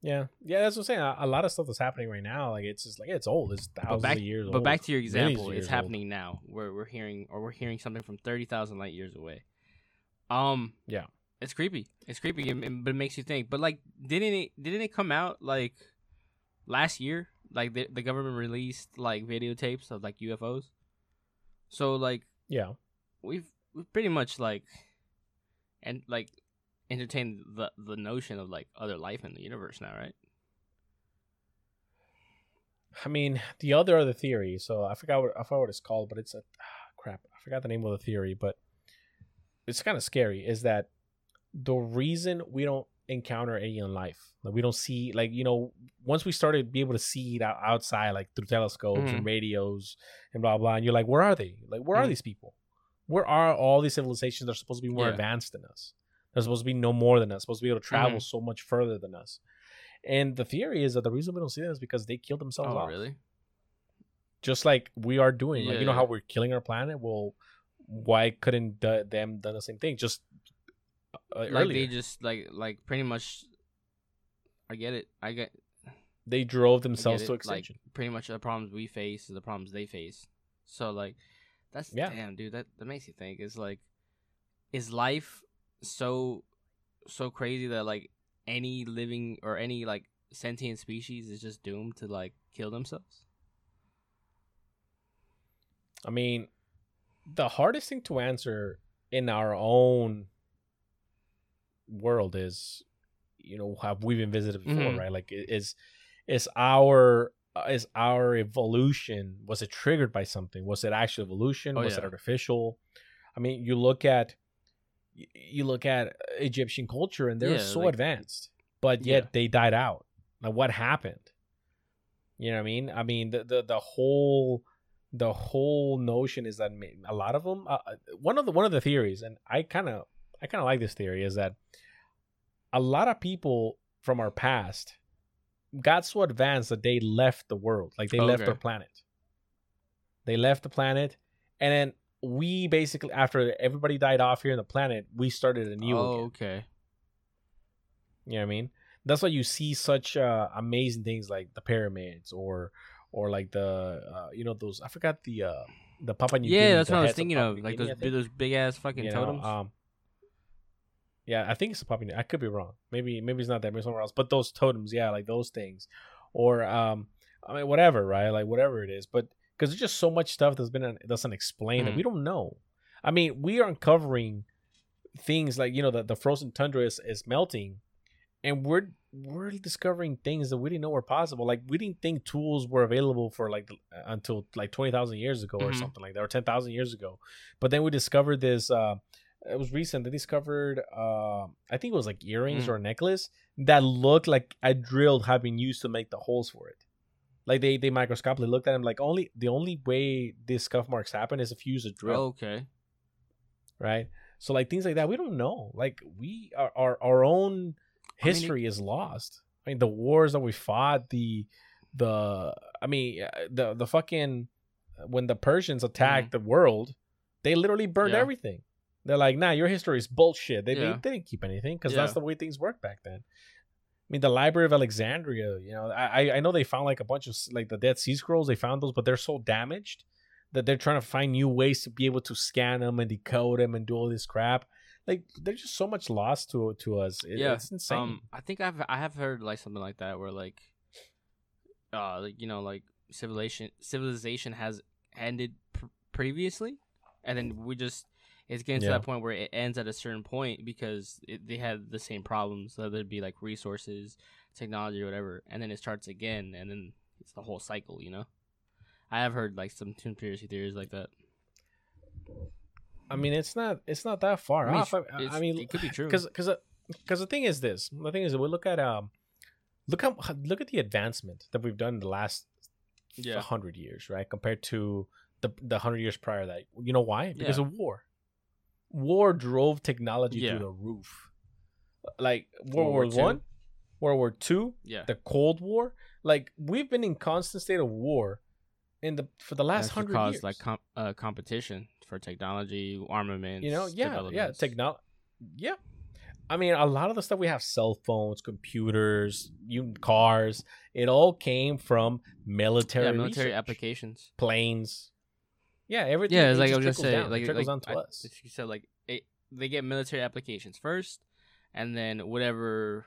yeah yeah that's what i'm saying a, a lot of stuff that's happening right now like it's just like it's old it's thousands back- of years old. But old back to your example, it's years old. happening now. Where we're hearing or we're hearing something from thirty thousand light years away. Um. Yeah. It's creepy. It's creepy, and- and- but it makes you think. But like, didn't it? Didn't it come out like last year? Like the the government released like videotapes of like UFOs. So like yeah we've we've pretty much like and like entertained the the notion of like other life in the universe now, right? I mean, the other other theory. So I forgot what I forgot what it's called, but it's a ah, crap. I forgot the name of the theory, but it's kind of scary. Is that the reason we don't encounter alien life? Like we don't see, like you know, once we started be able to see it out- outside, like through telescopes Mhm. and radios and blah blah, and you're like, where are they? Like, where are Mhm. these people? Where are all these civilizations that are supposed to be more Yeah. advanced than us? They're supposed to be no more than us. Supposed to be able to travel Mhm. so much further than us. And the theory is that the reason we don't see them is because they killed themselves Oh, off really? just like we are doing. Like you know Yeah. how we're killing our planet. Well, why couldn't the, them done the same thing? Just uh, Like earlier, they just like like pretty much. I get it. I get. they drove themselves to extinction. Like pretty much the problems we face is the problems they face. So like, that's Yeah. damn dude. That that makes you think. It's like, is life so so crazy that like any living or any like sentient species is just doomed to like kill themselves? I mean, the hardest thing to answer in our own world is, you know, have we been visited before, Mhm. right? Like, is is our uh, is our evolution was it triggered by something? Was it actual evolution? Oh, was it artificial? I mean, you look at you look at Egyptian culture and they're Yeah, so like- advanced, but yet Yeah. they died out. Like, what happened? You know what I mean? I mean, the the, the whole the whole notion is that a lot of them uh, uh, one of the one of the theories and i kind of i kind of like this theory is that a lot of people from our past got so advanced that they left the world like they left Okay. our planet they left the planet and then we basically after everybody died off here on the planet we started anew oh, again okay. you know what I mean? That's why you see such uh, amazing things like the pyramids or or like the uh, you know those I forgot the uh, the Papua New Guinea. Yeah, that's what I was thinking of. New Like Guinea, those big, those big ass fucking You know, totems. um, yeah, I think it's Papua New. I could be wrong. Maybe maybe it's not that. Maybe somewhere else. But those totems, yeah, like those things, or um, I mean whatever, right? Like whatever it is, but because there's just so much stuff that's been doesn't explain that Mhm. we don't know. I mean, we are uncovering things like you know the, the frozen tundra is, is melting and we're we're discovering things that we didn't know were possible like we didn't think tools were available for like until like 20,000 years ago or Mhm. something like that or 10,000 years ago but then we discovered this uh it was recent they discovered uh i think it was like earrings Mm. or a necklace that looked like a drill had been used to make the holes for it like they they microscopically looked at them like only the only way these scuff marks happen is if you use a drill okay. right? So like things like that, we don't know. Like we our our, our own I mean, it- history is lost. I mean, the wars that we fought, the the I mean, uh, the the fucking when the Persians attacked the world, they literally burned. Yeah. everything. They're like, nah, your history is bullshit. They, Yeah. they, didn't keep anything because that's the way things worked back then. I mean, the Library of Alexandria. You know, I I- I know they found like a bunch of like the Dead Sea Scrolls. They found those, but they're so damaged that they're trying to find new ways to be able to scan them and decode them and do all this crap. Like, there's just so much lost to to us. It- yeah, it's insane. Um, I think I've I have heard like something like that where like, uh, like you know, like civilization civilization has ended pr- previously, and then we just it's getting to that point where it ends at a certain point because it, they had the same problems, whether it be like resources, technology, or whatever, and then it starts again, and then it's the whole cycle, you know. I have heard like some conspiracy theories like that. I mean, it's not it's not that far I mean, off. I, I mean, it could be true. because because because the thing is this. The thing is that we look at um, look how look at the advancement that we've done in the last Yeah. hundred years, right? Compared to the the hundred years prior to that. You know why? Because Yeah. of war. War drove technology Yeah. through the roof. Like World, World War War One, World War Two, Yeah. the Cold War. Like we've been in constant state of war in the for the last hundred years. like com- uh, competition for technology, armaments. you know yeah yeah technology yeah i mean a lot of the stuff we have cell phones computers you cars it all came from military yeah, military research. applications. planes yeah everything Yeah, it's it like I just was gonna trickles say. It like trickles like down to I- us you said like it, they get military applications first, and then whatever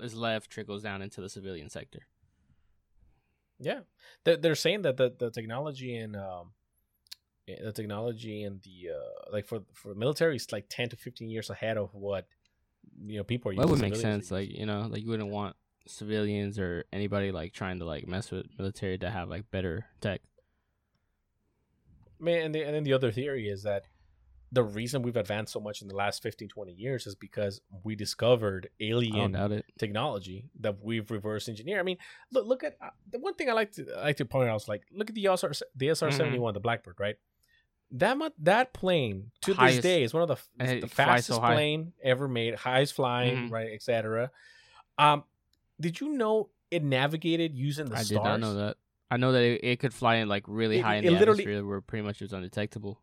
is left trickles down into the civilian sector. yeah they're, they're saying that the, the technology and um eh, the technology and the uh like for for military is like 10 to 15 years ahead of what you know people are Well, that would make sense. Like you know, like you wouldn't want civilians or anybody like trying to like mess with military to have like better tech. Man, and, the, and then the other theory is that the reason we've advanced so much in the last 15, 20 years is because we discovered alien technology that we've reverse engineered. I mean, look, look at uh, the one thing I like to I like to point out is like, look at the SR, the SR seventy one, the Blackbird, right? That mu- that plane to this day is one of the, f- and it the so fastest high. plane ever made, highest flying, Mhm. right, etc. Um, did you know it navigated using the I stars? I did not know that. I know that it, it could fly in like really It- high in the atmosphere where pretty much it was undetectable.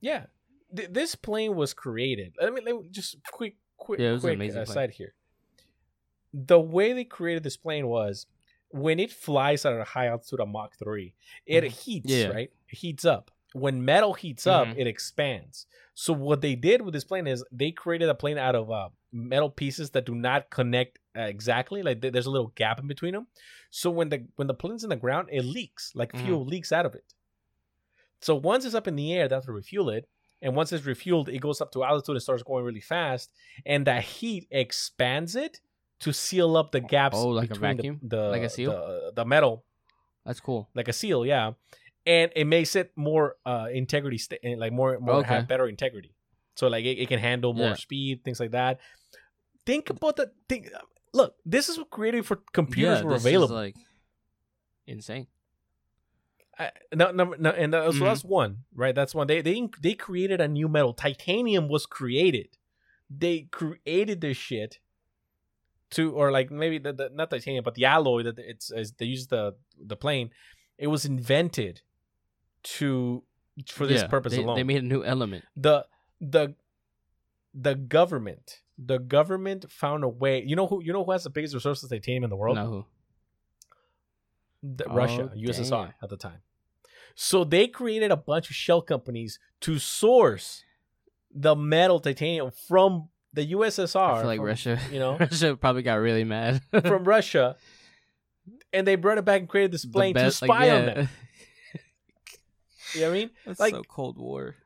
Yeah, Th- this plane was created. I mean, let me just quick, quick, Yeah, it was quick amazing uh, here. The way they created this plane was when it flies at a high altitude of Mach three, it Mhm. heats, Yeah. right? It heats up. When metal heats up, Mhm. it expands. So what they did with this plane is they created a plane out of uh, metal pieces that do not connect exactly. Like th- there's a little gap in between them. So when the when the plane's in the ground, it leaks like Mhm. fuel leaks out of it. So once it's up in the air, they have to refuel it. And once it's refueled, it goes up to altitude and starts going really fast. And that heat expands it to seal up the gaps. Oh, like a between the- vacuum? The, Like a seal? The, the metal, That's cool. like a seal, yeah. And it makes it more uh integrity, sta- eh, like more, more Okay. have better integrity. So like it, it can handle more Yeah. speed, things like that. Think about the thing. Look, this is what created for computers yeah, were this is, available. like insane. I, no, no, no, and that, so Mhm. that's one, right? That's one. They they they created a new metal. Titanium was created. They created this shit to, or like maybe the, the not titanium, but the alloy that it's they use the the plane. It was invented to for this Yeah, purpose they, alone. They made a new element. the the the government the government found a way. You know who you know who has the biggest resources of titanium in the world? No, who? the, Oh, Russia, USSR at the time. So they created a bunch of shell companies to source the metal titanium from the USSR. I feel like from, Russia. you know, <laughs> Russia probably got really mad. from <laughs> Russia, and they brought it back and created this plane to spy like, on yeah. them. <laughs> You know what I mean? That's Like- so Cold War.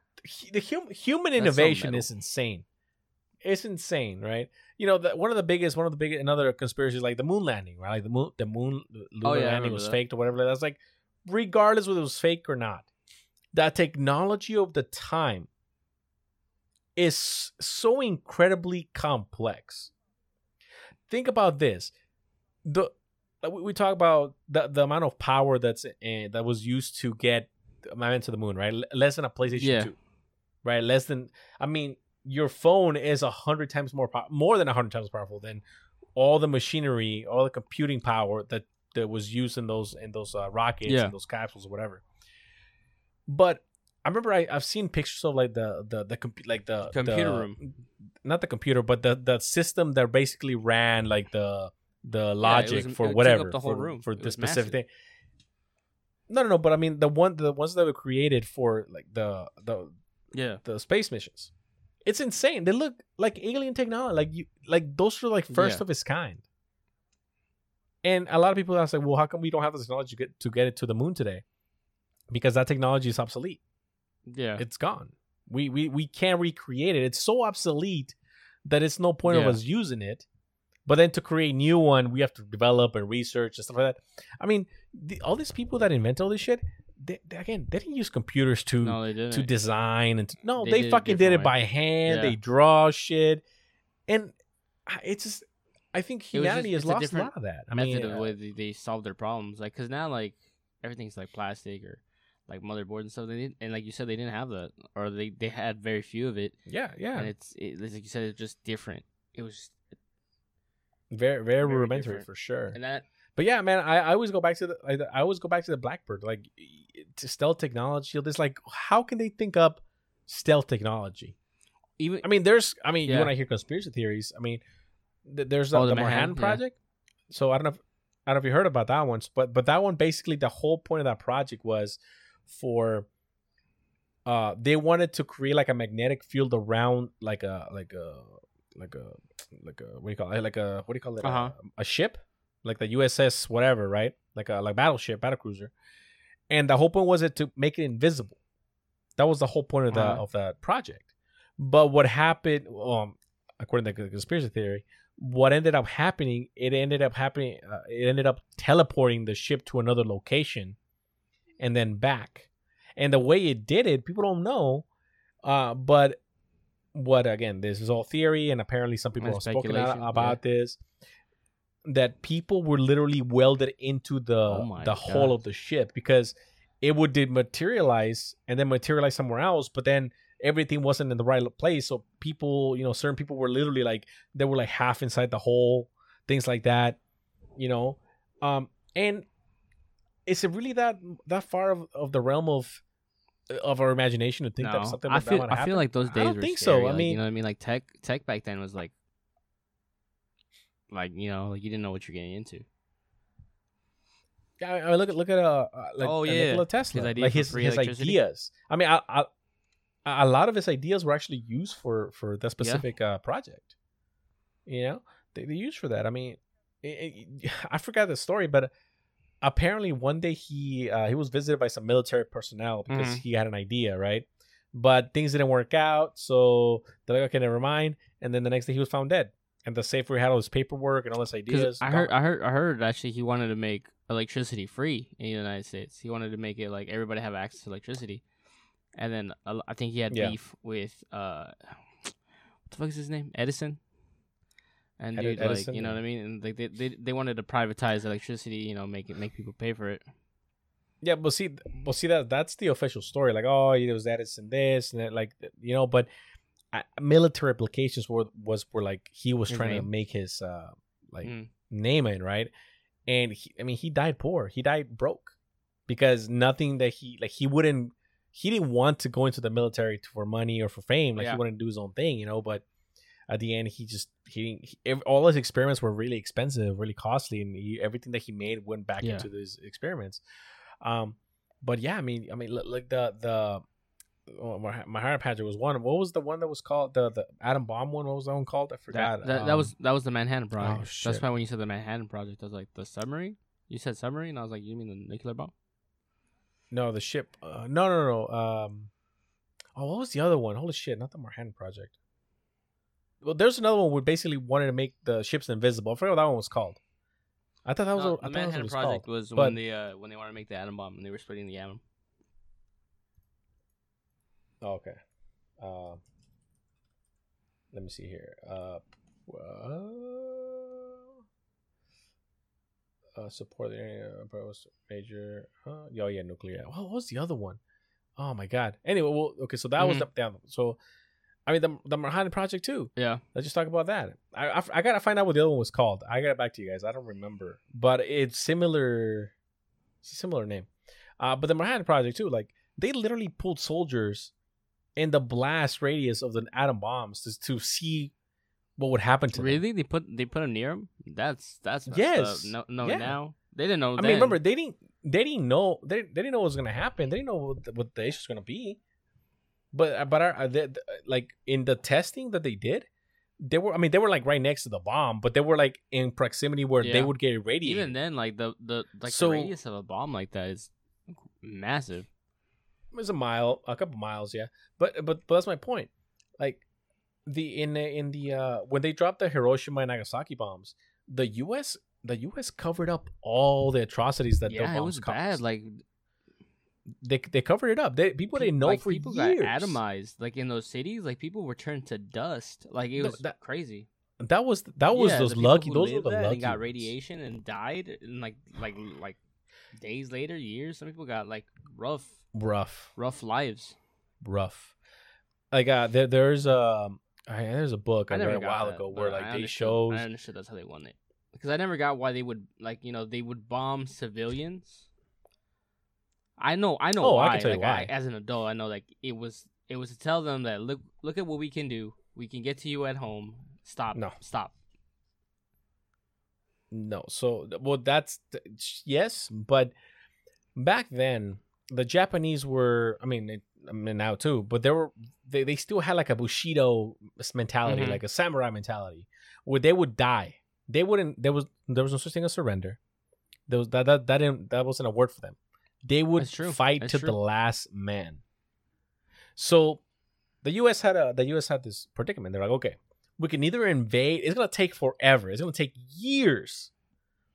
The hum- human That's so innovation metal. is insane. It's insane, right? You know, the, one of the biggest, one of the biggest, another conspiracy is like the moon landing, right? Like the moon, the moon oh, lunar Oh, yeah, landing was that. faked or whatever. That's like, regardless whether it was fake or not, that technology of the time is so incredibly complex. Think about this: the uh, we we talk about the the amount of power that's in, that was used to get man to the moon, right? Less than a PlayStation Yeah. Two, right? Less than I mean, your phone is a hundred times more pow- more than a hundred times powerful than all the machinery, all the computing power that that was used in those in those uh, rockets Yeah. and those capsules or whatever. But I remember I, I've seen pictures of like the the the compu- like the Computer the- room. not the computer, but the the system that basically ran like the the logic was- for it took up whatever the whole for, room. for the specific massive. thing. No, no, no. But I mean, the one the ones that were created for like the the Yeah. the space missions. It's insane. They look like alien technology. Like you, like those are like first Yeah. of its kind. And a lot of people ask like, well, how come we don't have the technology to get to get it to the moon today? Because that technology is obsolete. Yeah. It's gone. We we we can't recreate it. It's so obsolete that it's no point of us using it. But then to create new one, we have to develop and research and stuff like that. I mean, the, all these people that invent all this shit, they, again, they didn't use computers to no, to design and to, no, They they, did it fucking did it by hand. Yeah. They draw shit, and it's just I think humanity just- has it's a lost a lot of that. I method mean, of the uh, way they, they solve their problems. Like, cause now like everything's like plastic or like motherboard and stuff. They didn't, and like you said, they didn't have that, or they they had very few of it. yeah, yeah, And it's it, like you said, it's just different. It was, very very very rudimentary different. for sure. and that But yeah, man, I, I always go back to the I, I always go back to the Blackbird, like to stealth technology. It's like how can they think up stealth technology? even I mean, there's I mean, Yeah. when I hear conspiracy theories, I mean, th- there's Oh, the, the Manhattan, Manhattan yeah. project. So I don't know. If, I don't know if you heard about that one, but but that one basically the whole point of that project was for. Uh, they wanted to create like a magnetic field around like a like a like a like a what do you call it like a what do you call it Uh-huh. a, a ship like the USS whatever right like a like battleship battle cruiser, and the whole point was it to make it invisible. That was the whole point of the Uh-huh. of that project. But what happened, um, according to the conspiracy theory, what ended up happening, it ended up happening. Uh, it ended up teleporting the ship to another location, and then back. And the way it did it, people don't know. Uh, but what again? This is all theory, and apparently some people And have spoken out speculation, about this. That people were literally welded into the Oh the hull of the ship because it would dematerialize and then materialize somewhere else, but then everything wasn't in the right place. So people, you know, certain people were literally like they were like half inside the hole, things like that, you know. Um, and is it really that that far of, of the realm of of our imagination to think that No. something I like feel that might I feel like those days I don't think scary, so. I like, mean, you know what I mean? Like tech tech back then was like like you know like you didn't know what you're getting into. Yeah, I, mean, look at look at uh, uh like Oh, yeah. Nikola Tesla, His idea like his his ideas. I mean, I, I, a lot of his ideas were actually used for for that specific uh, project. You know, they they used for that. I mean, it, it, <laughs> I forgot the story, but apparently one day he uh, he was visited by some military personnel because Mhm. he had an idea, right? But things didn't work out, so they're like, okay, never mind. And then the next day he was found dead, and the safe where he had all his paperwork and all his ideas. I gone. heard I heard I heard actually he wanted to make electricity free in the United States. He wanted to make it like everybody have access to electricity. And then uh, I think he had Yeah. beef with uh what the fuck is his name? Edison. And dude, like Edison, you know yeah. what I mean? And like they, they they wanted to privatize electricity, you know, make it make people pay for it. Yeah, but see, well, see that that's the official story. Like, oh, it was Edison this and that, like, you know. But military applications were was were like he was His trying to make his uh like Mm. name it right, and he, I mean he died poor. He died broke because nothing that he like he wouldn't he didn't want to go into the military for money or for fame. Like Yeah. he wanted to do his own thing, you know. But at the end, he just he, he all his experiments were really expensive, really costly, and he, everything that he made went back Yeah. into these experiments. Um, but yeah, I mean, I mean, li- like the the oh, my Manhattan Project was one. What was the one that was called the the atom bomb one? What was that one called? I forgot. That, that, that Um, was that was the Manhattan Project. oh. That's why when you said the Manhattan Project, I was like the submarine. You said submarine. and I was like, you mean the nuclear bomb? no the ship. Uh, no, no, no. Um, oh, what was the other one? Holy shit! Not the Manhattan Project. Well, there's another one where basically wanted to make the ships invisible. I forgot what that one was called. I thought that was. No, a, the thought that was what it Manhattan was Project called. was but- when they uh, when they wanted to make the atom bomb and they were splitting the atom. Oh, okay. Um, let me see here. Uh, uh, uh support the area proposed major. Uh, oh yeah, nuclear. What was the other one? Oh my god. Anyway, well, okay, so that was the down. So, I mean, the the Manhattan Project too. Yeah, Let's just talk about that. I, I I gotta find out what the other one was called. I got it back to you guys. I don't remember, but it's similar. It's a similar name. Uh, but the Manhattan Project too. Like they literally pulled soldiers in the blast radius of the atom bombs to, to see what would happen to them. really? They put they put him near them? That's that's Yes. Up. No, no, Yeah. now they didn't know. I then. mean, remember they didn't they didn't know they, they didn't know what was gonna happen. They didn't know what the, what the issue was gonna be. But uh, but uh, uh, our, they, like in the testing that they did, they were I mean they were like right next to the bomb, but they were like in proximity where they would get irradiated. even then, like the the like So- the radius of a bomb like that is massive. It's a mile, a couple miles, yeah. But but but that's my point. Like the in the in the uh when they dropped the Hiroshima and Nagasaki bombs, the U.S. the U.S. covered up all the atrocities that the yeah, bombs it was caused. bad. Like they they covered it up. They people didn't know like, for people years. got atomized. Like in those cities, like people were turned to dust. Like it No, was that- crazy. That was that was Yeah, those the lucky. Those were the lucky. and got radiation and died and like like like days later, years. Some people got like rough Rough, rough lives. rough. Like uh, there there's um I, there's a book I, I read a while that, ago where I like they shows I understood that's how they won it because I never got why they would like you know they would bomb civilians. I know, I know Oh, I can tell you like, why. as an adult, I know like it was it was to tell them that look look at what we can do. We can get to you at home. Stop. No. Stop. No, so well, that's yes, but back then the Japanese were. I mean, it, I mean now too, but they were they, they still had like a bushido mentality, Mhm. like a samurai mentality, where they would die. They wouldn't. There was there was no such thing as surrender. There was that that that didn't that wasn't a word for them. They would fight That's to true. the last man. So the U.S. had a the U.S. had this predicament. They're like, okay, we can either invade. It's gonna take forever. It's gonna take years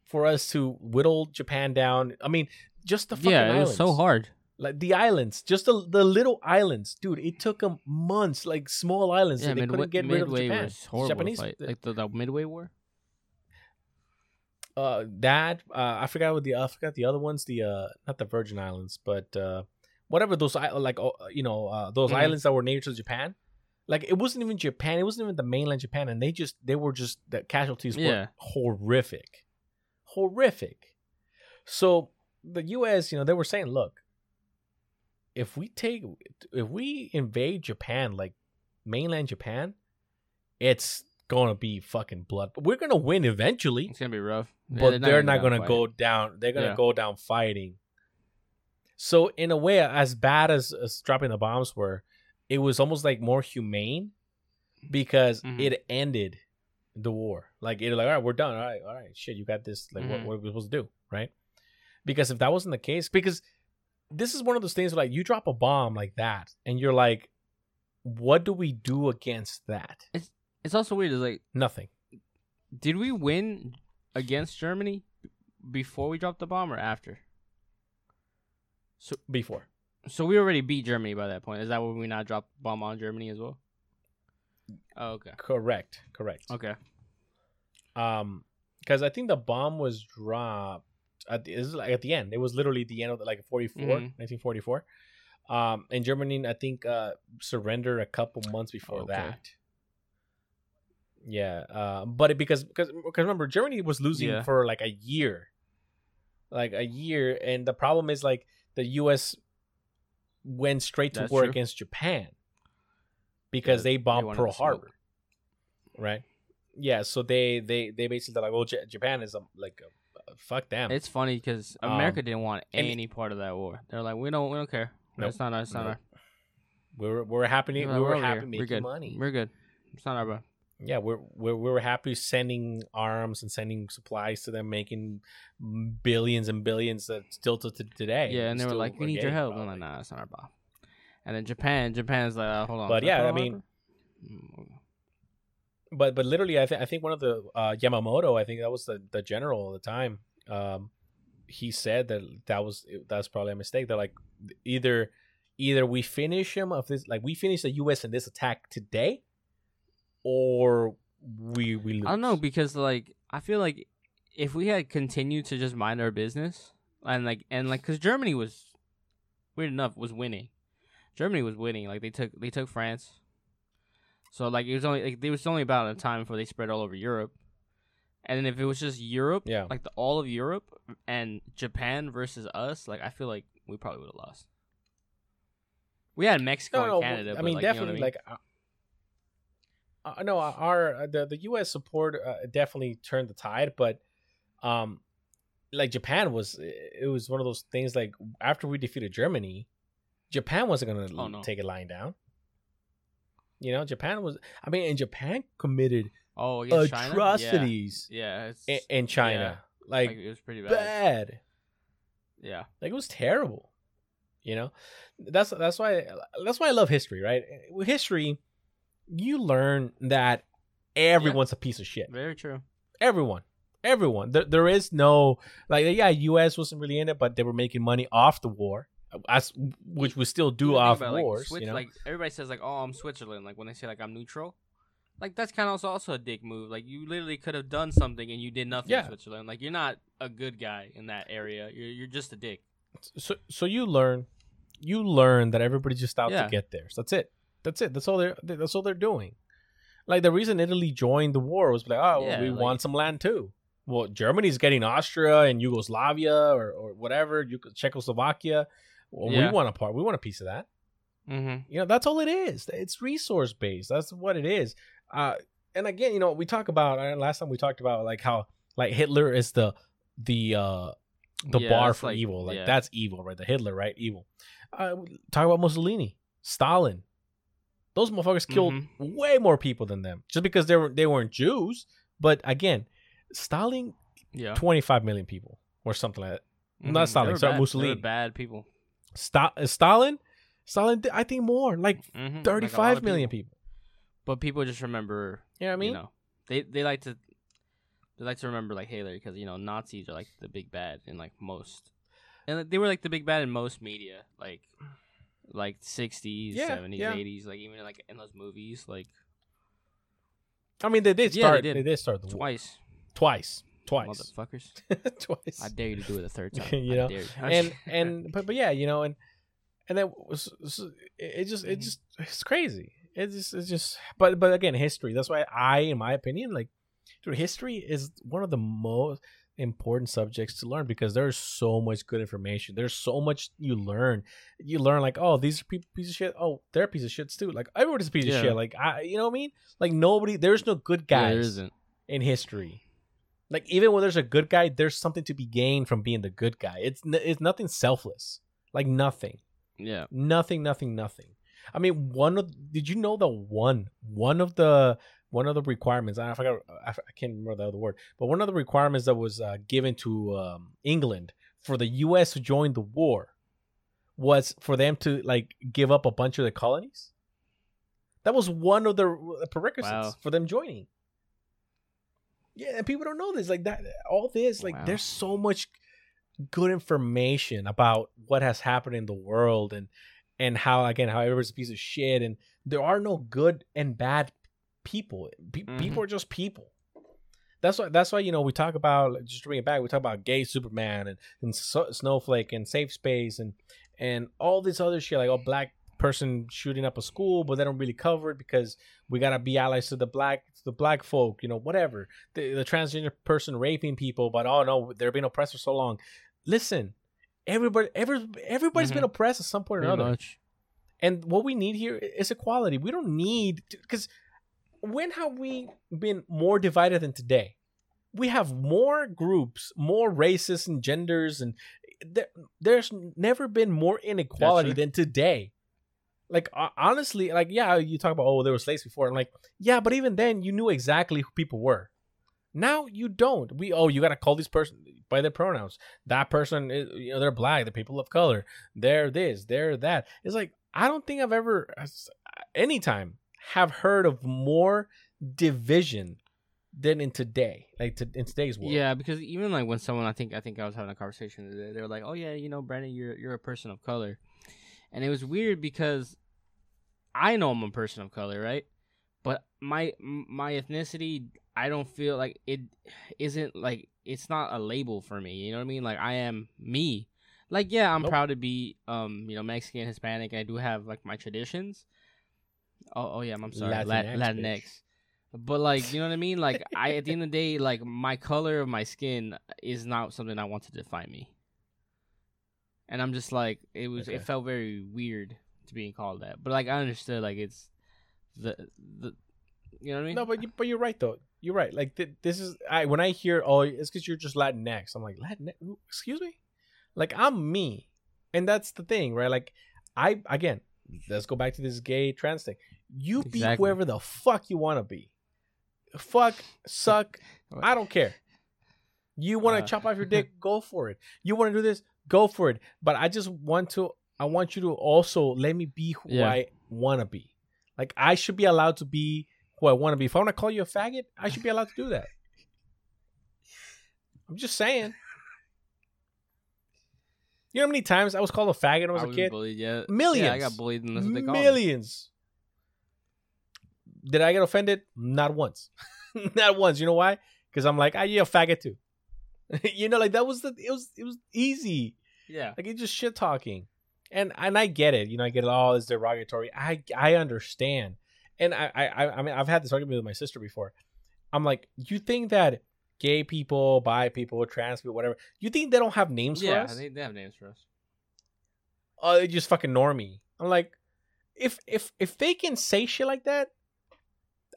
for us to whittle Japan down. I mean, just the fucking yeah, it islands. was so hard. Like the islands, just the the little islands, dude. It took them months, like small islands. Yeah, so they couldn't get rid of Japan. was horrible. Japanese, fight. Like the, the Midway War. uh, that uh, I forgot what the I forgot the other ones. The uh, not the Virgin Islands, but uh, whatever those like uh, you know uh, those Mhm. islands that were native to Japan. Like it wasn't even Japan. It wasn't even the mainland Japan, and they just they were just the casualties Yeah. were horrific, horrific. So the U.S. You know they were saying, look, if we take if we invade Japan like mainland Japan, it's gonna be fucking blood. We're gonna win eventually It's gonna be rough. Yeah, but they're even not gonna going to go down. They're going to Yeah. go down fighting. So in a way, as bad as, as dropping the bombs were, it was almost like more humane because Mhm. it ended the war. Like it, like all right, we're done. All right, all right, shit, you got this. Like what, Mhm. what are we supposed to do, right? Because if that wasn't the case, because this is one of those things where, like you drop a bomb like that, and you're like, what do we do against that? It's it's also weird. It's like, Nothing. did we win against Germany before we dropped the bomb or after? So before. So we already beat Germany by that point. Is that when we not dropped bomb on Germany as well? Oh, okay. Correct. Correct. Okay. um because i think the bomb was dropped at the, is like at the end it was literally the end of the, like 44 Mhm. 1944 um and germany i think uh surrendered a couple months before Okay. that yeah uh but it, because because because remember germany was losing Yeah. for like a year like a year and the problem is like the us went straight to That's war true. against japan because they bombed pearl harbor right yeah so they they they basically like well J- japan is a, like a, fuck them It's funny because Um, America didn't want and- any part of that war. They're like, we don't, we don't care. Nope. It's not our, it's not Nope. our. we were, we were happy We're we were over happy here. making We're good. money We're good. It's not our. bro. Yeah we're, we're we were happy sending arms and sending supplies to them making billions and billions that still to, to today Yeah, and they were like, we need your help. I'm like, nah, it's not our bomb. And then Japan, Japan's like, uh, hold on. But yeah, I mean, Mm, but but literally, I think I think one of the uh, Yamamoto, I think that was the the general at the time. Um, he said that that was that's probably a mistake. They're like either either we finish him of this, like we finish the U.S. in this attack today, or we we lose. I don't know because like I feel like if we had continued to just mind our business and like and like because Germany was weird enough was winning, Germany was winning. Like they took they took France, so like it was only like it was only about a time before they spread all over Europe. And then if it was just Europe, Yeah. like the all of Europe and Japan versus us, like I feel like we probably would have lost. We had Mexico No, and no. Canada. I but, mean, like, you know definitely, I mean? like. Uh, uh, no, our uh, the the U.S. support uh, definitely turned the tide, but um, like Japan was, it was one of those things. Like after we defeated Germany, Japan wasn't gonna Oh, no. take it lying down. You know, Japan was. I mean, and Japan committed oh, China? Yeah. atrocities Yeah, it's, in, in China, like, like, it was pretty bad. bad. Yeah. Like it was terrible. You know, that's that's why that's why I love history. Right, with history, you learn that everyone's a piece of shit. Very true. Everyone, everyone. There, there is no like yeah, U.S. wasn't really in it, but they were making money off the war, as which we still do off about, like, wars. You know, Like everybody says, like, "Oh, I'm Switzerland." Like when they say, like, "I'm neutral," like that's kind of also, also a dick move. Like you literally could have done something and you did nothing. Yeah. in Switzerland. Like you're not a good guy in that area. You're you're just a dick. so so you learn, you learn that everybody's just out Yeah. to get theirs. That's it. That's it. That's all they're. That's all they're doing. Like the reason Italy joined the war was like, oh, Yeah, we like- want some land too. Well, Germany's getting Austria and Yugoslavia or, or whatever, you Czechoslovakia. Well, Yeah. we want a part. We want a piece of that. Mm-hmm. You know, that's all it is. It's resource based. That's what it is. Uh, and again, you know, we talk about uh, last time we talked about like how like Hitler is the the uh the Yeah, bar for like- evil. Like yeah. that's evil, right? The Hitler, right? Evil. Uh, talk about Mussolini, Stalin. Those motherfuckers killed Mm-hmm. way more people than them just because they were they weren't Jews. But again, Stalin, Yeah. twenty five million people or something like that. Not Mhm. Stalin, sorry, bad- Mussolini. Bad people. Sta- uh, Stalin, Stalin, I think more like Mm-hmm. thirty five million people. But people just remember You know what I mean? You know, they they like to they like to remember like Hitler because you know Nazis are like the big bad in like most, and they were like the big bad in most media, like like sixties, seventies, eighties, like even like in those movies, like I mean, they did Yeah, they start. did. they did start the war twice, twice, twice, motherfuckers. <laughs> twice. I dare you to do it a third <laughs> time. You I know, you. <laughs> and and but but yeah, you know, and and then it just it Mhm. just it's crazy. It's just it's just but but again, history. That's why I, in my opinion, like, dude, history is one of the most important subjects to learn because there's so much good information. There's so much you learn. You learn like, oh, these are people piece of shit. Oh, they're piece of shits too. Like everybody's a piece Yeah. of shit. Like I, you know what I mean? Like nobody. There's no good Yeah, guys isn't. in history. Like even when there's a good guy, there's something to be gained from being the good guy. It's n- it's nothing selfless. Like nothing, Yeah, nothing, nothing, nothing. I mean, one of did you know that one one of the one of the requirements I forgot I, I can't remember the other word, but one of the requirements that was uh, given to um, England for the U.S. to join the war was for them to like give up a bunch of the colonies. That was one of the uh, prerequisites Wow. for them joining. Yeah, and people don't know this. Like that, all this, like Wow. there's so much good information about what has happened in the world and and how again how everybody's a piece of shit and there are no good and bad people. Pe- Mhm. People are just people. That's why. That's why you know we talk about just to bring it back. We talk about gay Superman and and so, Snowflake and Safe Space and and all this other shit like oh black person shooting up a school, but they don't really cover it because we gotta be allies to the black to the black folk. You know whatever the, the transgender person raping people, but oh no, they're being oppressed for so long. Listen, everybody, every everybody's Mhm. been oppressed at some point or pretty another. much. And what we need here is equality. We don't need because when have we been more divided than today? We have more groups, more races and genders, and there, there's never been more inequality than today. Like ho- honestly, like yeah, you talk about oh there were slaves before, and like yeah, but even then you knew exactly who people were. Now you don't. We oh you gotta call this person by their pronouns. That person is you know they're black. They're people of color. They're this. They're that. It's like I don't think I've ever uh, anytime have heard of more division than in today, like to, in today's world. Yeah, because even like when someone, I think, I think I was having a conversation today. They were like, "Oh yeah, you know, Brandon, you're you're a person of color," and it was weird because I know I'm a person of color, right? But my my ethnicity, I don't feel like it isn't like it's not a label for me. You know what I mean? Like I am me. Like yeah, I'm Nope. proud to be um you know Mexican, Hispanic. I do have like my traditions. Oh oh yeah, I'm sorry, Latinx. Latinx, Latinx. But like, you know what I mean? Like, I at the end of the day, like my color of my skin is not something I want to define me. And I'm just like, it was. Okay. It felt very weird to being called that. But like, I understood. Like, it's the the. You know what I mean? No, but you, but you're right though. You're right. Like th- this is I when I hear oh it's because you're just Latinx. I'm like Latinx. Excuse me. Like I'm me, and that's the thing, right? Like I again, let's go back to this gay trans thing. You be whoever the fuck you want to be. Fuck, suck. <laughs> I don't care. You want to Uh. chop off your <laughs> dick? Go for it. You want to do this? Go for it. But I just want to. I want you to also let me be who Yeah. I want to be. Like I should be allowed to be who I want to be. If I want to call you a faggot, I should be allowed to do that. I'm just saying. You know how many times I was called a faggot when I was a was kid? bullied. Yeah, Millions. Yeah, I got bullied, and that's what they call me. Millions. Did I get offended? Not once. <laughs> Not once. You know why? Because I'm like, ah, you're a faggot too. <laughs> you know, like that was the it was it was easy. Yeah, Like it's just shit talking. And and I get it. You know, I get it all is derogatory. I I understand. And I, I I mean I've had this argument with my sister before. I'm like, you think that gay people, bi people, trans people, whatever, you think they don't have names for yeah. us? They, they have names for us. oh, they just fucking normie. I'm like, if if if they can say shit like that,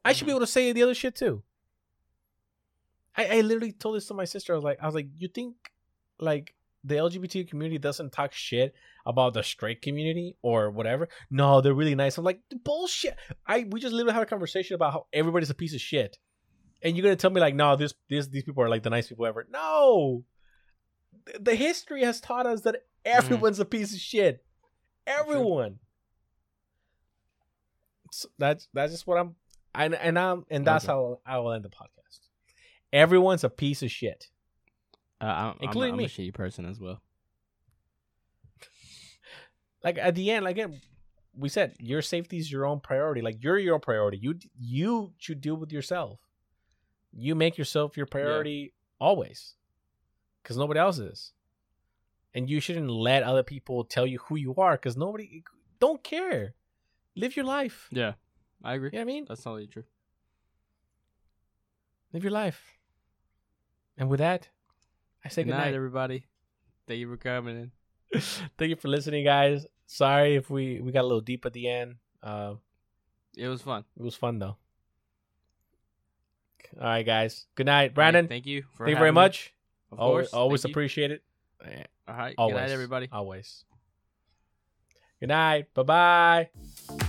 I should be Mhm. able to say the other shit too. I, I literally told this to my sister. I was like, I was like, you think like the LGBT community doesn't talk shit about the straight community or whatever? No, they're really nice. I'm like, bullshit. I we just literally had a conversation about how everybody's a piece of shit. And you're gonna tell me like, no, this this these people are like the nice people ever. No. The- The history has taught us that everyone's a piece of shit. Everyone. So that's that's just what I'm And and um and that's Okay. how I will end the podcast. Everyone's a piece of shit. Uh, I'm, Including I'm, me. I'm a shitty person as well. <laughs> Like at the end, like we said your safety is your own priority. Like you're your own priority. You you should deal with yourself. You make yourself your priority always, because nobody else is. And you shouldn't let other people tell you who you are, because nobody don't care. Live your life. Yeah, I agree. You know what I mean? That's totally true. Live your life. And with that, I say Good good night, night. everybody. Thank you for coming in. <laughs> Thank you for listening, guys. Sorry if we we got a little deep at the end. Uh, It was fun. it was fun though. All right, guys. Good night, Brandon. Thank you Thank you very me. much. Of always course. always Thank you. appreciate it. Eh, All right. Always, Good night, everybody. Always. Good night. Bye bye.